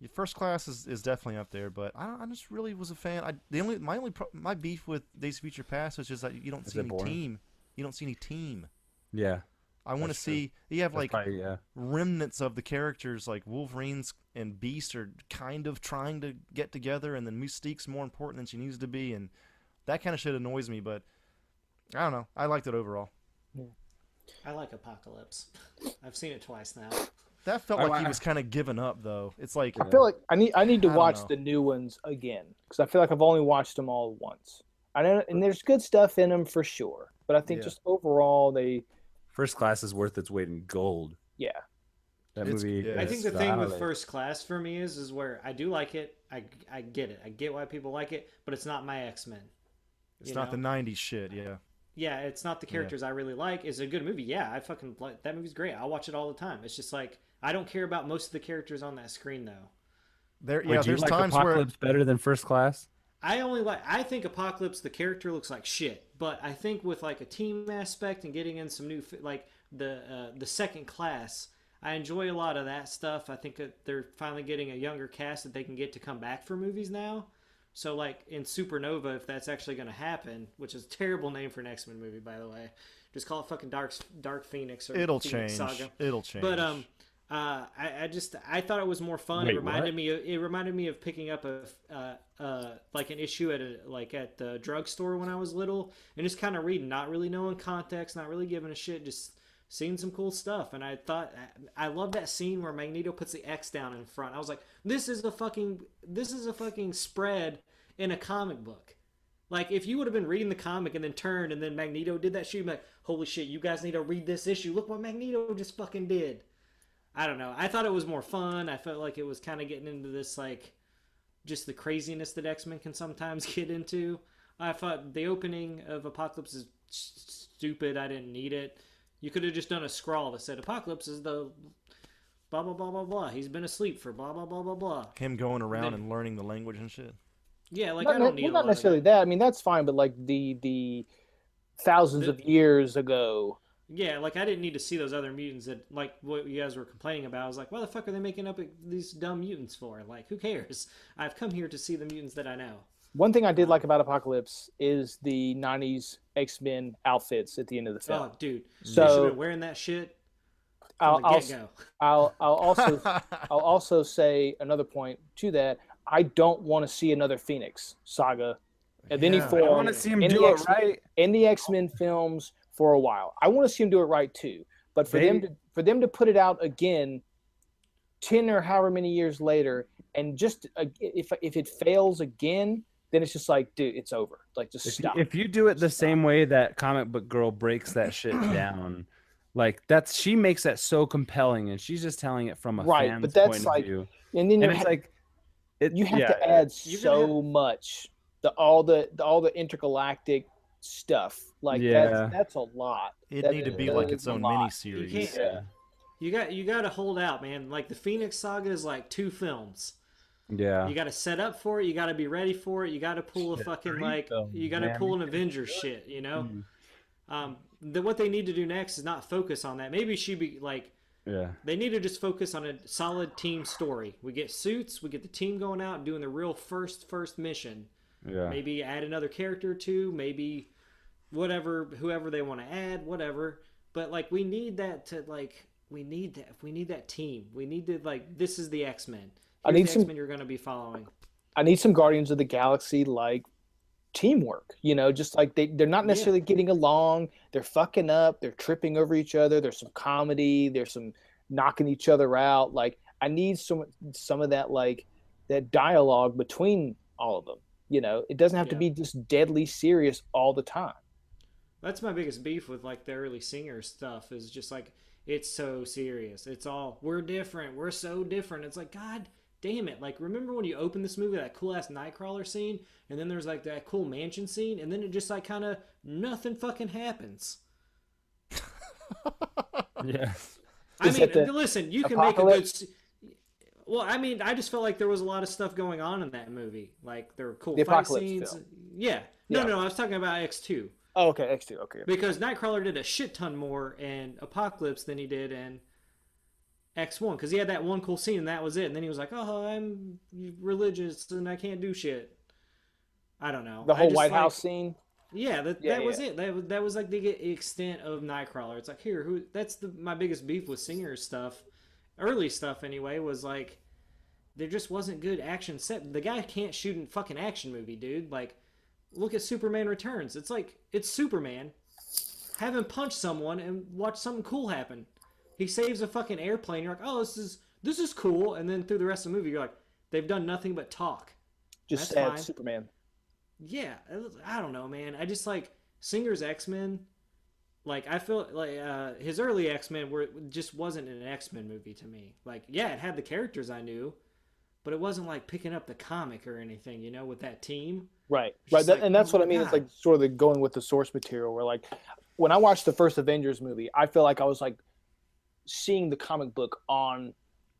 Yeah, First class is, is definitely up there, but I, I just really was a fan. I the only my only pro, my beef with Days of Future Past is just that you don't Is see any boring? team. You don't see any team. Yeah. I want to see you have That's like probably- yeah. remnants of the characters like Wolverines and Beast are kind of trying to get together, and then Mystique's more important than she needs to be, and that kind of shit annoys me. But I don't know. I liked it overall. I like Apocalypse. I've seen it twice now. That felt I- like he was kind of giving up, though. It's like I feel like I need I need to I watch the new ones again because I feel like I've only watched them all once. I know, and there's good stuff in them for sure, but I think Yeah. just overall they First class is worth its weight in gold. yeah. That It's- movie. yeah. I think the thing with. First Class for me is is where I do like it. I, I get it. I get why people like it, but it's not my X Men. it's not the '90s shit. Yeah. Yeah, it's not the Yeah. characters I really like. Is a good movie? Yeah, I fucking like that movie's great. I'll watch it all the time. It's just like I don't care about most of the characters on that screen though. There, Wait, yeah. do you There's like times where Apocalypse better than First Class? I only like I think Apocalypse the character looks like shit, but I think with like a team aspect and getting in some new like the uh, the second class, I enjoy a lot of that stuff. I think that they're finally getting a younger cast that they can get to come back for movies now. So like in Supernova, if that's actually going to happen, which is a terrible name for an X Men movie, by the way, just call it fucking Dark Dark Phoenix or It'll Phoenix change. Saga. It'll change. But um, uh, I, I just I thought it was more fun. Wait, it reminded what? me. Of, it reminded me of picking up a uh, uh, like an issue at a like at the drugstore when I was little, and just kind of reading, not really knowing context, not really giving a shit, just seeing some cool stuff. And I thought I love that scene where Magneto puts the X down in front. I was like, this is a fucking this is a fucking spread in a comic book. Like if you would have been reading the comic and then turned and then Magneto did that shit, like, holy shit, you guys need to read this issue. Look what Magneto just fucking did. I don't know. I thought it was more fun. I felt like it was kind of getting into this like just the craziness that X Men can sometimes get into. I thought the opening of Apocalypse is stupid. I didn't need it. You could have just done a scrawl that said Apocalypse is the blah blah blah blah blah. He's been asleep for blah blah blah blah blah. Him going around Then- and learning the language and shit. Yeah, like not, I don't need well, a not lot of necessarily that. I mean, that's fine, but like the the thousands of years ago. Yeah, like I didn't need to see those other mutants that like what you guys were complaining about. I was like, why the fuck are they making up these dumb mutants for? Like, who cares? I've come here to see the mutants that I know. One thing I did um, like about Apocalypse is the '90s X-Men outfits at the end of the oh, film. Oh, dude, So- you should have been wearing that shit I'll, the I'll, go. I'll, I'll also I'll also say another point to that. I don't want to see another Phoenix saga of any Yeah. I wanna see him in do the it right. in the X Men films for a while. I want to see him do it right too. But for them to for them to put it out again, ten or however many years later, and just uh, if if it fails again, then it's just like, dude, it's over. Like just If you, stop. if you do it the same way that comic book girl breaks that shit down, like that's she makes that so compelling, and she's just telling it from a Right, fan's but that's point like- of view. and then you're it's ha- like it, you have yeah, to add so much the all the, the all the intergalactic stuff like Yeah. that's that's a lot It'd That need to be like its own mini series. You can't. You got you got to hold out, man. Like the Phoenix Saga is like two films. Yeah. You got to set up for it. You got to be ready for it. You got to pull a fucking like. films, You got to man. pull an Avengers shit. You know. Um, the, what they need to do next is not focus on that. Maybe she be like. Yeah. They need to just focus on a solid team story. We get suits. We get the team going out and doing the real first first mission. Yeah. Maybe add another character or two. Maybe whatever whoever they want to add, whatever. But like we need that to like we need that we need that team. We need to like this is the X Men. I need the some- X Men you're going to be following. i need some guardians of the galaxy like teamwork you know just like they, they're not necessarily getting along. They're fucking up. They're tripping over each other. There's some comedy. There's some knocking each other out. Like i need some some of that like that dialogue between all of them you know? It doesn't have to be just deadly serious all the time That's my biggest beef with like the early singer stuff is just like it's so serious. It's all we're different. We're so different. It's like god damn it. Like remember when you opened this movie that cool ass Nightcrawler scene and then there's like that cool mansion scene and then it just like kind of nothing fucking happens. Yeah. I Is mean, listen, you can make a good. Well, I mean, I just felt like there was a lot of stuff going on in that movie. Like there were cool The fight scenes. film. Yeah. No, Yeah. no, I was talking about X two. Oh okay x2 okay Because Nightcrawler did a shit ton more in Apocalypse than he did in X1. Because he had that one cool scene and that was it. And then he was like, oh, I'm religious and I can't do shit. I don't know. the whole white like- house scene Yeah, that, Yeah, that was it. That was, that was like the extent of Nightcrawler. It's like, here, who? That's the my biggest beef with Singer's stuff. Early stuff, anyway, was like, there just wasn't good action set. The guy can't shoot in fucking action movie, dude. Like, look at Superman Returns. It's like it's Superman. Have him punch someone and watch something cool happen. He saves a fucking airplane. You're like, oh, this is this is cool. And then through the rest of the movie, you're like, they've done nothing but talk. just That's sad fine. superman Yeah, I don't know, man. I just like Singer's X Men. Like I feel like uh, his early X Men were just wasn't an X Men movie to me. Like yeah, it had the characters I knew, but it wasn't like picking up the comic or anything. You know, with that team. Right, right, that, like, and that's oh what I my mean. It's like sort of the going with the source material. Where like, when I watched the first Avengers movie, I feel like I was like seeing the comic book on,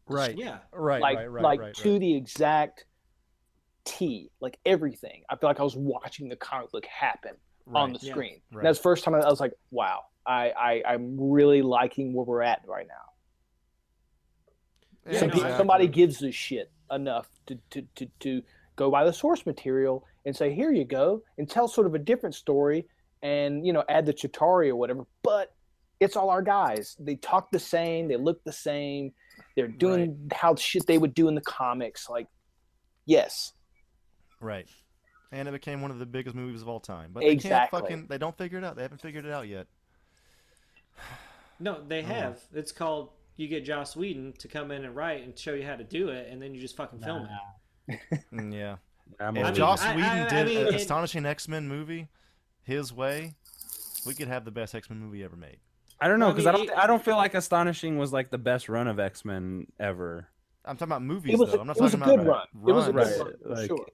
Right. Yeah. Right. like right. Right. like right, to right. the exact T, like everything. I feel like I was watching the comic book happen on the screen. And right. that's the first time I was like, wow, I, I I'm really liking where we're at right now. Yeah, Some no, peop- I- somebody gives a shit enough to, to, to, to go by the source material and say, here you go, and tell sort of a different story and, you know, add the Chitauri or whatever. But it's all our guys. They talk the same, they look the same, they're doing how shit they would do in the comics. Like, yes. Right. And it became one of the biggest movies of all time. But they Exactly. can't fucking. They don't figure it out. They haven't figured it out yet. No, they Oh. have. It's called you get Joss Whedon to come in and write and show you how to do it, and then you just fucking film it. Mm, yeah. I'm if over Joss it. I- Whedon I- I did mean, an it- astonishing X-Men movie his way, we could have the best X-Men movie ever made. I don't know Well, I because mean, I don't. it- I don't feel like Astonishing was like the best run of X Men ever. I'm talking about movies was though. a- I'm not it was talking a good about run. It was a good run, for like- sure.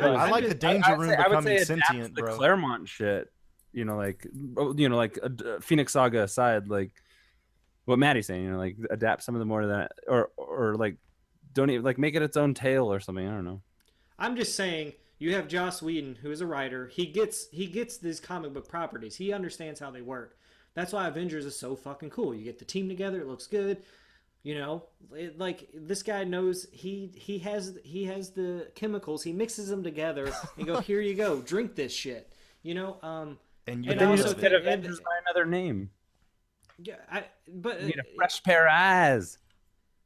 I- I like the Danger would Room say- I would becoming say adapts sentient, the bro. Claremont shit, you know, like oh, you know, like uh, Phoenix Saga aside, like what Maddie's saying, you know, like adapt some of the more of that, or or like don't even like make it its own tale or something. I don't know. I'm just saying you have Joss Whedon, who is a writer. He gets he gets these comic book properties. He understands how they work. That's why Avengers is so fucking cool. You get the team together, it looks good. You know, it, like this guy knows he he has he has the chemicals. He mixes them together and go here you go, drink this shit. You know, um, And you and Then I you also just get Avengers by another name. Yeah, I but You need a uh, fresh pair of eyes.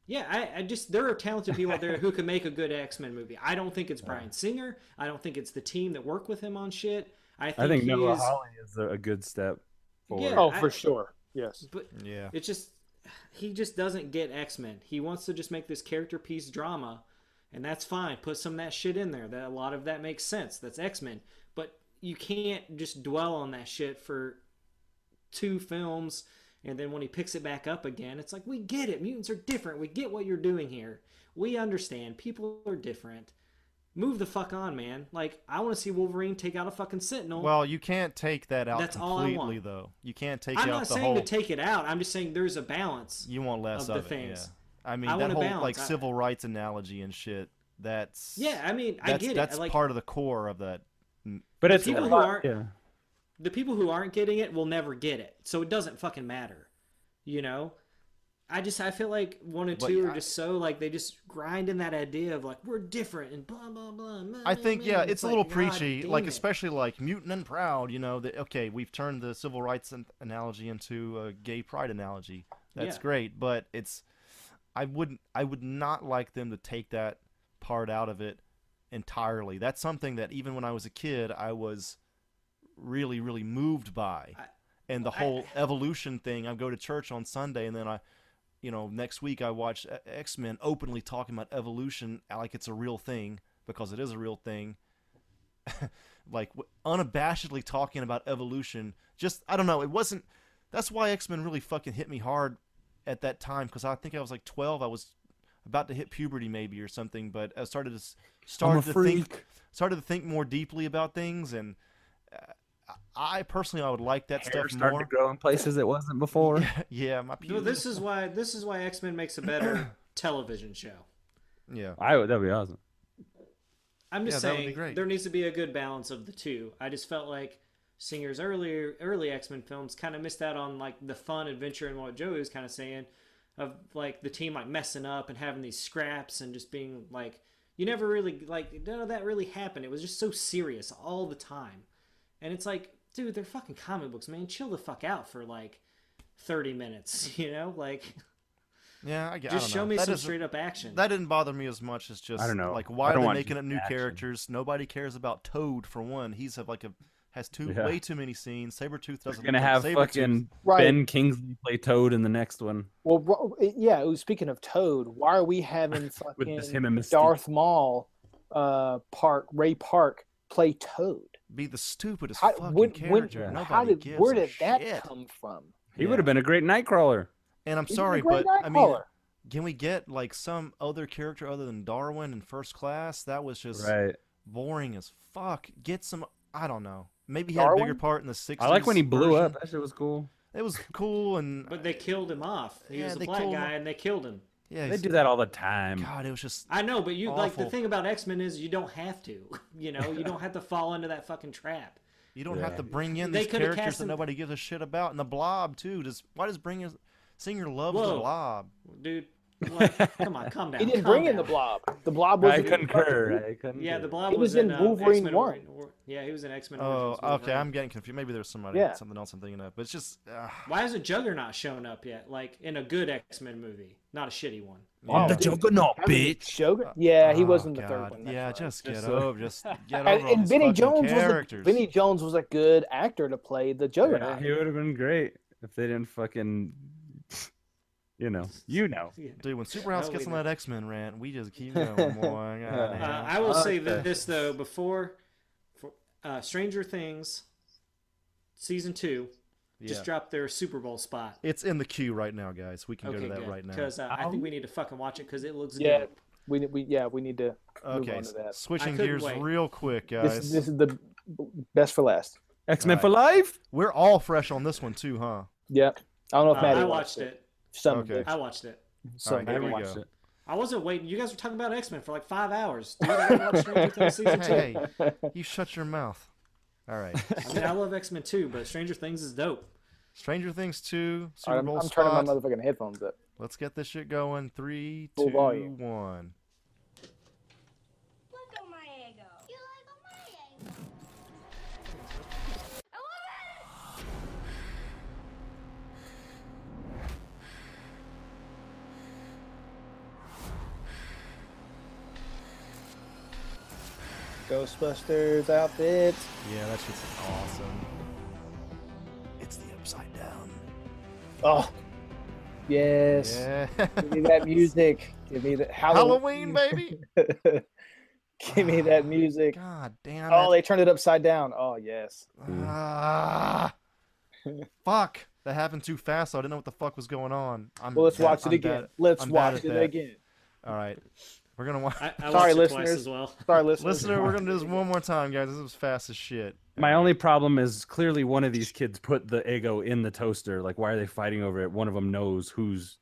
Yeah, I, I just there are talented people out there who can make a good X Men movie. I don't think it's Bryan Singer. I don't think it's the team that work with him on shit. I think, I think Noah is, Hawley is a, a good step forward. Yeah, Oh, I- for sure. Yes. But Yeah. it's just he just doesn't get X Men. He wants to just make this character piece drama, and that's fine. Put some of that shit in there. That a lot of that makes sense. That's X Men. But you can't just dwell on that shit for two films and then when he picks it back up again, it's like we get it. Mutants are different. We get what you're doing here. We understand. People are different. Move the fuck on, man. Like I want to see Wolverine take out a fucking Sentinel. Well, you can't take that out That's all I want. though. You can't take I'm out not the saying whole. to take it out. I'm just saying there's a balance. you want less of the it. things. Yeah. I mean I that whole balance. like I- civil rights analogy and shit. That's Yeah, I mean, I that's, get it. That's Like- part of the core of that. But The it's people who aren't yeah. The people who aren't getting it will never get it. So it doesn't fucking matter. You know? I just I feel like one and But two are just so like they just grind in that idea of like we're different and blah blah blah. I think yeah, it's, a little like, preachy. Like it. especially like mutant and proud. You know that okay, we've turned the civil rights an- analogy into a gay pride analogy. That's Yeah. great, but it's I wouldn't I would not like them to take that part out of it entirely. That's something that even when I was a kid, I was really really moved by. and the I- whole evolution thing, I go to church on Sunday and then I you know, next week I watch X Men openly talking about evolution like it's a real thing because it is a real thing. like unabashedly talking about evolution. Just I don't know. It wasn't. That's why X Men really fucking hit me hard at that time because I think I was like twelve. I was about to hit puberty maybe or something, but I started to s- started to think started to think more deeply about things and. Uh, I personally, I would like that Hair stuff started more. to grow in places it wasn't before. yeah, my No, this is why this is why X Men makes a better television show. Yeah. I would. That'd be awesome. I'm just Yeah, that would be saying great. there needs to be a good balance of the two. I just felt like Singer's earlier early X Men films kind of missed out on like the fun adventure and what Joey was kind of saying of like the team like messing up and having these scraps and just being like you never really like none of that really happened. It was just so serious all the time, and it's like dude, they're fucking comic books, man. Chill the fuck out for like thirty minutes, you know, like. Yeah, I, g- I Just don't show know. me That some straight up action. That didn't bother me as much as just I don't know. like why are don't they making up new action. characters? Nobody cares about Toad for one. He's have like a has two Yeah. way too many scenes. Sabretooth They're doesn't gonna have Sabretooth. fucking Right. Ben Kingsley play Toad in the next one. Well, yeah. Speaking of Toad, why are we having fucking him and Mystique. Darth Maul, uh, Park Ray Park play Toad? Be the stupidest How, fucking when, when, character. Nobody how did gives where did that shit. come from? He would have been a great Nightcrawler. And I'm He's sorry, great but I mean, can we get like some other character other than Darwin in First Class? That was just Right. boring as fuck. Get some. I don't know. Maybe he had a bigger part in the '60s. I like when he blew version. up. That shit was cool. It was cool and But they killed him off. He Yeah, was a black killed him. guy, and they killed him. Yeah, They do that all the time. God, it was just I know, but you like the thing about X Men is you don't have to. You know, you don't have to fall into that fucking trap. You don't Yeah. have to bring in these characters cast that him- nobody gives a shit about. And the Blob too. Does why does bring his Singer loves the Blob? Dude, like, come on, calm down. He didn't calm bring in the. Blob. The Blob was I in concur. fucking- I concur. Yeah, the Blob He was in, in uh, Wolverine X-Men 1. Or- yeah, he was in X Men. Oh, okay. I'm getting confused. Maybe there's somebody, Yeah. something else I'm thinking of. But it's just, uh, Why hasn't Juggernaut shown up yet? Like in a good X Men movie, not a shitty one. I'm The Juggernaut, How many bitch. Jugger- Yeah, he oh, was in the third one. Yeah, right. just get Just, over, just get And, over and these Vinnie Jones characters. was a, Vinnie Jones was a good actor to play the Yeah, Juggernaut. he would have been great if they didn't fucking You know, you know. Dude, when Superhouse gets on that X Men rant, we just keep going, boy. Uh, I will say Okay. this though before, for, uh, Stranger Things, season two, just Yeah. dropped their Super Bowl spot. It's in the queue right now, guys. We can okay, go to that good. right now. Because uh, I think we need to fucking watch it because it looks Yeah, good. we we yeah we need to move Okay, on to that. switching gears wait. real quick, This, guys. this is the best for last. X Men All for life. We're all fresh on this one too, huh? Yep. I don't know if Uh, Maddie I watched watched it. Some Okay. bitch. I watched it. Some All right, here watched go. it. I wasn't waiting. You guys were talking about X Men for like five hours. Dude, I gotta Stranger Things season two. Hey, you shut your mouth. All right. I mean, I love X Men too, but Stranger Things is dope. Stranger Things 2, Super All right, I'm, I'm turning my motherfucking headphones up. Let's get this shit going. Three, Full two, volume. one. Ghostbusters outfit. Yeah, that shit's awesome. Oh, yes. Yeah. Give me that music. Give me the Halloween, baby. Give me that music. God damn Oh, it. they turned it upside down. Oh, yes. Ah, fuck. That happened too fast, so I didn't know what the fuck was going on. I'm Well, let's bad- watch it I'm again. bad- Let's I'm watch it again. All right. We're going to watch. I, I Sorry, watched it twice listeners. as well. Sorry, listeners. Listener, we're going to do this one more time, guys. This was fast as shit. My only problem is clearly one of these kids put the Eggo in the toaster. Like, why are they fighting over it? One of them knows who's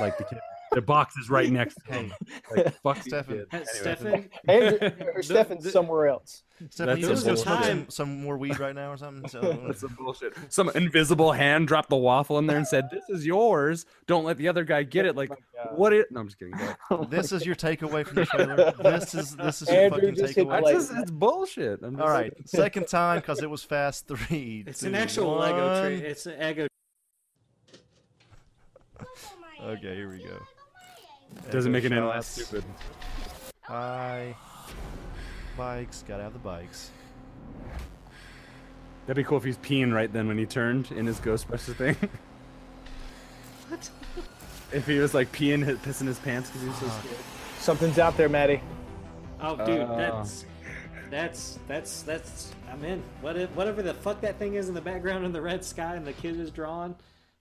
like the kid. The box is right next to him. Like, fuck these Stefan. Anyway. Stefan, Andrew, or Stefan's somewhere else. Stephanie, you That's just some gonna smoke bullshit. some, some more weed right now or something? So, That's some bullshit. Some invisible hand dropped the waffle in there and said, "This is yours. Don't let the other guy get it." Like, what it? No, I'm just kidding. Go. this is your takeaway from the trailer. This is this is your fucking takeaway. I just, it's bullshit. I'm just All right, second time because it was fast. Three. it's two, an actual Eggo one. tree. It's an Eggo. Okay, here we go. Doesn't make it any less shots. stupid. Hi. Bikes. Gotta have the bikes. That'd be cool if he's peeing right then when he turned in his Ghostbusters thing. What? if he was like peeing, hit- pissing his pants because he was so scared. Something's out there, Maddie. Oh, dude, Uh. that's that's that's that's. I'm in. What if, whatever the fuck that thing is in the background in the red sky and the kid is drawn.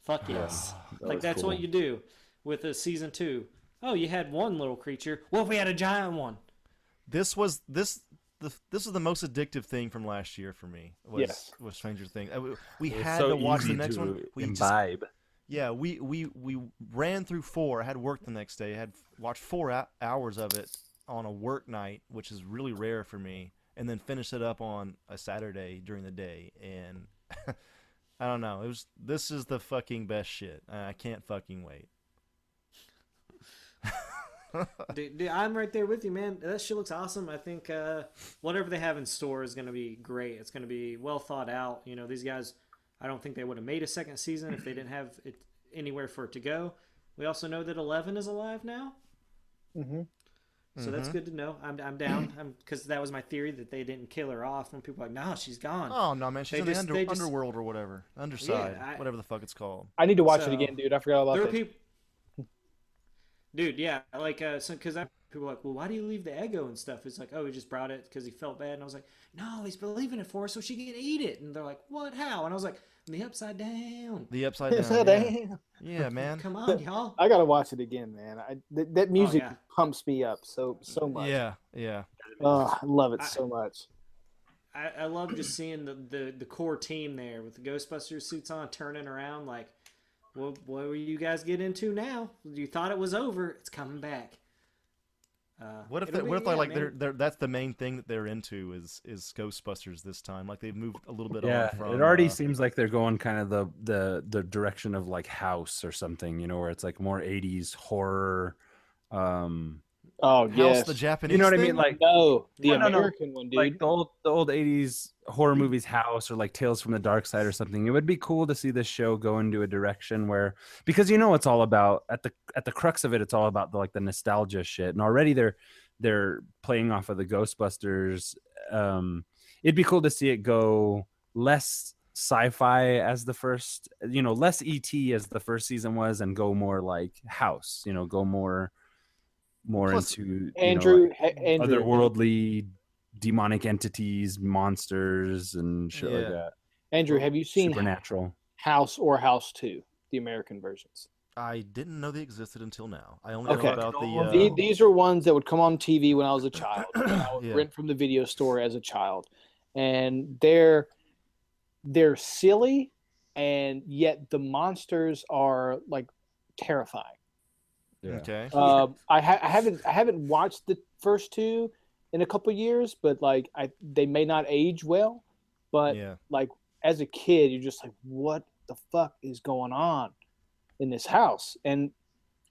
Fuck yes. that like was that's what you do with a season two. Oh, you had one little creature. What if we had a giant one? This was this. The, this is the most addictive thing from last year for me. Was, Yes. was Stranger Things. Uh, we- We It was had so to watch the next to one. We just imbibe. Yeah, we, we we ran through four. I had work the next day. I had watched four hou- hours of it on a work night, which is really rare for me, and then finished it up on a Saturday during the day. And I don't know. It was this is the fucking best shit. I I can't fucking wait. dude, dude, I'm right there with you, man. That shit looks awesome. I think uh, whatever they have in store is going to be great. It's going to be well thought out. You know, these guys, I don't think they would have made a second season if they didn't have it anywhere for it to go. We also know that Eleven is alive now, Mm-hmm. so that's Mhm. good to know. I'm, I'm down because that was my theory that they didn't kill her off. When people were like, no, she's gone. Oh no, man! She's They in just- the under, they just- underworld or whatever, underside, I- whatever the fuck it's called. I need to watch So, it again, dude. I forgot all about there are that. people, dude. Yeah, like uh, because people are like, well, why do you leave the Eggo and stuff? It's like, oh, he just brought it because he felt bad, and I was like, no, he's believing it for her so she can eat it. And they're like, what? How? And I was like, the upside down. The upside down. Upside yeah. down. Yeah, man. Come on, y'all. I gotta watch it again, man. I th- that music yeah. pumps me up so so much. Yeah, yeah. Oh, I love it I- so much. I, I love just seeing the, the, the core team there with the Ghostbusters suits on, turning around like, what what will you guys getting into now? You thought it was over. It's coming back. Uh, What if they, be- what if they yeah, like they're, they're that's the main thing that they're into is is Ghostbusters this time. Like they've moved a little bit Yeah, on from. it already uh, seems like they're going kind of the the the direction of like House or something, you know, where it's like more '80s horror. Um, Oh House yes. the Japanese. you know what I mean? Like no, the No, no, no. American one, dude. like the old the old '80s horror movies, House or like Tales from the Dark Side or something. It would be cool to see this show go into a direction where because you know it's all about at the at the crux of it, it's all about the like the nostalgia shit, and already they're they're playing off of the Ghostbusters. Um, it'd be cool to see it go less sci-fi as the first, you know, less ET as the first season was, and go more like House. You know, go more more Plus, into Andrew- you know, Ha- Andrew- otherworldly demonic entities, monsters, and shit like that. Andrew, have you seen Supernatural. House or House Two, the American versions? I didn't know they existed until now. I only Okay. know about the. Uh, The- these are ones that would come on TV when I was a child. I would Yeah. rent from the video store as a child, and they're they're silly, and yet the monsters are like terrifying. Okay. Um, I, ha- I haven't I haven't watched the first two in a couple years, but like I they may not age well, but Yeah. like as a kid, you're just like, what the fuck is going on in this house? And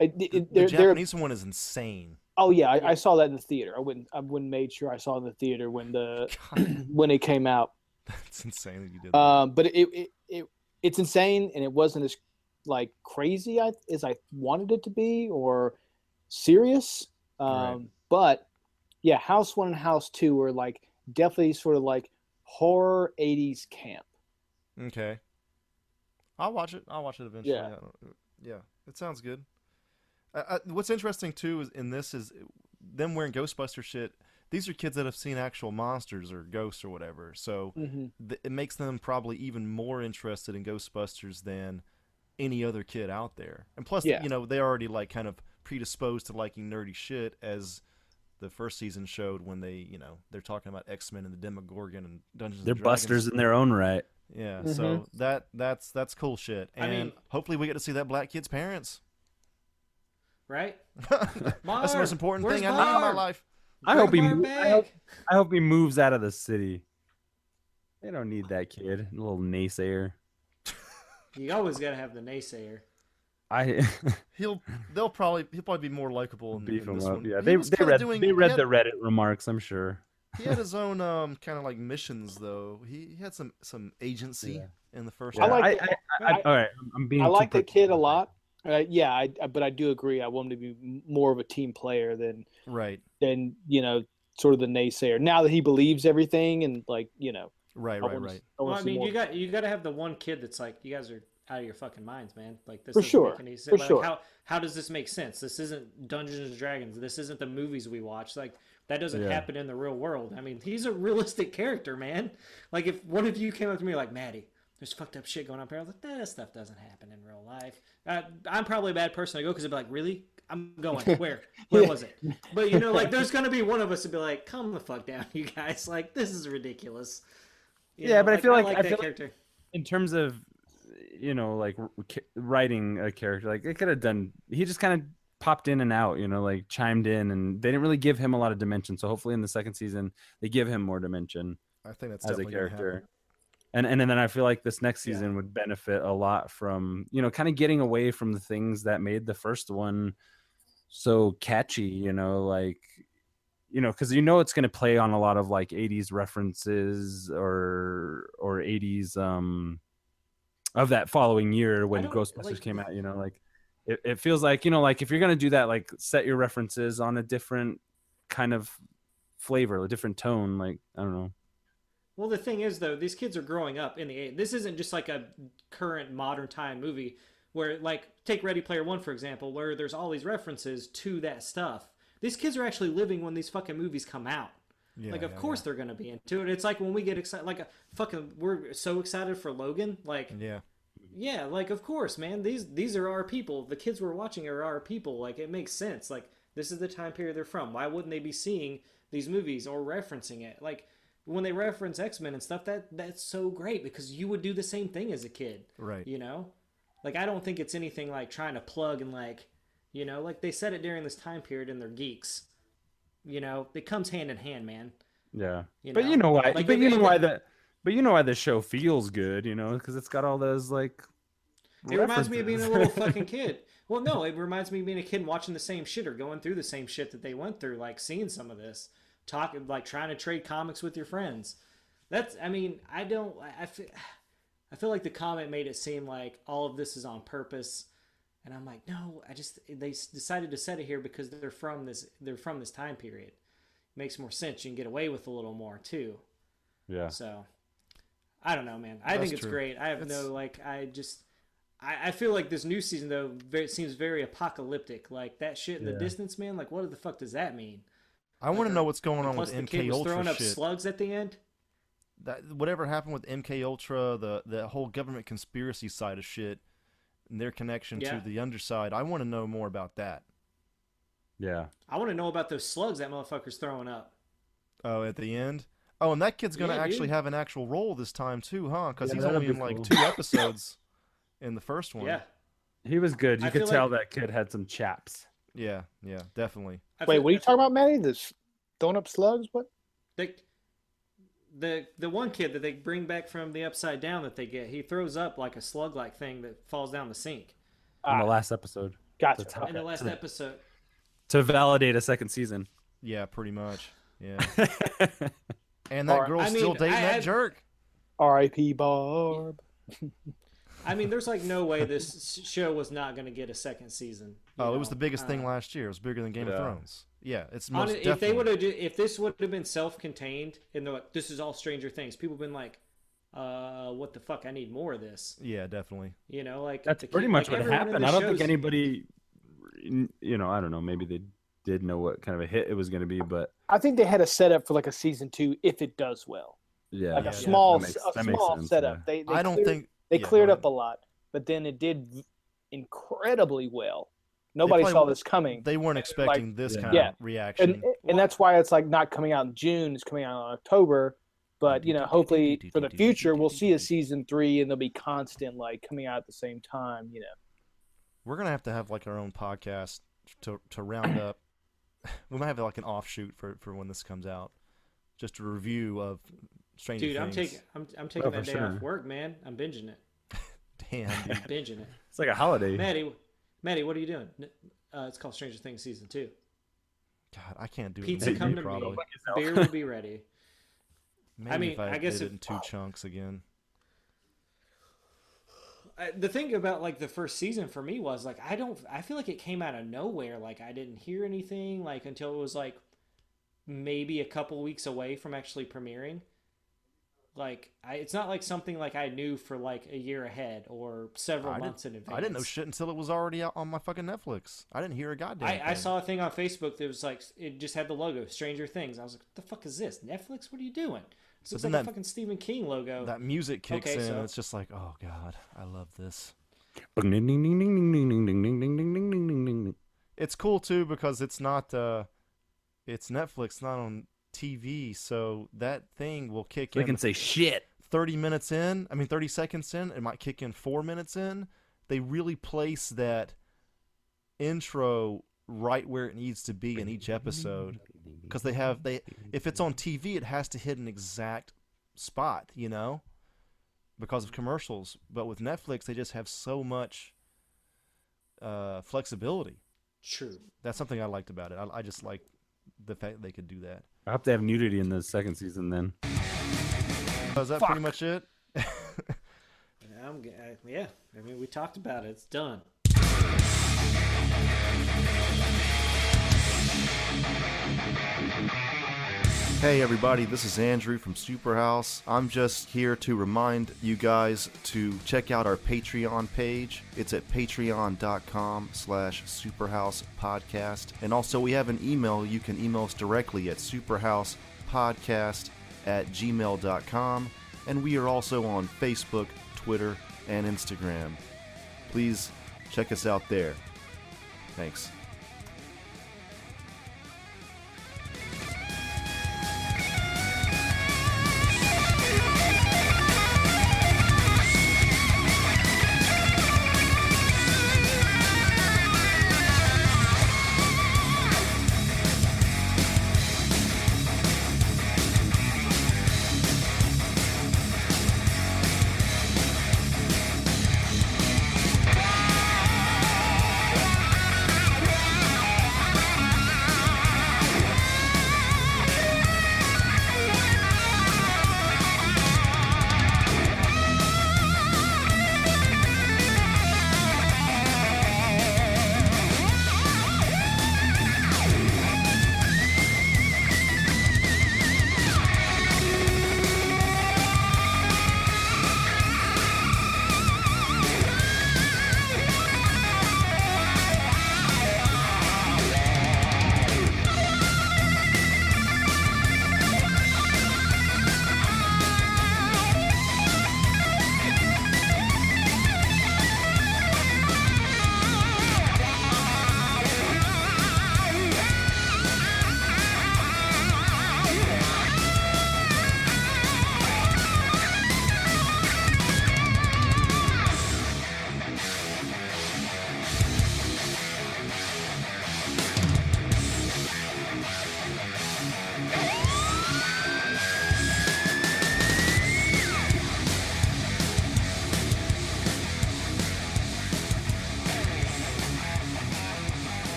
it, it, the they're, they're Japanese one is insane. Oh yeah, I, I saw that in the theater. I wouldn't I wouldn't made sure I saw it in the theater when the when it came out. It's insane that you did. That. Um, but it, it it it's insane, and it wasn't as like crazy I, as I wanted it to be or serious. Um, Right. But yeah, House One and House Two were like definitely sort of like horror '80s camp. Okay. I'll watch it. I'll watch it eventually. Yeah. Yeah. It sounds good. Uh, what's interesting too is in this is them wearing Ghostbuster shit. These are kids that have seen actual monsters or ghosts or whatever. So Mhm. th- it makes them probably even more interested in Ghostbusters than any other kid out there. And plus, Yeah. you know, they already like kind of predisposed to liking nerdy shit as the first season showed when they, you know, they're talking about X Men and the Demogorgon and Dungeons. They're and Dragons. busters in their own right. Yeah, Mhm. so that that's that's cool shit. I And mean- hopefully we get to see that black kid's parents. Right? That's the most important where's thing I need in my life. I hope he. Mo- I, hope. I hope he moves out of the city. They don't need that kid, a little naysayer. You always gotta have the naysayer. I He'll they'll probably he'll probably be more likable in, beef in him this up. one. Yeah, He they they read doing- they read had- the Reddit remarks. I'm sure. He had his own um kind of like missions though. He, he had some some agency in the first. I like. I- the- I- I- all right, I'm- I'm being I like the kid a lot. Uh, yeah, I, I- but I do agree. I want him to be more of a team player than right, than you know, sort of the naysayer. Now that he believes everything and like you know, right, I right, wanna- right. I Well, I mean, more. you got you got to have the one kid that's like, you guys are out of your fucking minds, man. Like this For doesn't sure, make any sense. for Like, sure. How how does this make sense? This isn't Dungeons and Dragons. This isn't the movies we watch. Like that doesn't Yeah. happen in the real world. I mean, he's a realistic character, man. Like if one of you came up to me like, Maddie, there's fucked up shit going on here. I was like, that stuff doesn't happen in real life. Uh, I'm probably a bad person to go because I'd be like, really? I'm going. Where? Where was it? But you know, like there's gonna be one of us to be like, calm the fuck down, you guys. Like this is ridiculous. You yeah, know, but I feel like, I that feel character. like in terms of you know like writing a character, like they could have done. He just kind of popped in and out, you know, like chimed in, and they didn't really give him a lot of dimension. So hopefully in the second season they give him more dimension I think that's as a character. happen. And, and then I feel like this next season would benefit a lot from you know kind of getting away from the things that made the first one so catchy you know like you know because you know it's going to play on a lot of like 80s references or or 80s um of that following year when ghostbusters like- came out you know like it, it feels like you know like if you're going to do that like set your references on a different kind of flavor a different tone like i don't know Well, the thing is, though, these kids are growing up in the eight. This isn't just like a current modern time movie where, like, take Ready Player One for example, where there's all these references to that stuff. These kids are actually living when these fucking movies come out. Yeah, like, of yeah, course they're gonna be into it. It's like when we get excited, like, a fucking, we're so excited for Logan. Like, Yeah. yeah, like of course, man. These these are our people. The kids we're watching are our people. Like it makes sense. Like this is the time period they're from. Why wouldn't they be seeing these movies or referencing it? Like when they reference X Men and stuff, that that's so great because you would do the same thing as a kid. Right. You know? Like I don't think it's anything like trying to plug and like you know, like they said it during this time period and they're geeks. You know, it comes hand in hand, man. Yeah, You but know? you know why? Like, but you know why the but you know why the show feels good, you know, because it's got all those like. It reminds me of being a little fucking kid. Well, no, it reminds me of being a kid watching the same shit or going through the same shit that they went through, like seeing some of this, talking, like trying to trade comics with your friends. That's, I mean, I don't, I, I feel, I feel like the comment made it seem like all of this is on purpose, and I'm like, no, I just they decided to set it here because they're from this, they're from this time period. makes more sense. You can get away with a little more too. Yeah. So, I don't know, man. I That's think it's true. great. I have It's- no like. I just. I, I feel like this new season though very, seems very apocalyptic. Like that shit in Yeah. the distance, man. Like what the fuck does that mean? I want to know what's going And on plus with the MK kid was Ultra throwing up shit. slugs at the end. that whatever happened with MK Ultra, the the whole government conspiracy side of shit, and their connection Yeah. to the underside. I want to know more about that. Yeah. I want to know about those slugs that motherfucker's throwing up. Oh, at the end. Oh, and that kid's gonna Yeah, actually dude. have an actual role this time too, huh? Because Yeah, he's only be in like two episodes in the first one. Yeah. He was good. You I could tell like- that kid had some chaps. Yeah, yeah, definitely. I Wait, what are you talking about, Matty? This throwing up slugs? What? the the the one kid that they bring back from the upside down that they get, he throws up like a slug like thing that falls down the sink. in the last episode. Gotcha. To top In the last to- episode. To validate a second season. Yeah, pretty much. Yeah. and that Alright. girl's I still mean, dating I that had- jerk. R.I.P. Barb. I mean, there's like no way this show was not going to get a second season. you Oh, it was the biggest thing Uh, last year. It was bigger than Game Yeah. of Thrones. Yeah, it's on most it- if they would have, if this would have been self-contained, and they're like, "This is all Stranger Things," people have been like, "Uh, what the fuck? I need more of this." Yeah, definitely. You know, like That's pretty kid- much like what happened. I don't think anybody, you know, I don't know. Maybe they did know what kind of a hit it was going to be, but I think they had a setup for like a season two if it does well. yeah, Like Yeah, a small, that makes- a small sense, setup. yeah. They, they I don't cleared- think they yeah, cleared go up a lot, but then it did incredibly well. Nobody saw this coming. They weren't Like, expecting this Yeah. kind Yeah. of reaction. and and that's why it's like not coming out in June. It's coming out in October. But you know, hopefully for the future, we'll see a season three, and they'll be constant, like coming out at the same time. You know, We're gonna have to have like our own podcast to to round up. we might have like an offshoot for for when this comes out, just a review of Stranger Dude, I'm taking, I'm, I'm taking Oh, that for day off work, man. I'm binging it. Damn, I'm dude. binging it. it's like a holiday. Maddie, Maddie, what are you doing? Uh, it's called Stranger Things season two. God, I can't do. Pizza in come to probably. me. Beer will be ready. Maybe I mean, if I, I guess did if- it in two chunks again. I, the thing about like the first season for me was like I don't I feel like it came out of nowhere like I didn't hear anything like until it was like maybe a couple weeks away from actually premiering like I, it's not like something like I knew for like a year ahead or several I months in advance. I didn't know shit until it was already out on my fucking Netflix. I didn't hear a goddamn. I, I, saw a thing on Facebook that was like it just had the logo Stranger Things. I was like, "What the fuck is this? Netflix? What are you doing?" So it's like that, a fucking Stephen King logo. That music kicks okay, in. So. it's just like, oh god, I love this. It's cool too because it's not. uh It's Netflix, not on TV, so that thing will kick They in. can say shit. 30 minutes in, I mean 30 seconds in, it might kick in 4 minutes in. They really place that intro right where it needs to be in each episode because they have they if it's on TV it has to hit an exact spot, you know? Because of commercials, but with Netflix they just have so much uh, flexibility. True. That's something I liked about it. I, I just like the fact they could do that. I hope they have nudity in the second season then. Oh, is that pretty much it? I'm, yeah, I mean we talked about it. It's done. Hey everybody, this is Andrew from Superhouse. I'm just here to remind you guys to check out our Patreon page. It's at patreon.com slash superhousepodcast. And also we have an email. You can email us directly at superhousepodcast at gmail.com. And we are also on Facebook, Twitter, and Instagram. Please check us out there. Thanks.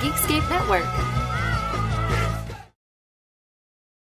Geekscape Network.